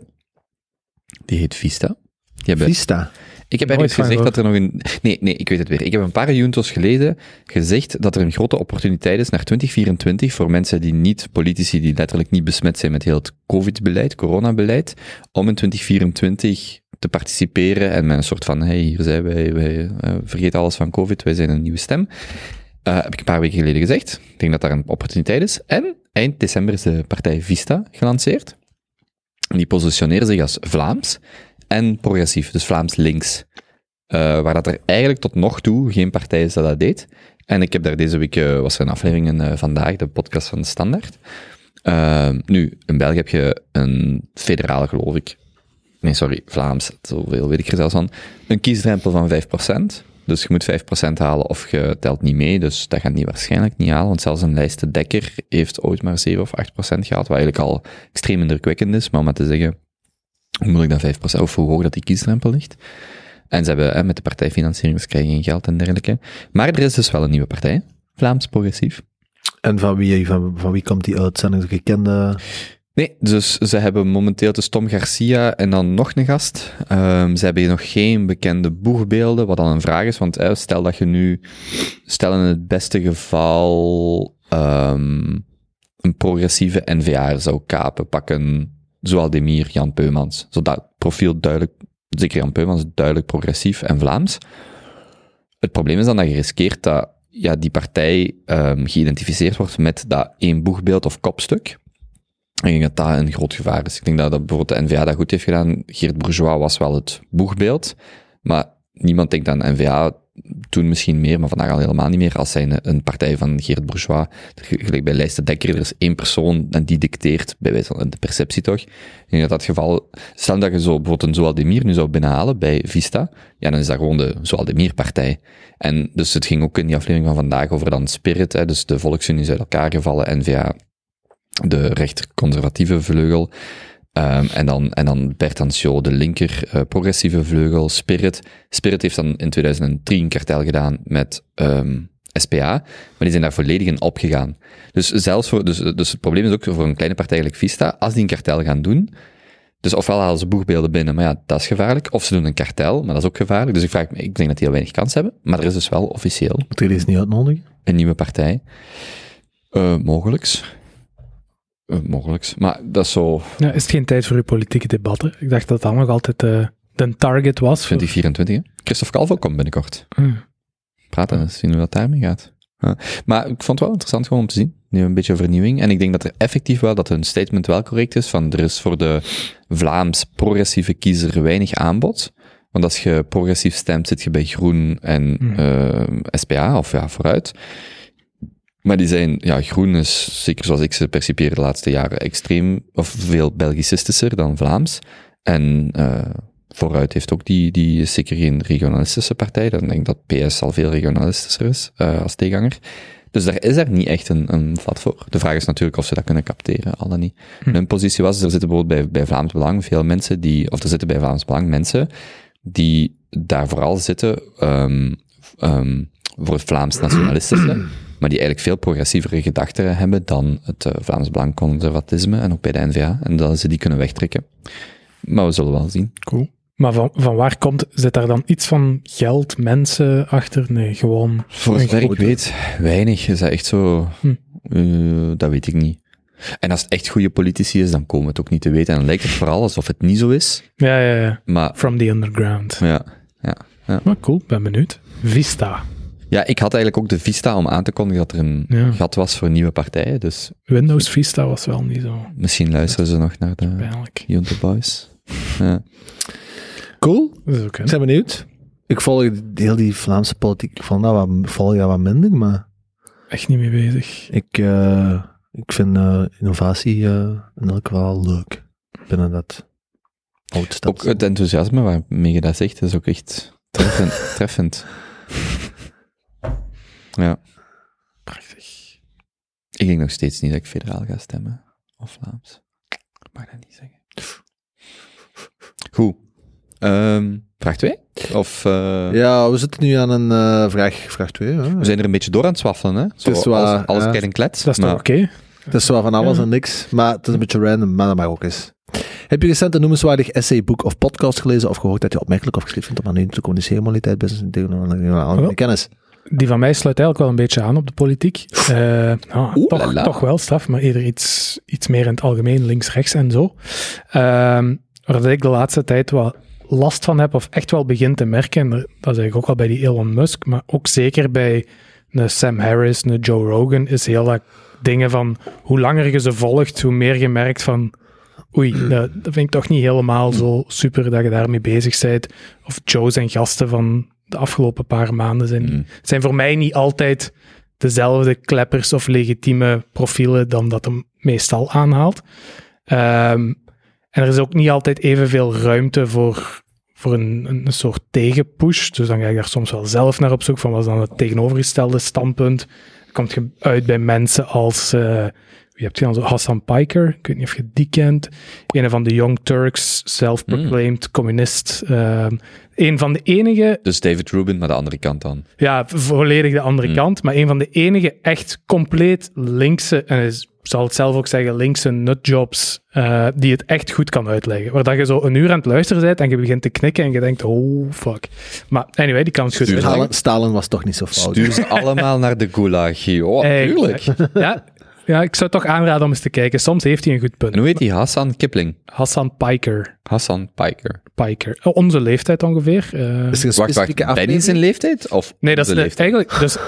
Die heet Vista. Die hebben, Vista. ik heb ergens gezegd dat er nog een... Nee, nee, ik weet het weer. Ik heb een paar juntos geleden gezegd dat er een grote opportuniteit is naar 2024 voor mensen die niet, politici die letterlijk niet besmet zijn met heel het COVID-beleid, coronabeleid, om in 2024 te participeren en met een soort van, hey, hier zijn wij, wij eh, vergeet alles van COVID, wij zijn een nieuwe stem. Eh, heb ik een paar weken geleden gezegd. Ik denk dat daar een opportuniteit is. En eind december is de partij Vista gelanceerd. Die positioneren zich als Vlaams en progressief, dus Vlaams links. Eh, waar dat er eigenlijk tot nog toe geen partij is dat dat deed. En ik heb daar deze week, eh, was een aflevering in Vandaag, de podcast van de Standaard. Nu, in België heb je een federale, geloof ik. Nee, sorry, Vlaams, zoveel weet ik er zelfs van. Een kiesdrempel van 5%. Dus je moet 5% halen of je telt niet mee. Dus dat gaat niet waarschijnlijk niet halen. Want zelfs een lijst Dekker heeft ooit maar 7 of 8% gehaald. Wat eigenlijk al extreem indrukwekkend is. Maar om maar te zeggen, hoe moeilijk dat 5% of hoe hoog dat die kiesdrempel ligt. En ze hebben hè, met de partijfinanciering, ze krijgen geen geld en dergelijke. Maar er is dus wel een nieuwe partij. Vlaams Progressief. En van wie, van, van wie komt die uit? Zijn er gekende... Nee, dus ze hebben momenteel dus Tom Garcia en dan nog een gast. Ehm, ze hebben hier nog geen bekende boegbeelden, wat dan een vraag is. Want stel dat je nu, stel in het beste geval, ehm, een progressieve NVA zou kapen, pakken Zoal Demir, Jan Peumans. Zodat profiel duidelijk, zeker Jan Peumans, duidelijk progressief en Vlaams. Het probleem is dan dat je riskeert dat ja, die partij ehm, geïdentificeerd wordt met dat één boegbeeld of kopstuk. Ik denk dat dat een groot gevaar is. Ik denk dat, dat bijvoorbeeld de NVA dat goed heeft gedaan. Geert Bourgeois was wel het boegbeeld. Maar niemand denkt aan NVA toen misschien meer, maar vandaag al helemaal niet meer, als zijn een partij van Geert Bourgeois. Gelijk bij Lijsten Dekker, er is één persoon en die dicteert, bij wijze van de perceptie toch. Denk dat dat geval, stel dat je zo bijvoorbeeld een Zoaldemir nu zou binnenhalen bij Vista, ja, dan is dat gewoon de Zoaldemir-partij. En dus het ging ook in die aflevering van vandaag over dan Spirit, hè, dus de Volksunie is uit elkaar gevallen, NVA de rechter-conservatieve vleugel. Ehm, en, dan, en dan Bert Anciot, de linker eh, progressieve vleugel, Spirit. Spirit heeft dan in 2003 een kartel gedaan met ehm, SPA, maar die zijn daar volledig in opgegaan. Dus zelfs voor, dus, dus het probleem is ook voor een kleine partij like Vista, als die een kartel gaan doen, dus ofwel halen ze boegbeelden binnen, maar ja, dat is gevaarlijk. Of ze doen een kartel, maar dat is ook gevaarlijk. Dus ik vraag me, ik denk dat die heel weinig kans hebben. Maar er is dus wel officieel Moet je deze niet uitnodigen? een nieuwe partij. Eh mogelijks. Eh, mogelijks. Maar dat is zo Ja, is het geen tijd voor uw politieke debatten? Ik dacht dat dat nog altijd eh, de target was. voor- 2024. hè. Christophe Calvo komt binnenkort. Hm. Praten en zien hoe dat daarmee gaat. Ja. Maar ik vond het wel interessant gewoon om te zien. Nu een beetje vernieuwing. En ik denk dat er effectief wel, dat hun statement wel correct is. Van er is voor de Vlaams progressieve kiezer weinig aanbod. Want als je progressief stemt, zit je bij Groen en Hmm. eh, SPA, of ja, vooruit. Maar die zijn, ja, Groen is, zeker zoals ik ze percipeer de laatste jaren, extreem, of veel Belgicistischer dan Vlaams. En eh, vooruit heeft ook die, die is zeker geen regionalistische partij. Dan denk ik dat PS al veel regionalistischer is eh, als tegenhanger. Dus daar is er niet echt een, een vat voor. De vraag is natuurlijk of ze dat kunnen capteren, al dan niet. Hm. Hun positie was, er zitten bijvoorbeeld bij, bij Vlaams Belang veel mensen die, of er zitten bij Vlaams Belang mensen die daar vooral zitten ehm, ehm, voor het Vlaams nationalistische, maar die eigenlijk veel progressievere gedachten hebben dan het eh, Vlaams Belang conservatisme en ook bij de N-VA. En dat ze die kunnen wegtrekken. Maar we zullen wel zien. Cool. Maar van, van waar komt, zit daar dan iets van geld, mensen achter? Nee, gewoon... Voor zover ik weet, weinig. Is dat echt zo... Hm. eh, dat weet ik niet. En als het echt goede politici is, dan komen we het ook niet te weten. En dan lijkt het vooral alsof het niet zo is. Ja, ja, ja. Maar From the underground. ja, ja. Maar cool, ben benieuwd. Vista. Ja, ik had eigenlijk ook de Vista om aan te kondigen dat er een Ja. gat was voor nieuwe partijen. Dus Windows Vista was wel niet zo misschien luisteren ze nog naar de. Junte Boys. Ja. Cool. Dat is ook. Ik ben benieuwd. Ik volg heel die Vlaamse politiek. Ik vond dat wat, volg dat wat minder, maar Echt niet mee bezig. ik, eh, ik vind eh, innovatie eh, in elk geval leuk. Binnen dat Ook oudstelsel. het enthousiasme waarmee je dat zegt, is ook echt treffend. treffend. Ja, Prachtig. ik denk nog steeds niet dat ik federaal ga stemmen. Of Vlaams. Ik mag dat niet zeggen. Goed. Ehm, vraag 2? Of, eh, Ja, we zitten nu aan een eh, vraag, vraag 2. Hè? we zijn er een beetje door aan het zwaffelen, hè? Zo, Het is waar, alles, alles ja. krijgt een klets. Dat is toch oké? Het is wel van alles Ja. en niks, maar het is een beetje random, maar dat mag ook eens. Heb je recent een noemenswaardig essay, boek of podcast gelezen of gehoord dat je opmerkelijk of geschikt vindt om aan een toekomstige monetair business en technologie Oh. kennis? Die van mij sluit eigenlijk wel een beetje aan op de politiek. Ah, Oeh, toch, toch wel straf, maar eerder iets, iets meer in het algemeen, links-rechts en zo. Ehm waar dat ik de laatste tijd wel last van heb, of echt wel begin te merken, en dat is eigenlijk ook al bij die Elon Musk, maar ook zeker bij een Sam Harris, een Joe Rogan, is heel dat dingen van hoe langer je ze volgt, hoe meer je merkt van oei, dat, dat vind ik toch niet helemaal zo super dat je daarmee bezig bent. Of Joe zijn gasten van de afgelopen paar maanden zijn, Mm. zijn voor mij niet altijd dezelfde kleppers of legitieme profielen dan dat hem meestal aanhaalt. Ehm, en er is ook niet altijd evenveel ruimte voor, voor een, een soort tegenpush. Dus dan ga ik daar soms wel zelf naar op zoek van wat is dan het tegenovergestelde standpunt. Dan komt je uit bij mensen als, eh, wie heb je dan zo, Hassan Piker, ik weet niet of je die kent. Een van de Young Turks, self-proclaimed communist. Ehm, een van de enige Dus David Rubin, maar de andere kant dan. ja, volledig de andere Hmm. kant. Maar een van de enige echt compleet linkse, en ik zal het zelf ook zeggen, linkse nutjobs, eh, die het echt goed kan uitleggen. Waar dat je zo een uur aan het luisteren bent en je begint te knikken en je denkt, oh fuck. Maar anyway, die kan het goed. Stalin, Stalin was toch niet zo fout. Stuur ze allemaal naar de gulag. Oh, tuurlijk. Ja, ja, ik zou toch aanraden om eens te kijken. Soms heeft hij een goed En punt. hoe heet die? Hassan Kipling. Hassan Piker. Hassan Piker. Piker. Oh, onze leeftijd ongeveer. Eh, Is er een Wacht, wacht. zijn leeftijd? Of Nee, dat is de eigenlijk. Dus,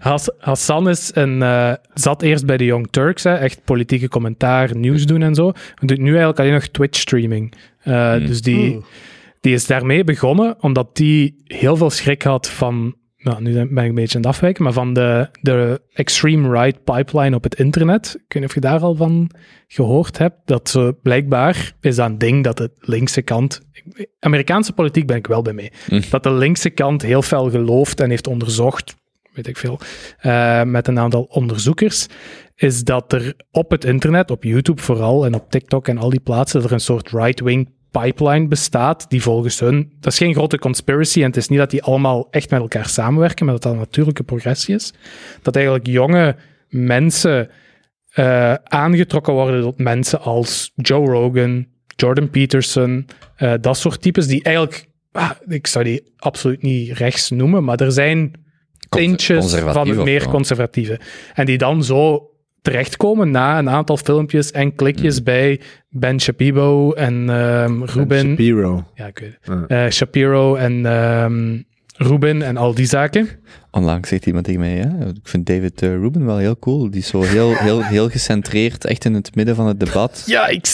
Hass- Hassan is een, eh, zat eerst bij de Young Turks, hè, echt politieke commentaar, nieuws doen en zo. En doet nu eigenlijk alleen nog Twitch-streaming. Eh, Hmm. Dus die, die is daarmee begonnen omdat die heel veel schrik had van. Nou, nu ben ik een beetje aan het afwijken, maar van de, de extreme right pipeline op het internet. Ik weet niet of je daar al van gehoord hebt. Dat blijkbaar is dat een ding dat de linkse kant. Amerikaanse politiek ben ik wel bij mee. Hm. Dat de linkse kant heel fel gelooft en heeft onderzocht. weet ik veel, uh, met een aantal onderzoekers, is dat er op het internet, op YouTube vooral en op TikTok en al die plaatsen, er een soort right-wing pipeline bestaat, die volgens hun, dat is geen grote conspiracy en het is niet dat die allemaal echt met elkaar samenwerken, maar dat dat een natuurlijke progressie is. Dat eigenlijk jonge mensen uh, aangetrokken worden tot mensen als Joe Rogan, Jordan Peterson, uh, dat soort types die eigenlijk, ah, ik zou die absoluut niet rechts noemen, maar er zijn tintjes van het meer conservatieve. En die dan zo terechtkomen na een aantal filmpjes en klikjes mm. bij Ben Shapiro en um, Ruben. Shapiro. Ja, ik weet het. Uh, Shapiro en um, Ruben en al die zaken. Onlangs zegt iemand tegen mij, ja, ik vind David uh, Ruben wel heel cool. Die is zo heel, heel, heel gecentreerd, echt in het midden van het debat. Ja, ik...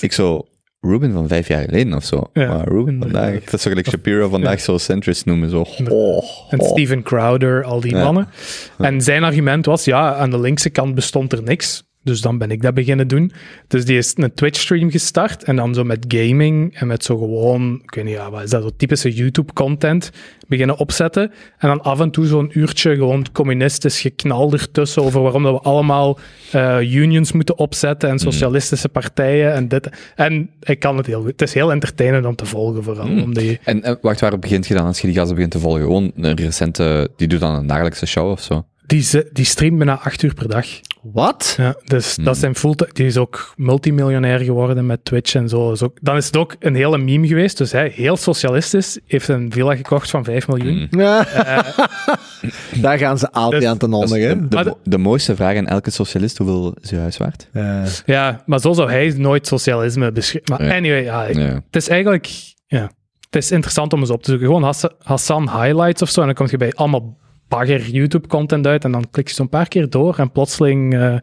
Ik zo, Ruben van vijf jaar geleden of zo. Ja. Maar Ruben vandaag, dat zou ik Shapiro vandaag zo centrist noemen. Zo. Oh, en Steven Crowder, al die mannen. En zijn argument was, ja, aan de linkse kant bestond er niks. Dus dan ben ik dat beginnen doen. Dus die is een Twitch-stream gestart en dan zo met gaming en met zo gewoon, ik weet niet, ja, wat is dat, zo typische YouTube-content beginnen opzetten. En dan af en toe zo'n uurtje gewoon communistisch geknal ertussen over waarom dat we allemaal uh, unions moeten opzetten en mhm. socialistische partijen en dit. En ik kan het heel goed. Het is heel entertainend om te volgen vooral. Mm. Om die... en, en wacht, waarop begint je dan als je die gasten begint te volgen? Gewoon een recente, die doet dan een dagelijkse show of zo? Die, die streamt bijna acht uur per dag. Wat? Ja, dus dat hmm. zijn full Die is ook multimiljonair geworden met Twitch en zo. ook, dan is het ook een hele meme geweest. Dus hij, heel socialistisch, heeft een villa gekocht van 5 miljoen. Hmm. Uh, Daar gaan ze altijd dus, aan ten onder. De, de, de, mooiste vraag aan elke socialist, hoeveel is je huis waard? Uh. Ja, maar zo zou hij nooit socialisme beschrijven. Maar anyway, ja, het is eigenlijk... Ja, het is interessant om eens op te zoeken. Gewoon Hassan highlights of zo. En dan kom je bij allemaal bagger YouTube-content uit en dan klik je zo'n paar keer door en plotseling uh,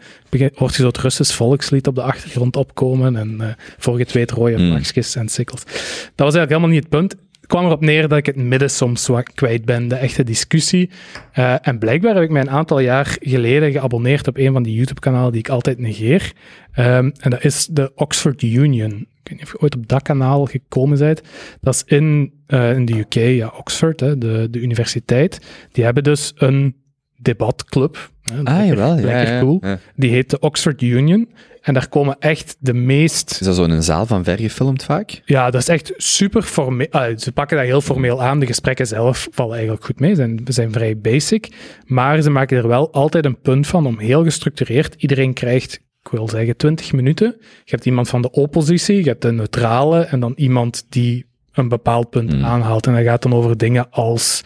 hoort je zo het Russisch volkslied op de achtergrond opkomen en uh, voor je het weet rode mm. vlagjes en sikkels. Dat was eigenlijk helemaal niet het punt. Het kwam erop neer dat ik het midden soms wat kwijt ben, de echte discussie. Uh, en blijkbaar heb ik mij een aantal jaar geleden geabonneerd op een van die YouTube-kanalen die ik altijd negeer. Um, en dat is de Oxford Union weet niet of je ooit op dat kanaal gekomen bent. Dat is in, uh, in de UK, ja, Oxford, hè, de, de universiteit. Die hebben dus een debatclub. Hè, ah, jawel. Ja, lekker ja, cool. Die heet de Oxford Union. En daar komen echt de meest... Is dat zo in een zaal van ver gefilmd vaak? Ja, dat is echt super formeel. Ah, ze pakken dat heel formeel aan. De gesprekken zelf vallen eigenlijk goed mee. Zijn, zijn vrij basic. Maar ze maken er wel altijd een punt van om heel gestructureerd... Iedereen krijgt ik wil zeggen 20 minuten. Je hebt iemand van de oppositie, je hebt de neutrale en dan iemand die een bepaald punt hmm. aanhaalt. En dat gaat dan over dingen als,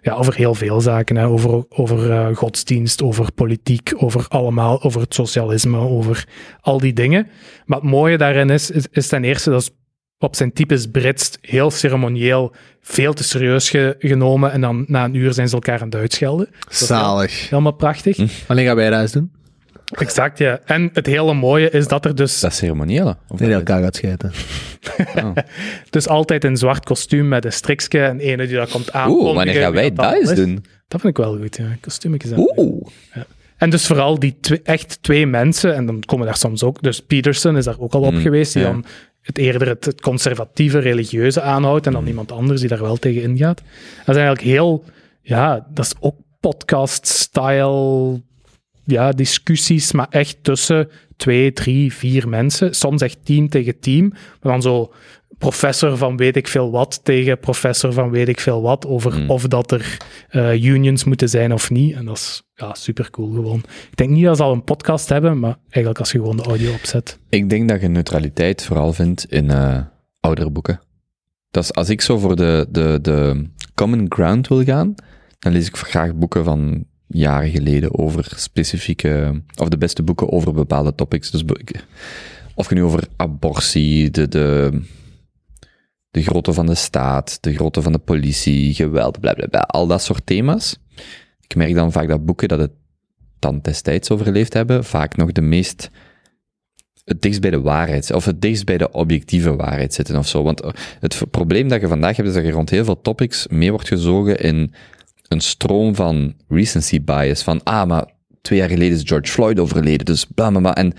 ja, over heel veel zaken. Hè. Over, over uh, godsdienst, over politiek, over allemaal, over het socialisme, over al die dingen. Maar het mooie daarin is, is, ten eerste, dat is op zijn typisch Brits heel ceremonieel, veel te serieus genomen. En dan na een uur zijn ze elkaar aan het uitschelden. Zalig. helemaal prachtig. Hm. Wanneer gaan wij dat eens doen? Exact, ja. En het hele mooie is dat er dus... Dat is ceremoniële? Of nee, elkaar gaat schijten. oh. dus altijd in zwart kostuum met een strikje en ene die dat komt aan. Oeh, wanneer gaan wij dat eens doen? Dat vind ik wel goed, ja. Kostuumetjes aan. Oeh. Ja. En dus vooral die echt twee mensen, en dan komen daar soms ook... Dus Peterson is daar ook al op mm, geweest, die dan het eerder het, conservatieve, religieuze aanhoudt en dan mm. iemand anders die daar wel tegen ingaat. Dat is eigenlijk heel... Ja, dat is ook podcast-style ja, discussies, maar echt tussen twee, drie, vier mensen. Soms echt team tegen team. Maar dan zo professor van weet ik veel wat tegen professor van weet ik veel wat over hmm. of dat er uh, unions moeten zijn of niet. En dat is ja, super cool gewoon. Ik denk niet dat ze al een podcast hebben, maar eigenlijk als je gewoon de audio opzet. Ik denk dat je neutraliteit vooral vindt in uh, oudere boeken. Dat is, als ik zo voor de, de, de common ground wil gaan, dan lees ik graag boeken van jaren geleden over specifieke, of de beste boeken over bepaalde topics. Dus of je nu over abortie, de, de, de grootte van de staat, de grootte van de politie, geweld, bla bla bla, al dat soort thema's. Ik merk dan vaak dat boeken dat het dan destijds overleefd hebben, vaak nog de meest het dichtst bij de waarheid, of het dichtst bij de objectieve waarheid zitten of zo. Want het probleem dat je vandaag hebt, is dat je rond heel veel topics mee wordt gezogen in een stroom van recency bias. Van, ah, maar twee jaar geleden is George Floyd overleden, dus bla, bla, bla. En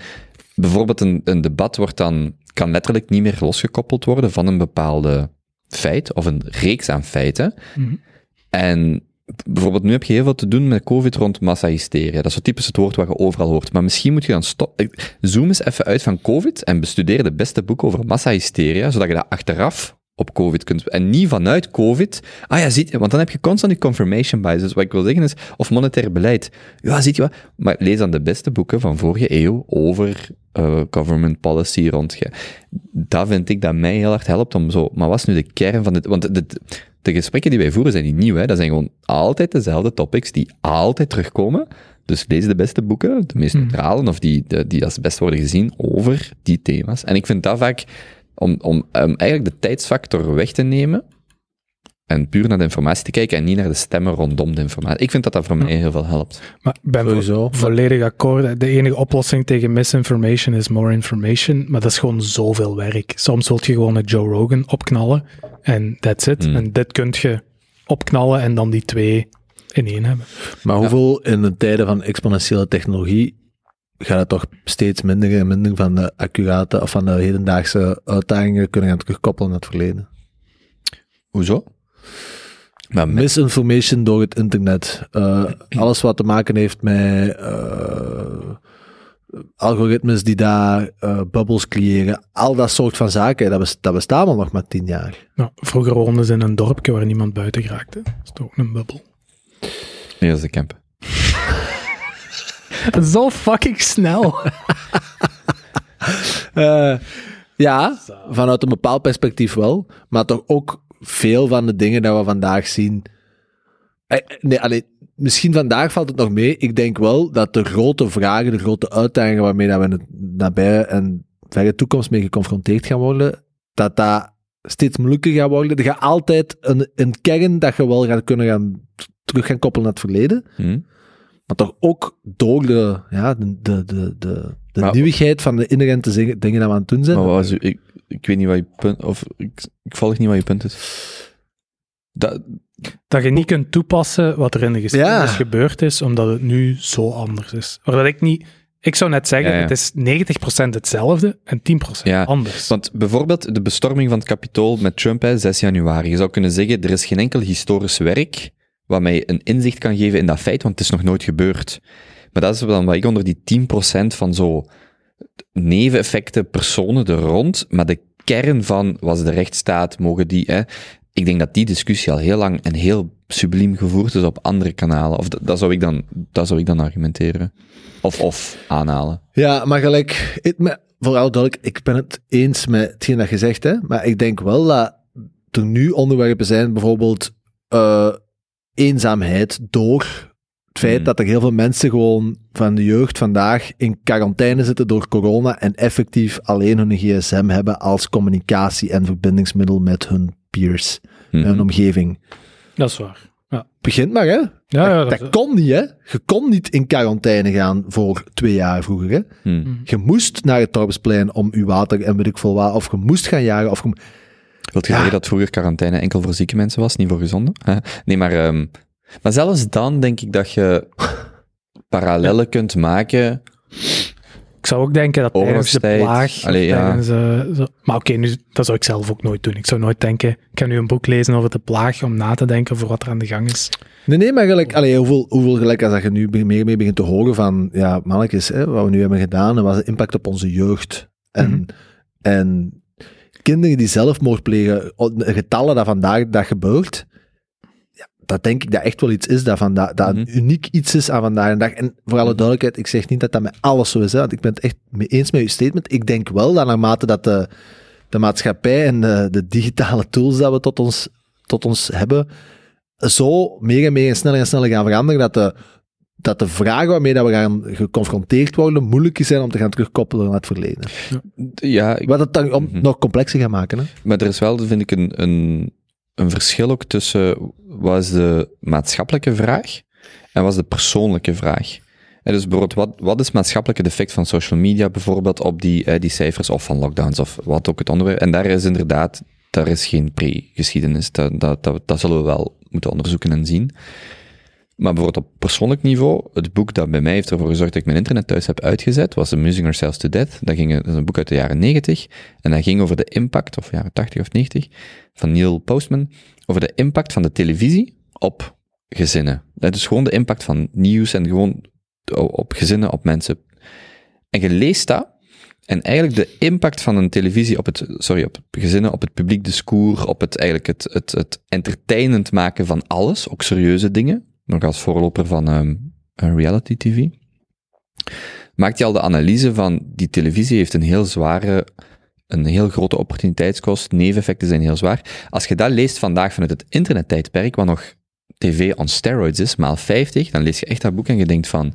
bijvoorbeeld een, een debat wordt dan, kan letterlijk niet meer losgekoppeld worden van een bepaalde feit, of een reeks aan feiten. Mhm. En bijvoorbeeld nu heb je heel veel te doen met COVID rond massahysteria. Dat is zo typisch het woord wat je overal hoort. Maar misschien moet je dan stoppen. Zoom eens even uit van COVID en bestudeer de beste boeken over massahysteria, zodat je dat achteraf op COVID kunt. En niet vanuit COVID. Ah ja, ziet je, want dan heb je constant die confirmation bias. Dus wat ik wil zeggen is, of monetair beleid. Ja, ziet je wat? Maar lees dan de beste boeken van vorige eeuw over uh, government policy rond. Dat vind ik dat mij heel hard helpt om zo. Maar wat is nu de kern van dit? Want de, de gesprekken die wij voeren zijn niet nieuw. Hè? Dat zijn gewoon altijd dezelfde topics die altijd terugkomen. Dus lees de beste boeken, de meest neutrale, of die, de, die als best worden gezien over die thema's. En ik vind dat vaak om, om eigenlijk de tijdsfactor weg te nemen en puur naar de informatie te kijken en niet naar de stemmen rondom de informatie. Ik vind dat dat voor mij heel veel helpt. Maar ik ben Sowieso. volledig akkoord. De enige oplossing tegen misinformation is more information, maar dat is gewoon zoveel werk. Soms wilt je gewoon een Joe Rogan opknallen en that's it. Mm. En dit kun je opknallen en dan die twee in één hebben. Maar hoeveel in de tijden van exponentiële technologie gaat het toch steeds minder en minder van de accurate of van de hedendaagse uitdagingen kunnen gaan terugkoppelen naar het verleden. Hoezo? Maar Misinformation door het internet. Uh, alles wat te maken heeft met uh, algoritmes die daar uh, bubbels creëren. Al dat soort van zaken, dat, bestaat, dat bestaat al nog maar tien jaar. Nou, vroeger woonden ze in een dorpje waar niemand buiten geraakte. Dat is toch een bubbel. Nee, dat is de camp. Zo fucking snel. uh, ja, vanuit een bepaald perspectief wel. Maar toch ook veel van de dingen dat we vandaag zien. Eh, nee, alleen, misschien vandaag valt het nog mee. Ik denk wel dat de grote vragen, de grote uitdagingen waarmee dat we in de nabije en verre toekomst mee geconfronteerd gaan worden, dat dat steeds moeilijker gaat worden. Er gaat altijd een, een kern dat je wel gaat kunnen gaan terug gaan koppelen naar het verleden. Hmm. Maar toch ook door de, ja, de, de, de, de, de nieuwigheid van de inherente dingen die we aan het doen zijn. Maar was, ik, ik weet niet wat je punt, of ik, ik volg niet wat je punt is. Dat, dat je niet kunt toepassen wat er in de geschiedenis gebeurd is, omdat het nu zo anders is. Maar dat ik niet... Ik zou net zeggen, het is 90% hetzelfde en 10% anders. Want bijvoorbeeld de bestorming van het kapitool met Trump, hè, 6 januari. Je zou kunnen zeggen, er is geen enkel historisch werk wat mij een inzicht kan geven in dat feit, want het is nog nooit gebeurd. Maar dat is dan wat ik onder die 10% van zo neveneffecten, personen er rond, maar de kern van was de rechtsstaat, mogen die, hè, ik denk dat die discussie al heel lang en heel subliem gevoerd is op andere kanalen. Of dat, dat zou ik dan, dat zou ik dan argumenteren. Of, of aanhalen. Ja, maar gelijk, vooral duidelijk, ik ben het eens met hetgeen dat je zegt, hè, maar ik denk wel dat er nu onderwerpen zijn, bijvoorbeeld, uh, eenzaamheid door het feit hmm. dat er heel veel mensen gewoon van de jeugd vandaag in quarantaine zitten door corona en effectief alleen hun gsm hebben als communicatie en verbindingsmiddel met hun peers, en hun hmm. omgeving. Dat is waar. Ja. Begint maar, hè? Ja, dat, kon niet, hè? Je kon niet in quarantaine gaan voor twee jaar vroeger, hè? Hmm. Je moest naar het Torpsplein om je water en weet ik veel wat, of je moest gaan jagen, of je... Wilt je zeggen dat vroeger quarantaine enkel voor zieke mensen was, niet voor gezonden? Nee, maar um, maar zelfs dan denk ik dat je parallellen kunt maken. Ik zou ook denken dat tijdens de plaag... Allee, ja. zo, maar oké, nu dat zou ik zelf ook nooit doen. Ik zou nooit denken, ik ga nu een boek lezen over de plaag om na te denken voor wat er aan de gang is. Nee, nee, maar gelijk, allee, hoeveel, hoeveel gelijk als dat je nu meer mee begint te horen van, ja, mannetjes, hè, wat we nu hebben gedaan, en wat is de impact op onze jeugd? En, mhm. en kinderen die zelfmoord plegen, getallen dat vandaag dat gebeurt, dat denk ik dat echt wel iets is dat, dat, mm uniek iets is aan vandaag de dag. En voor alle duidelijkheid, ik zeg niet dat dat met alles zo is, hè, want ik ben het echt mee eens met uw statement. Ik denk wel dat naarmate dat de, de maatschappij en de, de digitale tools dat we tot ons, tot ons hebben, zo meer en meer en sneller en sneller gaan veranderen, dat de, dat de vragen waarmee dat we gaan geconfronteerd worden moeilijker zijn om te gaan terugkoppelen naar het verleden. Ja, ik, Wat het dan om, mhm. nog complexer gaat maken. Hè? Maar er is wel, vind ik, een, een een verschil ook tussen wat is de maatschappelijke vraag en wat is de persoonlijke vraag. En dus bijvoorbeeld, wat, wat is het maatschappelijke effect van social media bijvoorbeeld op die, eh, die cijfers of van lockdowns of wat ook het onderwerp. En daar is inderdaad, daar is geen pre-geschiedenis. Dat, dat, dat, dat zullen we wel moeten onderzoeken en zien. Maar bijvoorbeeld op persoonlijk niveau, het boek dat bij mij heeft ervoor gezorgd dat ik mijn internet thuis heb uitgezet, was Amusing Ourselves to Death. Dat, ging, is een boek uit de jaren 90. En dat ging over de impact, of jaren 80 of 90, van Neil Postman, over de impact van de televisie op gezinnen. Dat is gewoon de impact van nieuws en gewoon op gezinnen, op mensen. En je leest dat, en eigenlijk de impact van een televisie op het, sorry, op gezinnen, op het publiek discours, op het eigenlijk het, het, het entertainend maken van alles, ook serieuze dingen, nog als voorloper van um, reality TV, maakt je al de analyse van die televisie heeft een heel zware, een heel grote opportuniteitskost, neveneffecten zijn heel zwaar. Als je dat leest vandaag vanuit het internettijdperk, wat nog tv on steroids is, maal 50, dan lees je echt dat boek en je denkt van,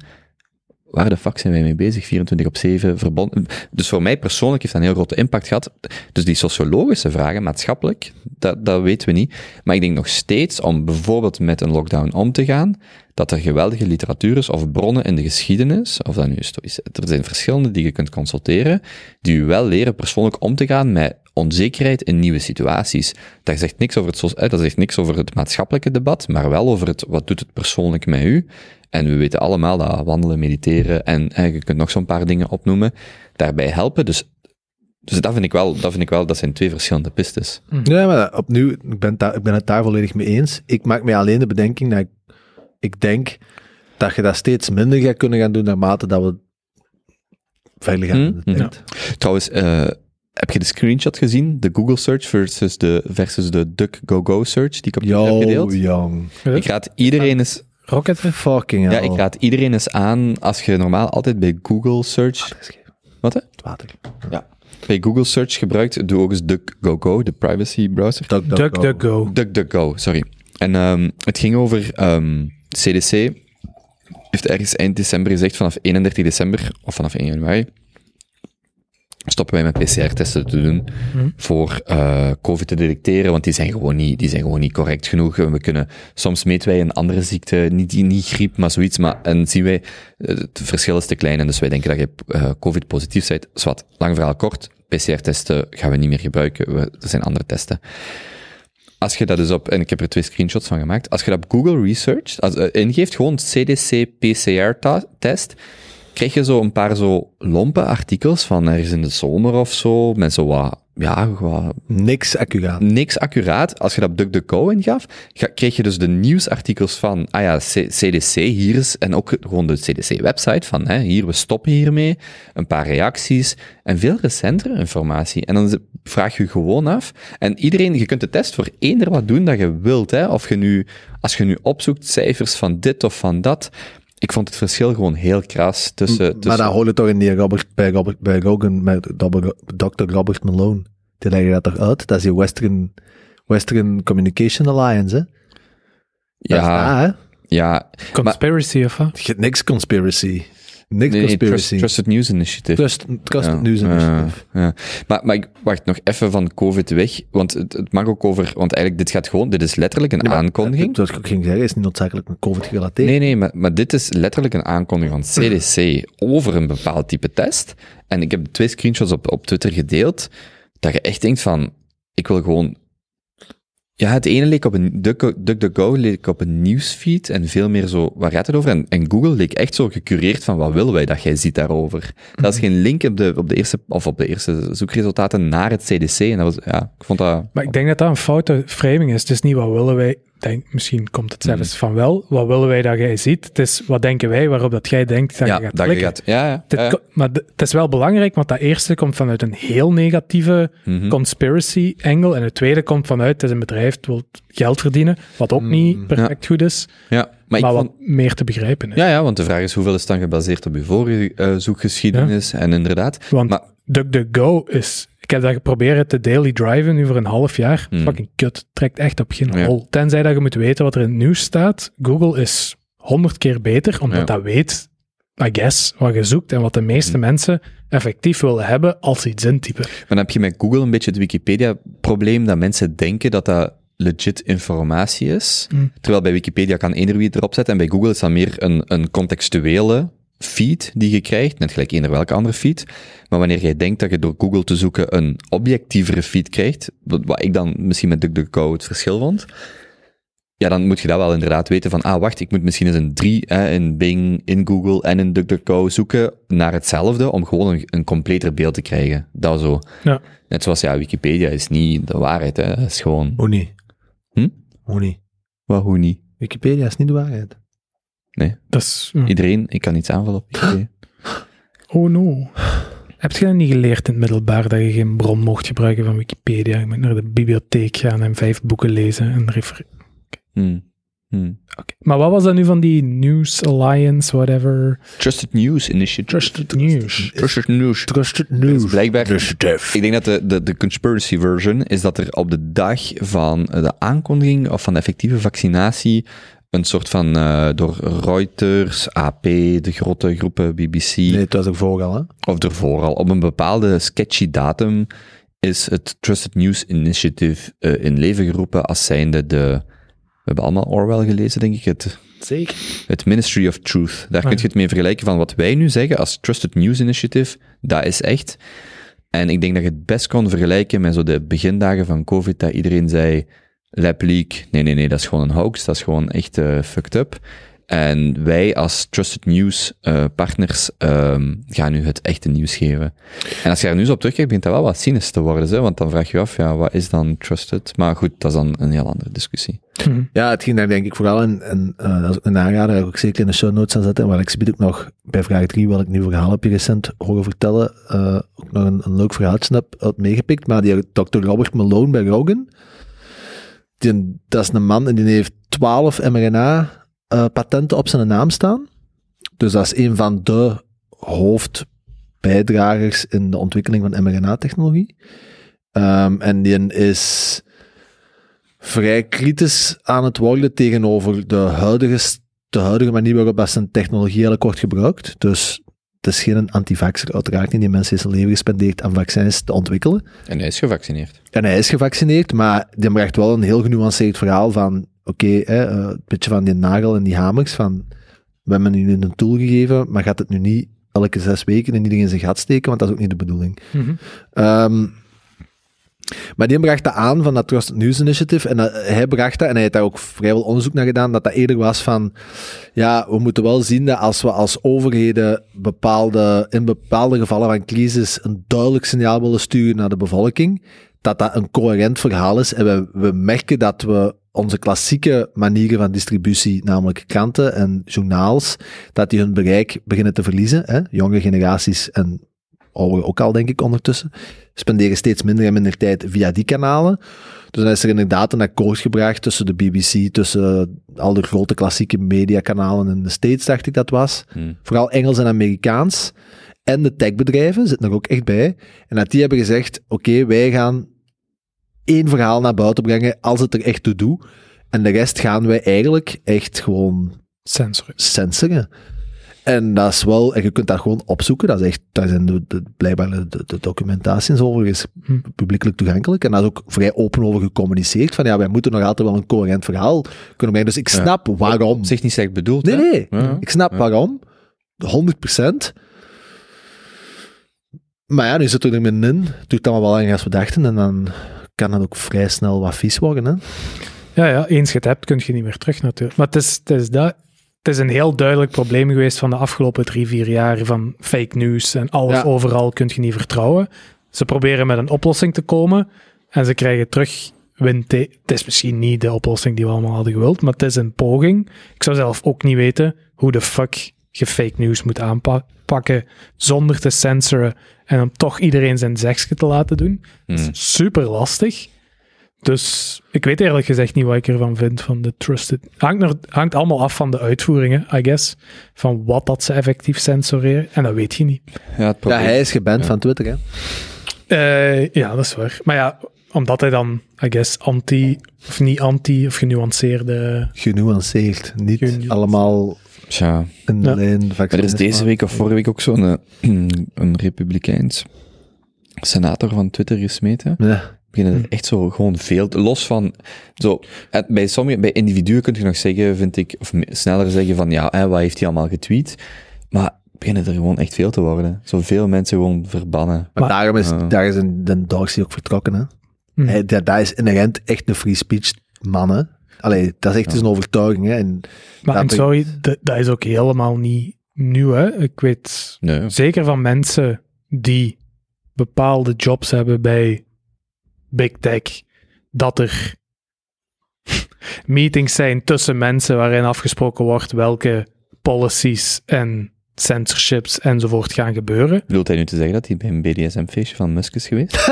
waar de fuck zijn wij mee bezig? 24 op 7 verbonden. Dus voor mij persoonlijk heeft dat een heel grote impact gehad. Dus die sociologische vragen, maatschappelijk, dat, dat weten we niet. Maar ik denk nog steeds om bijvoorbeeld met een lockdown om te gaan, dat er geweldige literatuur is of bronnen in de geschiedenis, of dat nu is, er zijn verschillende die je kunt consulteren, die je wel leren persoonlijk om te gaan met onzekerheid in nieuwe situaties. Dat zegt niks over het, dat zegt niks over het maatschappelijke debat, maar wel over het, wat doet het persoonlijk met u? En we weten allemaal dat wandelen, mediteren en, en je kunt nog zo'n paar dingen opnoemen, daarbij helpen. Dus, dus dat vind ik wel, dat vind ik wel, dat zijn twee verschillende pistes. Ja, maar opnieuw, ik ben, daar, ik ben het daar volledig mee eens. Ik maak mij alleen de bedenking dat ik, ik denk dat je dat steeds minder gaat kunnen gaan doen naarmate dat we verder gaan in de tijd. Trouwens, uh, heb je de screenshot gezien? De Google search versus de, versus de DuckGoGo search die ik op Twitter heb gedeeld? jong. Ik raad iedereen eens... Rocket? Fucking hell. Ja, ik raad iedereen eens aan, als je normaal altijd bij Google search... Wat hè? Water. Ja. Bij Google search gebruikt, doe ook eens DuckGoGo, de privacy browser. DuckDuckGo. DuckDuckGo, sorry. En um, het ging over um, CDC heeft ergens eind december gezegd, vanaf 31 december, of vanaf 1 januari, stoppen wij met PCR-testen te doen hmm. voor uh, COVID te detecteren, want die zijn gewoon niet, die zijn gewoon niet correct genoeg. We kunnen, soms meten wij een andere ziekte, niet, niet griep, maar zoiets, maar, en zien wij, uh, het verschil is te klein, en dus wij denken dat je uh, COVID-positief bent. Zwat, lang verhaal kort, PCR-testen gaan we niet meer gebruiken, we, er zijn andere testen. Als je dat dus op, en ik heb er twee screenshots van gemaakt, als je dat op Google Research als, ingeeft, gewoon CDC PCR-test, krijg je zo een paar zo lompe artikels van ergens in de zomer of zo, met zo wat, ja, wat... Niks accuraat. Niks accuraat. Als je dat DuckDuckGo ingaf, kreeg je dus de nieuwsartikels van, ah ja, CDC, hier is, en ook gewoon de CDC-website van, hè, hier, we stoppen hiermee, een paar reacties, en veel recentere informatie. En dan vraag je gewoon af, en iedereen, je kunt de test voor eender wat doen dat je wilt, hè, of je nu, als je nu opzoekt cijfers van dit of van dat, ik vond het verschil gewoon heel kras tussen... Maar dan hoor je toch in die Robert, bij, Robert, bij Rogan met Dr. Robert Malone. Die leggen dat toch uit? Dat is die Western, Western Communication Alliance, hè? ja, dat, hè? ja. Conspiracy of wat? Niks conspiracy. Niks nee, conspiracy. Trusted News Initiative. Trust, trusted ja, News Initiative. Ja. Maar, maar ik wacht nog even van COVID weg, want het, het, mag ook over, want eigenlijk dit gaat gewoon, dit is letterlijk een aankondiging. Zoals ik ook ging zeggen, is niet noodzakelijk met COVID gerelateerd. Nee, nee, maar, maar dit is letterlijk een aankondiging van CDC over een bepaald type test. En ik heb twee screenshots op, op Twitter gedeeld, dat je echt denkt van, ik wil gewoon ja, het ene leek op een DuckDuckGo leek op een nieuwsfeed en veel meer zo, waar gaat het over? En, en Google leek echt zo gecureerd van wat willen wij dat jij ziet daarover. Dat is geen link op de, op de eerste, of op de eerste zoekresultaten naar het CDC. En dat was, ja, ik vond dat... Maar ik denk dat dat een foute framing is. Het is niet wat willen wij, denk, misschien komt het zelfs mm. van wel, wat willen wij dat jij ziet? Het is wat denken wij waarop dat jij denkt dat ja, je gaat dat klikken. Gaat, ja, ja, maar het is wel belangrijk, want dat eerste komt vanuit een heel negatieve Mhm. conspiracy angle en het tweede komt vanuit, het is een bedrijf dat wil geld verdienen, wat ook niet perfect goed is, Ja, maar, maar ik wat vond, meer te begrijpen ja, ja, want de vraag is hoeveel is dan gebaseerd op je vorige zoekgeschiedenis en inderdaad. Want Maar- DuckDuckGo is... Ik heb dat geprobeerd te daily driven nu voor een half jaar. Hmm. Fucking kut. Trekt echt op geen Ja. hol. Tenzij dat je moet weten wat er in het nieuws staat. Google is honderd keer beter, omdat Ja. dat weet, I guess, wat je zoekt en wat de meeste Hmm. mensen effectief willen hebben als ze iets intypen. Maar dan heb je met Google een beetje het Wikipedia-probleem dat mensen denken dat dat legit informatie is. Mm. Terwijl bij Wikipedia kan eender wie het erop zetten. En bij Google is dat meer een, een contextuele feed die je krijgt, net gelijk eender welke andere feed. Maar wanneer jij denkt dat je door Google te zoeken een objectievere feed krijgt, wat, wat ik dan misschien met DuckDuckGo het verschil vond, ja, dan moet je dat wel inderdaad weten van, ah, wacht, ik moet misschien eens een drie hè, in Bing, in Google en in DuckDuckGo zoeken naar hetzelfde, om gewoon een, een completer beeld te krijgen. Dat zo. Ja. Net zoals, ja, Wikipedia is niet de waarheid, hè. Dat is gewoon, Hoe niet? Hm? Hoe niet? wat, hoe niet? Wikipedia is niet de waarheid. Dat is... hm. Iedereen, ik kan iets aanvullen op Wikipedia. Oh no. Heb je dat niet geleerd in het middelbaar dat je geen bron mocht gebruiken van Wikipedia? Je moet naar de bibliotheek gaan en vijf boeken lezen en refer- Hmm. Hmm. Oké. Maar wat was dat nu van die News Alliance, whatever? Trusted News Initiative. Trusted News. Trusted News. Trusted Dus news. blijkbaar, Initiative. ik denk dat de, de, de conspiracy version is dat er op de dag van de aankondiging of van de effectieve vaccinatie een soort van eh, door Reuters, AP, de grote groepen BBC, Nee, het was ervoor al, hè? of ervoor al, op een bepaalde sketchy datum is het Trusted News Initiative eh, in leven geroepen als zijnde de, we hebben allemaal Orwell gelezen, denk ik, het, Zeker. het Ministry of Truth. Daar kun je het mee vergelijken van wat wij nu zeggen als Trusted News Initiative, dat is echt. En ik denk dat je het best kon vergelijken met zo de begindagen van COVID, dat iedereen zei, lab leak, nee, nee, nee, dat is gewoon een hoax, dat is gewoon echt eh, fucked up. En wij als Trusted News eh, partners ehm, gaan nu het echte nieuws geven. En als je er nu zo op terugkijkt, begint dat wel wat cynisch te worden, hè? want dan vraag je je af, ja, wat is dan Trusted? Maar goed, dat is dan een heel andere discussie. Hm. Ja, het ging daar denk ik vooral in, en eh, dat is ook een aanrader, dat ik ook zeker in de show notes aan zetten, en waar ik bied ook nog bij vraag 3, wat ik nu verhaal heb je recent horen vertellen, eh, ook nog een, een leuk verhaaltje heb uit meegepikt, maar die Dr. Robert Malone bij Rogan, die, dat is een man en die heeft 12 mRNA-patenten op zijn naam staan. Dus dat is een van de hoofdbijdragers in de ontwikkeling van mRNA-technologie. Ehm, en die is vrij kritisch aan het worden tegenover de huidige, de huidige manier waarop dat zijn technologie eigenlijk wordt gebruikt. Dus het is geen antivaxer, uiteraard niet. Die mensen heeft zijn leven gespendeerd aan vaccins te ontwikkelen. En hij is gevaccineerd. En hij is gevaccineerd, maar die bracht wel een heel genuanceerd verhaal van, oké, hè, eh, een beetje van die nagel en die hamers, van, we hebben nu een tool gegeven, maar gaat het nu niet elke zes weken in iedereen zijn gat steken, want dat is ook niet de bedoeling. Ehm, maar die bracht dat aan van dat Trusted News Initiative. En hij bracht dat, en hij heeft daar ook vrijwel onderzoek naar gedaan, dat dat eerder was van, ja, we moeten wel zien dat als we als overheden bepaalde, in bepaalde gevallen van crisis een duidelijk signaal willen sturen naar de bevolking, dat dat een coherent verhaal is. En we, we merken dat we onze klassieke manieren van distributie, namelijk kranten en journaals, dat die hun bereik beginnen te verliezen. Hè? Jonge generaties en ook al, denk ik, ondertussen, spenderen steeds minder en minder tijd via die kanalen. Dus dan is er inderdaad een akkoord gebracht tussen de BBC, tussen al de grote klassieke mediakanalen in de States, dacht ik dat was. Hmm. Vooral Engels en Amerikaans. En de techbedrijven zitten er ook echt bij. En dat die hebben gezegd, oké, wij gaan één verhaal naar buiten brengen als het er echt toe doet. En de rest gaan wij eigenlijk echt gewoon Censoren. censoren. En dat is wel, en je kunt dat gewoon opzoeken, dat is echt, daar zijn de, de, blijkbaar de, de, documentatie is Hm. publiekelijk toegankelijk. En daar is ook vrij open over gecommuniceerd, van ja, wij moeten nog altijd wel een coherent verhaal kunnen brengen. Dus ik Ja. snap waarom. Zich niet slecht bedoeld, Nee, nee, Ja. ik snap Ja. waarom. 100%. Maar ja, nu zitten we er middenin. Het doet allemaal wel langer als we dachten. En dan kan het ook vrij snel wat vies worden. Hè? Ja, ja, eens je het hebt, kun je niet meer terug natuurlijk. Maar het is, het is dat. Het is een heel duidelijk probleem geweest van de afgelopen drie, vier jaar van fake news en alles Ja. overal kun je niet vertrouwen. Ze proberen met een oplossing te komen en ze krijgen terug wind. te- Het is misschien niet de oplossing die we allemaal hadden gewild, maar het is een poging. Ik zou zelf ook niet weten hoe de fuck je fake news moet aanpakken zonder te censoren en om toch iedereen zijn zegje te laten doen. Hmm. Super lastig. Dus ik weet eerlijk gezegd niet wat ik ervan vind van de trusted. Hangt, er, hangt allemaal af van de uitvoeringen, I guess. Van wat dat ze effectief censureren. En dat weet je niet. Ja, het Ja, hij is geband Ja. van Twitter. Hè? Eh, ja, dat is waar. Maar ja, omdat hij dan, I guess, anti, of niet anti, of genuanceerde. Genuanceerd. Niet Genuanceerd. allemaal Tja, in de Ja. lijn maar er is deze week of vorige week ook zo'n eh, een republikeins senator van Twitter gesmeten. Ja. Beginnen Hm. er echt zo gewoon veel, los van, zo, het- bij sommige, bij individuen kun je nog zeggen, vind ik, of sneller zeggen van, ja, hè, wat heeft hij allemaal getweet? Maar beginnen er gewoon echt veel te worden. Zoveel mensen gewoon verbannen. Maar, Maar- daarom is, daar is een, de Dorsey ook vertrokken. Hè? Hm. Hij, dat, dat is inherent echt een free speech man. Hè? Allee, dat is echt Ja. een overtuiging. Hè? En Maar dat en sorry, dat, dat is ook helemaal niet nieuw. Hè? Ik weet Nee. zeker van mensen die bepaalde jobs hebben bij Big Tech, dat er meetings zijn tussen mensen waarin afgesproken wordt welke policies en censorships enzovoort gaan gebeuren. Bedoelt hij nu te zeggen dat hij bij een BDSM-feestje van Musk is geweest?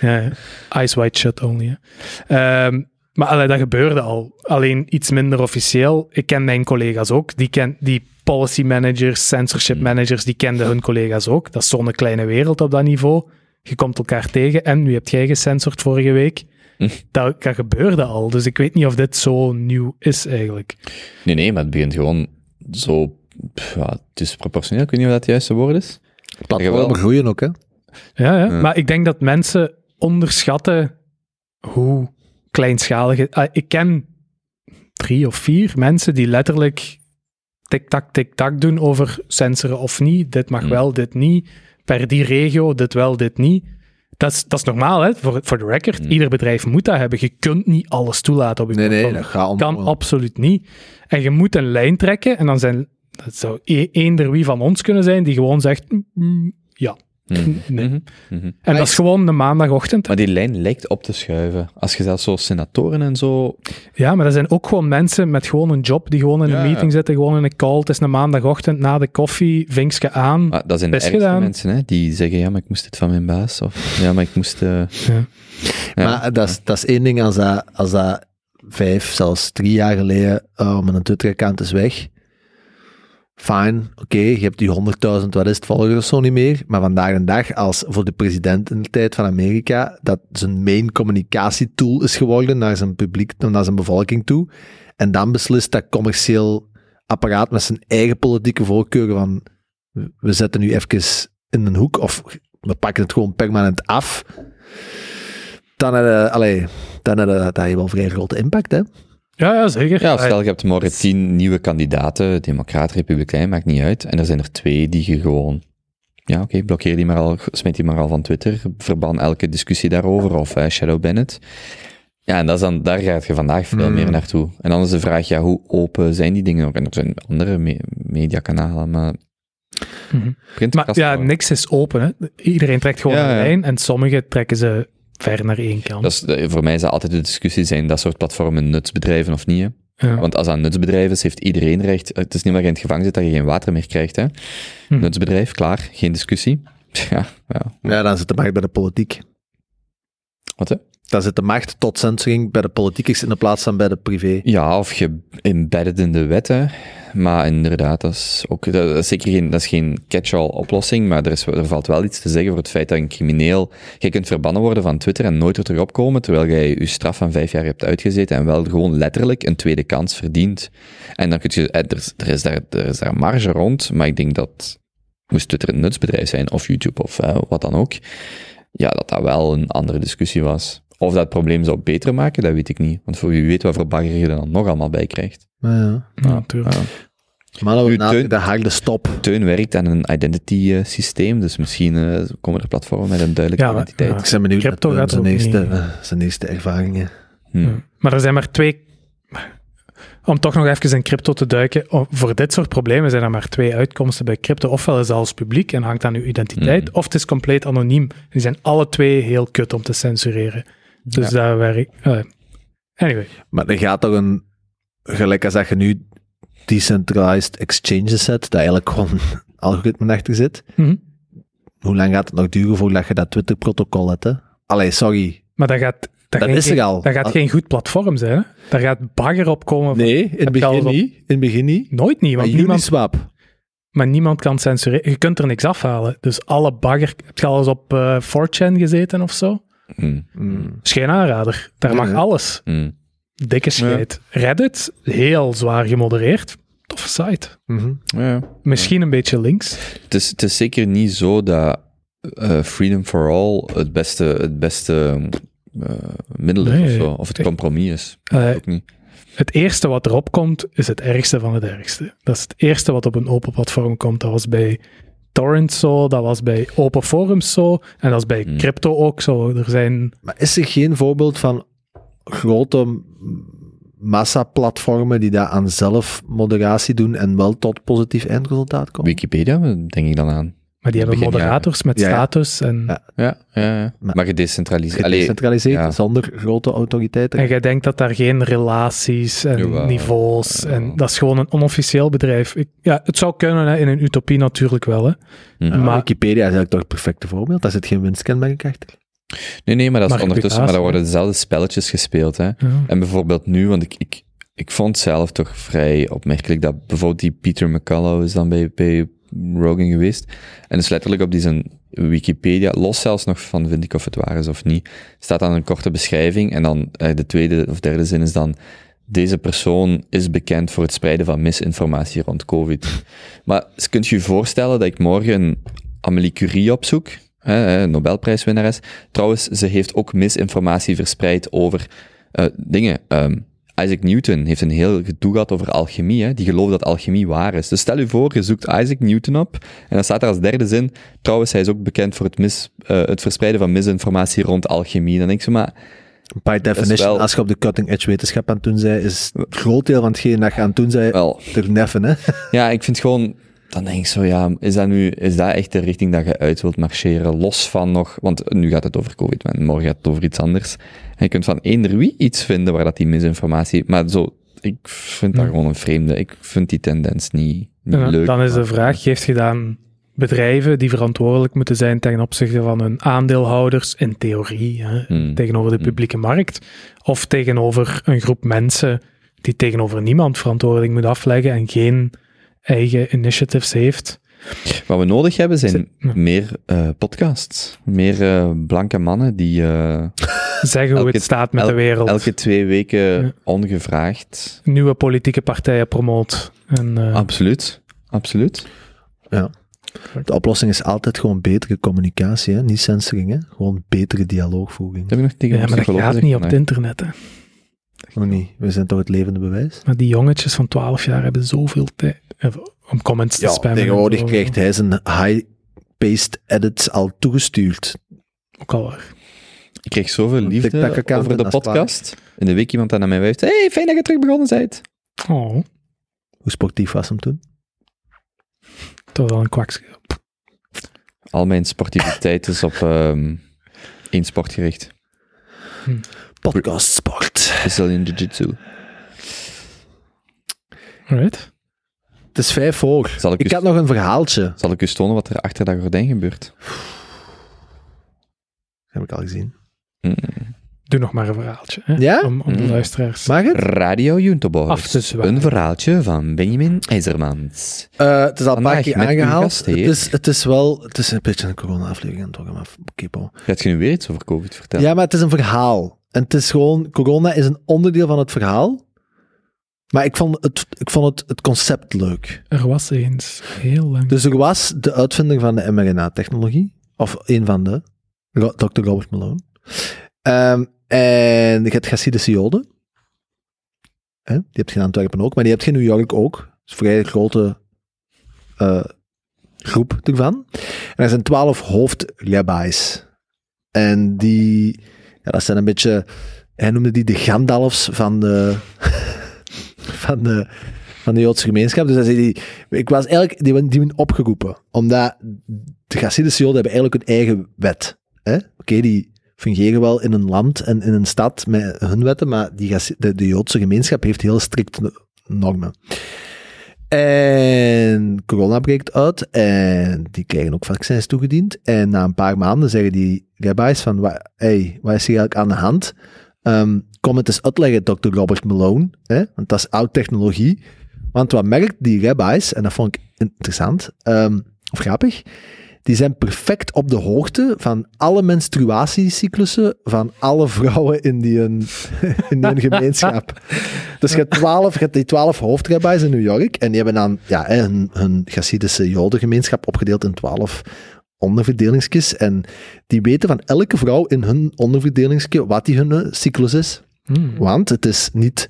Ja, eyes wide shut only. hè. Maar allee, dat gebeurde al. Alleen iets minder officieel. Ik ken mijn collega's ook. Die, ken, die policy managers, censorship managers, die kenden hun collega's ook. Dat is zo'n kleine wereld op dat niveau. Je komt elkaar tegen en nu hebt jij gecensord vorige week. Hm. Dat, dat gebeurde al. Dus ik weet niet of dit zo nieuw is eigenlijk. Nee, nee, maar het begint gewoon zo... pff, Ja, het is proportioneel, ik weet niet of dat het juiste woord is. Platformen groeien ook, hè? Ja, ja. Ja. maar ik denk dat mensen onderschatten hoe kleinschalig het... Ah, ik ken drie of vier mensen die letterlijk tik-tak, tik-tak doen over censoren of niet. Dit mag Hmm. wel, dit niet. Per die regio, dit wel, dit niet. Dat is, dat is normaal, hè? Voor, voor de record. Hmm. Ieder bedrijf moet dat hebben. Je kunt niet alles toelaten op je Nee, nee, dat gaat om. kan absoluut niet. En je moet een lijn trekken en dan zijn... Dat zou e- eender wie van ons kunnen zijn die gewoon zegt... "Mm, mm, ja. Nee. Mhm. Mhm. En dat is gewoon de maandagochtend. Maar die lijn lijkt op te schuiven. Als je zelfs zo senatoren en zo... Ja, maar er zijn ook gewoon mensen met gewoon een job die gewoon in Ja, een ja. meeting zitten, gewoon in een call. Het is een maandagochtend na de koffie, vinkske aan. Ah, dat zijn de Best ergste gedaan. mensen, hè, die zeggen, ja, maar ik moest dit van mijn baas. Of, ja, maar ik moest... eh, Ja. ja. Maar dat is, dat is één ding als dat, als dat vijf, zelfs drie jaar geleden uh, met een Twitter-account is weg. Fijn, oké, je hebt die 100.000, wat is het, volgers of zo niet meer. Maar vandaag de dag, als voor de president in de tijd van Amerika, dat zijn main communicatietool is geworden naar zijn publiek, naar zijn bevolking toe. En dan beslist dat commercieel apparaat met zijn eigen politieke voorkeuren van, we zetten nu even in een hoek, of we pakken het gewoon permanent af. Dan heb je, wel vrij grote impact, hè. Ja, ja, zeker. Ja, stel je hebt morgen tien nieuwe kandidaten, democraat, republikein, maakt niet uit. En er zijn er twee die je gewoon... Ja, oké, blokkeer die maar al, smet die maar al van Twitter, verban elke discussie daarover, of eh, shadow Bennett. Ja, en dat is dan, daar gaat je vandaag veel Mm. meer naartoe. En dan is de vraag, ja, hoe open zijn die dingen ook? En er zijn andere me- mediakanalen, maar... Print Maar ja, niks is open. Hè. Iedereen trekt gewoon Ja, een lijn en sommigen trekken ze ver naar één kant. dat is, voor mij zal altijd de discussie zijn, dat soort platformen nutsbedrijven of niet, hè? Ja. Want als dat een nutsbedrijf is, heeft iedereen recht. Het is niet omdat je in het gevangen zit dat je geen water meer krijgt. Hè? Hm. Nutsbedrijf, klaar, geen discussie. Ja, ja. Ja, dan zit de macht bij de politiek. Wat hè? Dan zit de macht tot censoring bij de politiek is in de plaats van bij de privé. Ja, of je embedded in de wetten. Maar inderdaad, dat is, ook, dat is zeker geen, dat is geen catch-all oplossing. Maar er, is, er valt wel iets te zeggen voor het feit dat een crimineel. Je kunt verbannen worden van Twitter en nooit er terug opkomen. Terwijl jij je straf van vijf jaar hebt uitgezeten. En wel gewoon letterlijk een tweede kans verdient. En dan kun je. eh, Er, is- er, is daar, er is daar marge rond. Maar ik denk dat. Moest Twitter een nutsbedrijf zijn, of YouTube, of eh, wat dan ook. Ja, dat dat wel een andere discussie was. Of dat het probleem zou beter maken, dat weet ik niet. Want voor wie weet wat voor bagger je er dan nog allemaal bij krijgt. Ja, ja. Ja, natuurlijk. Ja. Maar dan Nu, na Teun- de harde stop. Teun werkt aan een identity eh, systeem, dus misschien eh, komen er platformen met een duidelijke Ja, maar- identiteit. Ik ben benieuwd Crypto naar zijn eerste, eh, zijn eerste ervaringen. Hm. Ja. Maar er zijn maar twee. Om toch nog even in crypto te duiken. oh, Voor dit soort problemen zijn er maar twee uitkomsten bij crypto. Ofwel is alles publiek en hangt aan uw identiteit, Mhm. of het is compleet anoniem. Die zijn alle twee heel kut om te censureren. Dus daar werk eh, Anyway. Maar er gaat toch een, gelijk als dat je nu decentralized exchanges zet, dat eigenlijk gewoon algoritme achter zit. Mhm. Hoe lang gaat het nog duren voordat je dat Twitter-protocol hebt, hè? Allee, sorry. Maar dat gaat, dat Dat geen- is er al. Dat gaat geen goed platform zijn. Hè? Daar gaat bagger op komen. Nee, in het begin niet. In het begin niet. Nooit niet, Maar want niemand, Uniswap. maar niemand kan censureren. Je kunt er niks afhalen. Dus alle bagger... Heb je al eens op eh 4chan gezeten of zo? Hm. Mm. geen aanrader. Daar mag alles. Hm. Dikke scheid. Reddit, heel zwaar gemodereerd. Toffe site. Mhm. Ja. Misschien een beetje links. Het, is, het is zeker niet zo dat eh, Freedom for All het beste, het beste eh, middel is Nee, of zo, of het echt. compromis is. Eh, Ook niet. het eerste wat erop komt, is het ergste van het ergste. Dat is het eerste wat op een open platform komt. Dat was bij Torrent zo, dat was bij open forums zo, en dat is bij Hmm. crypto ook zo. Er zijn... Maar is er geen voorbeeld van grote massaplatformen die dat aan zelfmoderatie doen en wel tot positief eindresultaat komen? Wikipedia, denk ik dan aan. Maar die hebben Begin moderators met Ja, ja. status. En, Ja. Ja, ja, ja. Maar- Maar gedecentraliseerd. Allee, Gedecentraliseerd, ja. zonder grote autoriteiten. en jij denkt dat daar geen relaties en Jawel, niveaus... En dat is gewoon een onofficieel bedrijf. Ik, ja, het zou kunnen, hè, in een utopie natuurlijk wel. Hè. Mhm. maar- Wikipedia is eigenlijk toch het perfecte voorbeeld. Daar zit geen winstkenmerk achter. Nee, nee, maar dat is Maar ondertussen, maar daar worden dezelfde spelletjes gespeeld. Hè. Ja. En bijvoorbeeld nu, want ik, ik, ik vond zelf toch vrij opmerkelijk dat bijvoorbeeld die Peter McCullough is dan bij, bij Rogan geweest. En is letterlijk op die zijn Wikipedia, los zelfs nog van vind ik of het waar is of niet, staat dan een korte beschrijving en dan eh, de tweede of derde zin is dan deze persoon is bekend voor het spreiden van misinformatie rond COVID. Maar kunt je je voorstellen dat ik morgen Amélie Curie opzoek, hè, Nobelprijswinnares. Trouwens, ze heeft ook misinformatie verspreid over eh, dingen. Ehm, Isaac Newton heeft een heel gedoe gehad over alchemie. Hè? Die geloofde dat alchemie waar is. Dus stel je voor, je zoekt Isaac Newton op. En dan staat er als derde zin. Trouwens, hij is ook bekend voor het, mis, eh, het verspreiden van misinformatie rond alchemie. Dan denk je, maar By definition, wel- als je op de cutting edge wetenschap aan het doen bent, is het groot deel van hetgeen dat je aan het doen bent, wel. er neffen, hè. Ja, ik vind gewoon, dan denk ik zo, ja, is dat nu, is dat echt de richting dat je uit wilt marcheren? Los van nog, want nu gaat het over COVID, maar morgen gaat het over iets anders. En je kunt van eender wie iets vinden waar dat die misinformatie, maar zo, ik vind dat Hmm. gewoon een vreemde. Ik vind die tendens niet, niet En leuk. dan is de vraag, geeft je dan bedrijven die verantwoordelijk moeten zijn ten opzichte van hun aandeelhouders, in theorie, hè, Hmm. tegenover de Hmm. publieke markt, of tegenover een groep mensen die tegenover niemand verantwoording moet afleggen en geen eigen initiatives heeft. Wat we nodig hebben zijn Ja. meer eh, podcasts. Meer eh, blanke mannen die eh, Zeggen hoe Elke- het staat met el- de wereld. elke twee weken Ja. ongevraagd. Nieuwe politieke partijen promoot. En, eh, Absoluut. Absoluut. De oplossing is altijd gewoon betere communicatie, hè. niet censoring, hè. gewoon betere dialoogvoering. Dat heb ik nog tegen ja, maar dat gaat niet op het internet. Hè. Niet. We zijn toch het levende bewijs? Maar die jongetjes van 12 jaar hebben zoveel tijd eh, om comments te Ja, spammen. tegenwoordig krijgt hij zijn high-paced edits al toegestuurd. Ook al waar. Ik kreeg zoveel liefde over de podcast. In de week iemand aan mij wijst. hey, fijn dat je terug begonnen bent. Oh, Hoe sportief was hem toen? toch wel een kwakje. Al mijn sportiviteit is op ehm één sport gericht. Podcast sport. Brazilian Jiu-Jitsu. Alright. Het is vijf voor. Zal ik Ik had nog een verhaaltje. Zal ik u tonen wat er achter dat gordijn gebeurt? Heb ik al gezien. Mm. Doe nog maar een verhaaltje. Hè? Ja? Om, om de Mm. luisteraars. Mag het? Radio Juntobors. Af te zwaaien. Een verhaaltje van Benjamin IJzermans. Eh, het is al een paar keer aangehaald. gast, Het is, het is wel... Het is een beetje een corona-aflevering aan het worden, maar. Gaat je nu weer iets over COVID vertellen? Ja, maar het is een verhaal. En het is gewoon... Corona is een onderdeel van het verhaal. Maar ik vond het, ik vond het, het concept leuk. Er was eens, heel lang. Dus er was de uitvinder van de mRNA-technologie. Of een van de. Dr. Robert Malone. Ehm, en je hebt Chassidische Joden. Hè? Die heb je in Antwerpen ook. Maar die heb je in New York ook. Dat is een vrij grote eh, groep ervan. En er zijn twaalf hoofdrabbis. En die... Ja, dat zijn een beetje... Hij noemde die de Gandalfs van de... van de van de Joodse gemeenschap. Dus dat zei die, ik was eigenlijk die, die opgeroepen, omdat de Hasidische Joden hebben eigenlijk hun eigen wet. Oké, die fungeren wel in een land en in een stad met hun wetten, maar die, de, de Joodse gemeenschap heeft heel strikte normen. En corona breekt uit en die krijgen ook vaccins toegediend. En na een paar maanden zeggen die rabbis van, hey, wat is hier eigenlijk aan de hand? Ehm, kom het eens uitleggen, Dr. Robert Malone, hè? want dat is oud technologie. Want wat merkt die rabbis, en dat vond ik interessant, ehm, of grappig, die zijn perfect op de hoogte van alle menstruatiecyclussen van alle vrouwen in die, hun, in die hun gemeenschap. Dus je hebt, twaalf, je hebt die twaalf hoofdrabbis in New York en die hebben dan ja, hun, hun Chassidische jodengemeenschap opgedeeld in twaalf onderverdelingsjes en die weten van elke vrouw in hun onderverdelingsje wat die hun eh, cyclus is. Hmm. Want het is niet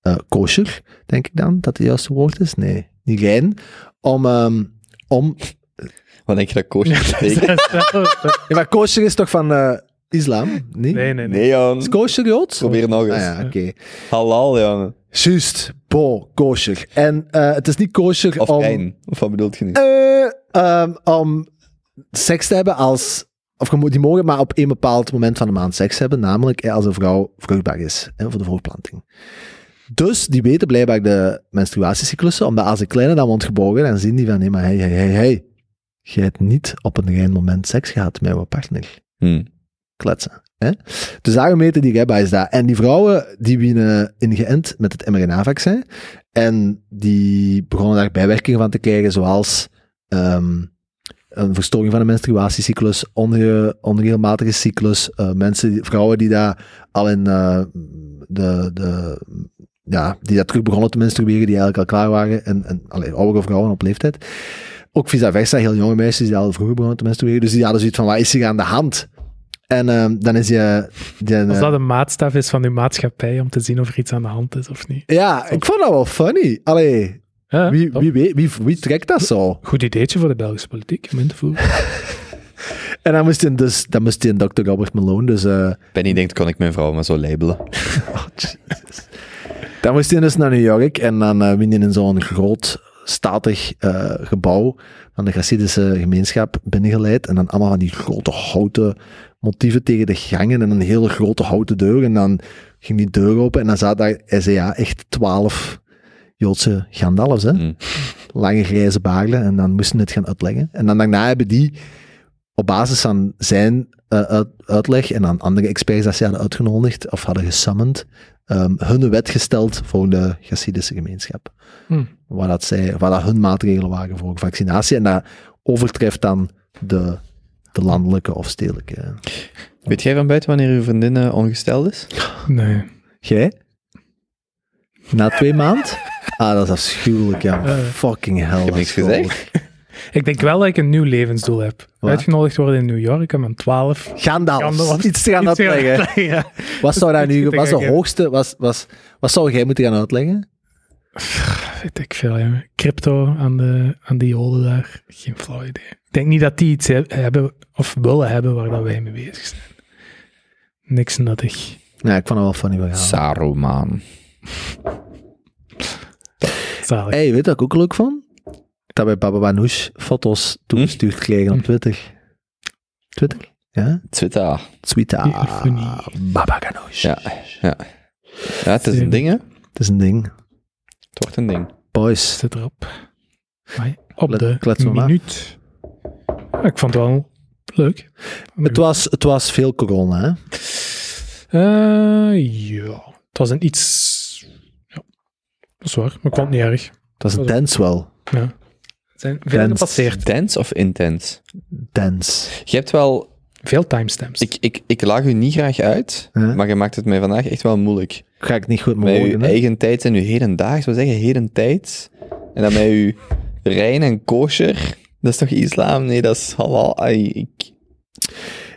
eh kosher, denk ik dan, dat het juiste woord is. Nee, niet rein. Om, ehm, om... Wat denk je dat koosje betekent? Ja, maar kosher is toch van eh, islam? Nee? nee, nee, nee. Is kosher Joods? Probeer nog eens. Ah, ja, oké. Halal, Jan. Juist, bo, kosher. En eh, het is niet kosher Of om... rein. Of wat bedoelt je nu? eh, ehm, om seks te hebben als... Of je moet- die mogen maar op een bepaald moment van de maand seks hebben, namelijk hè, als een vrouw vruchtbaar is, hè, voor de voortplanting. Dus die weten blijkbaar de menstruatiecyclussen, omdat als een kleine dan wordt geboren, dan zien die van, nee, maar hey, hey, hey, hey, jij hebt niet op een rein moment seks gehad met je partner Hm. kletsen. Hè? Dus daarom meten die Rebba is dat. En die vrouwen die winnen ingeënt met het mRNA-vaccin. En die begonnen daar bijwerkingen van te krijgen, zoals ehm, een verstoring van de menstruatiecyclus, onregelmatige cyclus. eh, mensen, vrouwen die daar al in eh, de, de, ja, die dat terug begonnen te menstrueren, die eigenlijk al klaar waren. En, en allee, oudere vrouwen op leeftijd. Ook vice versa, heel jonge meisjes die al vroeger begonnen te menstrueren. Dus die hadden zoiets van, wat is hier aan de hand? En ehm, dan is je... Die, Als eh, dat een maatstaf is van uw maatschappij om te zien of er iets aan de hand is of niet. ja, ik vond dat wel funny. Allee, Ja, wie, wie, weet, wie, wie trekt dat zo? Goed ideetje voor de Belgische politiek, om in te voeren. En dan moest hij dus, dan moest hij een Dr. Robert Malone, dus... eh, Benny denkt, kan ik mijn vrouw maar zo labelen? oh, Jesus. Dan moest hij dus naar New York en dan uh, win je in zo'n groot, statig eh, gebouw van de Hasidische gemeenschap binnengeleid. En dan allemaal van die grote houten motieven tegen de gangen en een hele grote houten deur. En dan ging die deur open en dan zat daar, ja, echt twaalf Joodse Gandalfs, hè. Hm. lange grijze baarden en dan moesten het gaan uitleggen. En dan daarna hebben die op basis van zijn eh, uit- uitleg en aan andere experts dat ze hadden uitgenodigd of hadden gesummoned, ehm, hun wet gesteld voor de Hasidische gemeenschap. Hm. Waar dat, zij, waar dat hun maatregelen waren voor vaccinatie. En dat overtreft dan de, de landelijke of stedelijke. Weet jij van buiten wanneer uw vriendin eh, ongesteld is? Nee. Jij? Na twee maanden? Ah, dat is afschuwelijk, ja. Eh. Fucking hell. heb niks gezegd. Ik denk wel dat ik een nieuw levensdoel heb. Wat? Uitgenodigd worden in New York om een 12. Gandalf. Gandalf. Iets te gaan gaan uitleggen. ja. Wat zou daar nu, wat is de gaan- hoogste, was, was, wat zou jij moeten gaan uitleggen? Weet ik veel, ja. Crypto aan de, aan die joden daar. Geen flauw idee. Ik denk niet dat die iets he- hebben of willen hebben waar dat wij mee bezig zijn. Niks nuttig. Ja, ik vond het wel funny verhaal. Saruman. Zalig. Hey, weet je wat ik ook leuk vond? Dat wij Baba Banouche foto's toegestuurd kregen op Hm. Twitter. Twitter? Ja? Twitter. Twitter. Baba Ganoush. Ja, ja. Ja, het is een ding, hè? Het is een ding. Het wordt een ding. Boys. Zit erop. Amai, Op de minuut. Ja, ik vond het wel leuk. Het was, het was veel corona, hè? Eh, ja. Het was een iets... Ja, dat is waar. Maar ik vond het niet erg. Het was intens wel. Ja. Zijn veel gepasseerd. Dense of intense? Dens. Je hebt wel... Veel timestamps. Ik, ik, ik laag u niet graag uit, maar je maakt het mij vandaag echt wel moeilijk. Ga ik niet goed Met meer uw woorden, hè? eigen tijd en uw hedendaags, we zeggen hedentijds. En dan met uw rein en kosher. Dat is toch islam? Nee, dat is halal. Ai, ik...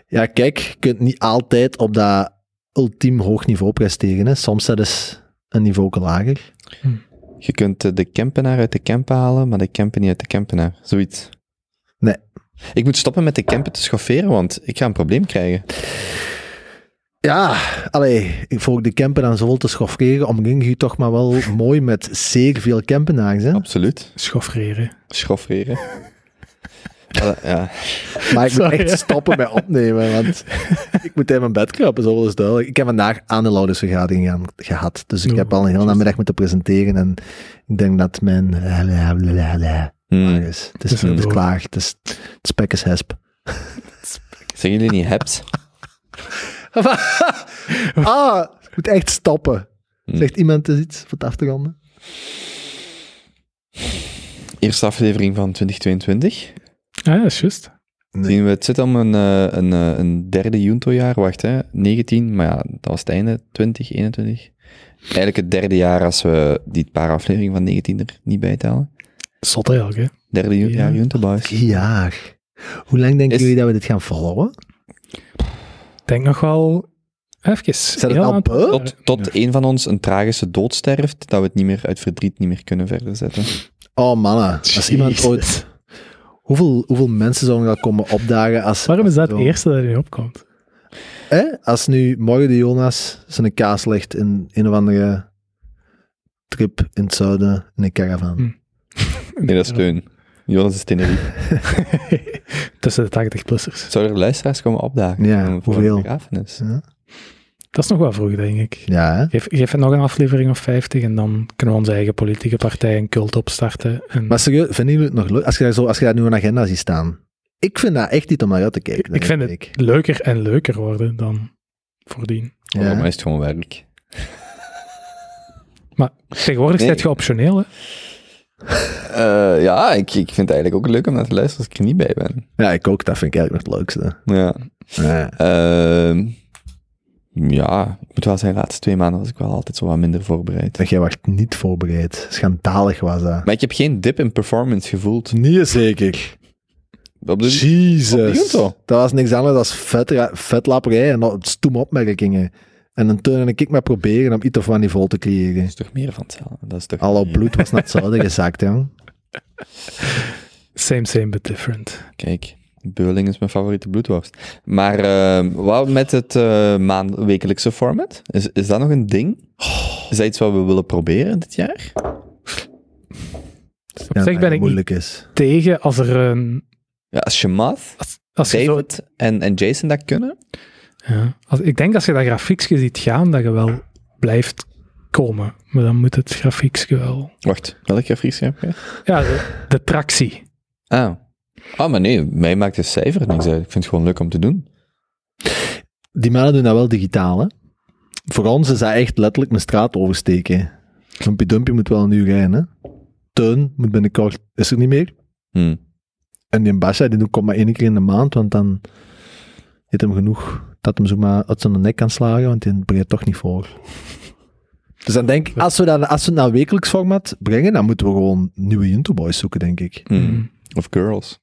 Ja, kijk, je kunt niet altijd op dat ultiem hoog niveau presteren, hè? Soms dat is een niveau lager. Je kunt eh, de Kempenaar uit de Kempen halen, maar de Kempen niet uit de Kempenaar. Zoiets. Nee. Ik moet stoppen met de Kempen te schofferen, want ik ga een probleem krijgen. Ja, allee, ik volg de camper dan zoveel te schofferen, omring je toch maar wel mooi met zeer veel campenaars, hè? Absoluut. Schoffreren. Schofferen. Ja. Maar ik moet Sorry. echt stoppen met opnemen, want ik moet in mijn bed kruipen, zo is duidelijk. Ik heb vandaag aandeelhoudersvergadering gaan- gehad, dus ik Oh, heb al een hele namiddag moeten presenteren en ik denk dat mijn klaar Hmm. is. Het is, het is klaar, het is, het spek is hesp. Zeggen jullie niet hebt? ah, ik moet echt stoppen. Hmm. Zegt iemand eens iets voor het af te ronden? Eerste aflevering van 2022. Ah, ja, dat is juist. Nee. Zien we, het zit om een, eh, een, eh, een derde Junto-jaar. Wacht, hè. 19, maar ja, dat was het einde. 20, 21. Eigenlijk het derde jaar als we die paar afleveringen van 19 er niet bij tellen. Zot eigenlijk, hè. Derde ju- Ja. jaar Junto, boys. Drie jaar. Hoe lang denken Is- jullie dat we dit gaan volgen? Ik denk nog wel... Even. het al? Tot, tot een van ons een tragische dood sterft, dat we het niet meer uit verdriet niet meer kunnen verder zetten. Oh mannen, als iemand ooit... Hoeveel, hoeveel mensen zouden dat komen opdagen als... Waarom is dat het eerste dat nu opkomt? Hè? Als nu morgen de Jonas zijn kaas legt in een of andere trip in het zuiden in een caravan. Hm. Nee, dat is steun. Jonas is Tenerife. Tussen de 80-plussers. Zouden er luisteraars komen opdagen? Ja, hoeveel? begrafenis. Dat is nog wel vroeg, denk ik. Ja, hè? Geef, geef het nog een aflevering of 50 en dan kunnen we onze eigen politieke partij en cult opstarten. En Maar serieus, vinden jullie het nog leuk? Als je, daar zo, als je daar nu een agenda ziet staan. Ik vind dat echt niet om naar uit te kijken. ik vind het leuker en leuker worden dan voordien. Ja. Ja. Mij is het gewoon werk. Maar tegenwoordig Nee. is het je optioneel, hè? Eh, ja, ik, ik vind het eigenlijk ook leuk om naar te luisteren als ik er niet bij ben. Ja, ik ook. Dat vind ik eigenlijk nog het leukste. Ja. Ja. Ehm, ja, ik moet wel zeggen, de laatste twee maanden was ik wel altijd zo wat minder voorbereid. Dat jij was niet voorbereid. Schandalig was dat. Maar ik heb geen dip in performance gevoeld. Niet zeker. Op de, Jezus. Dat was niks anders dan vet, vetlapperij en stoeme opmerkingen. En een teun en een kik maar proberen om iets of wat niveau te creëren. Dat is toch meer van hetzelfde. Dat is toch Al bloed was naar het zouden gezakt, jong. Same, same, but different. Kijk, Beuling is mijn favoriete bloedworst. Maar eh, wat met het eh maand wekelijkse format? Is, is dat nog een ding? Is dat iets wat we willen proberen dit jaar? Op zich ben ik niet moeilijk is. tegen als er een... Ja, als Shamath, Als je zo, David en, en Jason dat kunnen? ja, als, ik denk als je dat grafiekje ziet gaan, dat je wel blijft komen. Maar dan moet het grafiekje wel... Wacht, welk grafiek heb je? Ja, de, de tractie. Ah. Ah, maar nee, mij maakt het cijfer niks uit. Ik vind het gewoon leuk om te doen. Die mannen doen dat wel digitaal, hè. Voor ons is dat echt letterlijk een straat oversteken. Dumpy Dumpy moet wel een uur rijden, hè. Teun moet binnenkort... Is er niet meer. Hm. En die Basha, die doet- komt maar één keer in de maand, want dan heeft hem genoeg dat hem zo maar uit zijn nek kan slagen, want die breidt toch niet voor. Dus dan denk ik, als we, dat, als we het naar wekelijks format brengen, dan moeten we gewoon nieuwe Junto Boys zoeken, denk ik. Hm. Mm. Of girls.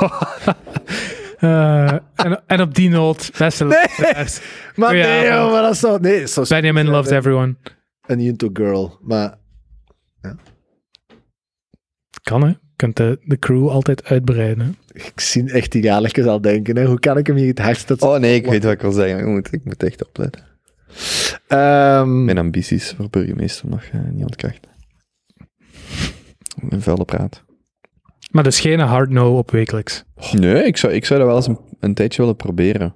Eh, en, en op die noot, beste. Maar Oh ja, nee, joh, maar dat is zo... Nee, zo Benjamin loves everyone. Een Junto girl, maar... Kan, hè? Je kunt de, de crew altijd uitbreiden. Ik zie echt die galigjes al denken, hè. Hoe kan ik hem hier het hardst... uit- Oh nee, ik weet wat ik wil zeggen. Ik moet, ik moet echt opletten. Ehm, Mijn ambities voor burgemeester nog eh, niet ontkrachten. Een vuile praat. Maar dus geen hard no op wekelijks. Nee, ik zou, ik zou dat wel eens een, een tijdje willen proberen.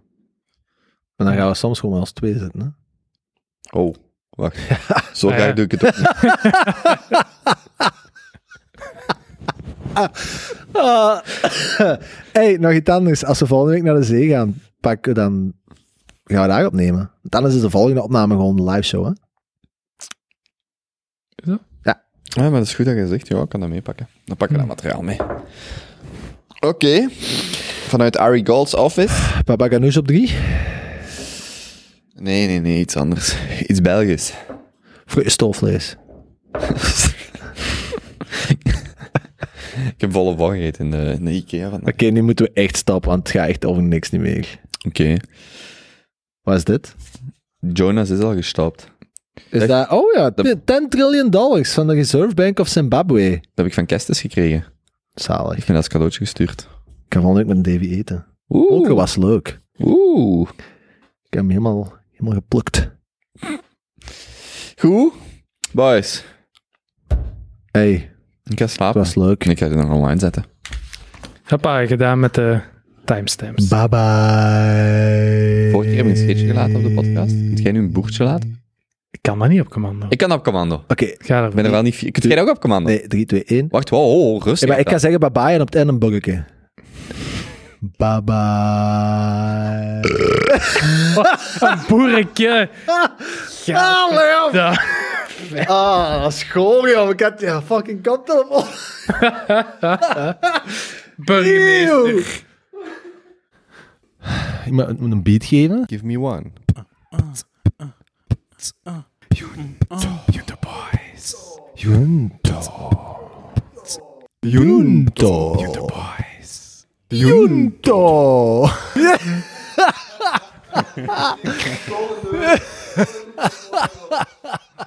en dan gaan we soms gewoon als twee zitten, hè. Oh, wacht. Zo Ah, ja. doe ik het ook niet. Ah. hey, nog iets anders. Als we volgende week naar de zee gaan, pakken dan gaan we daar opnemen. Dan is de volgende opname gewoon een live show, hè? Ja, maar dat is goed dat je zegt. Ja, ik kan dat meepakken. Dan pakken we dat materiaal mee. Oké. Vanuit Ari Gold's office. Papa Ganoush op drie. Nee, nee, nee, iets anders. Iets Belgisch. Voor stoofvlees. Ik heb volle vol gegeten in de, in de Ikea vandaag. Oké, nu moeten we echt stoppen, want het gaat echt over niks niet meer. Oké. Wat is dit? Jonas is al gestopt. Is dat... Oh ja, Dat- 10 triljoen dollars van de Reserve Bank of Zimbabwe. Dat heb ik van Kestis gekregen. Ik Zalig. vind dat als cadeautje gestuurd. Ik ga volgende week met een Davy eten. Oeh. Ook was leuk. Oeh. Ik heb hem helemaal, helemaal geplukt. Goed. Boys. Hey, Ik ga het slapen. was leuk. Ik ga dit nog online zetten. Hoppa, gedaan met de timestamps. Bye bye. Vorige keer heb ik een scheetje gelaten op de podcast. Moet jij nu een boertje laten? Ik kan dat niet op commando. Ik kan op commando. Oké, ga er Ik ben er wel niet... Kunt jij ook op commando? nee, 3, 2, 1. Wacht, wow, oh, rustig. Ja, maar ik ga zeggen bye bye en op het einde een buggetje. Bye bye. Een boerenke. Ja, da- Ah, dat is goor, joh. Ik had ja, fucking koptelefoon. burgemeester. Je moet moet een beat geven. Give me one. Junto. Junto. Junto. Junto.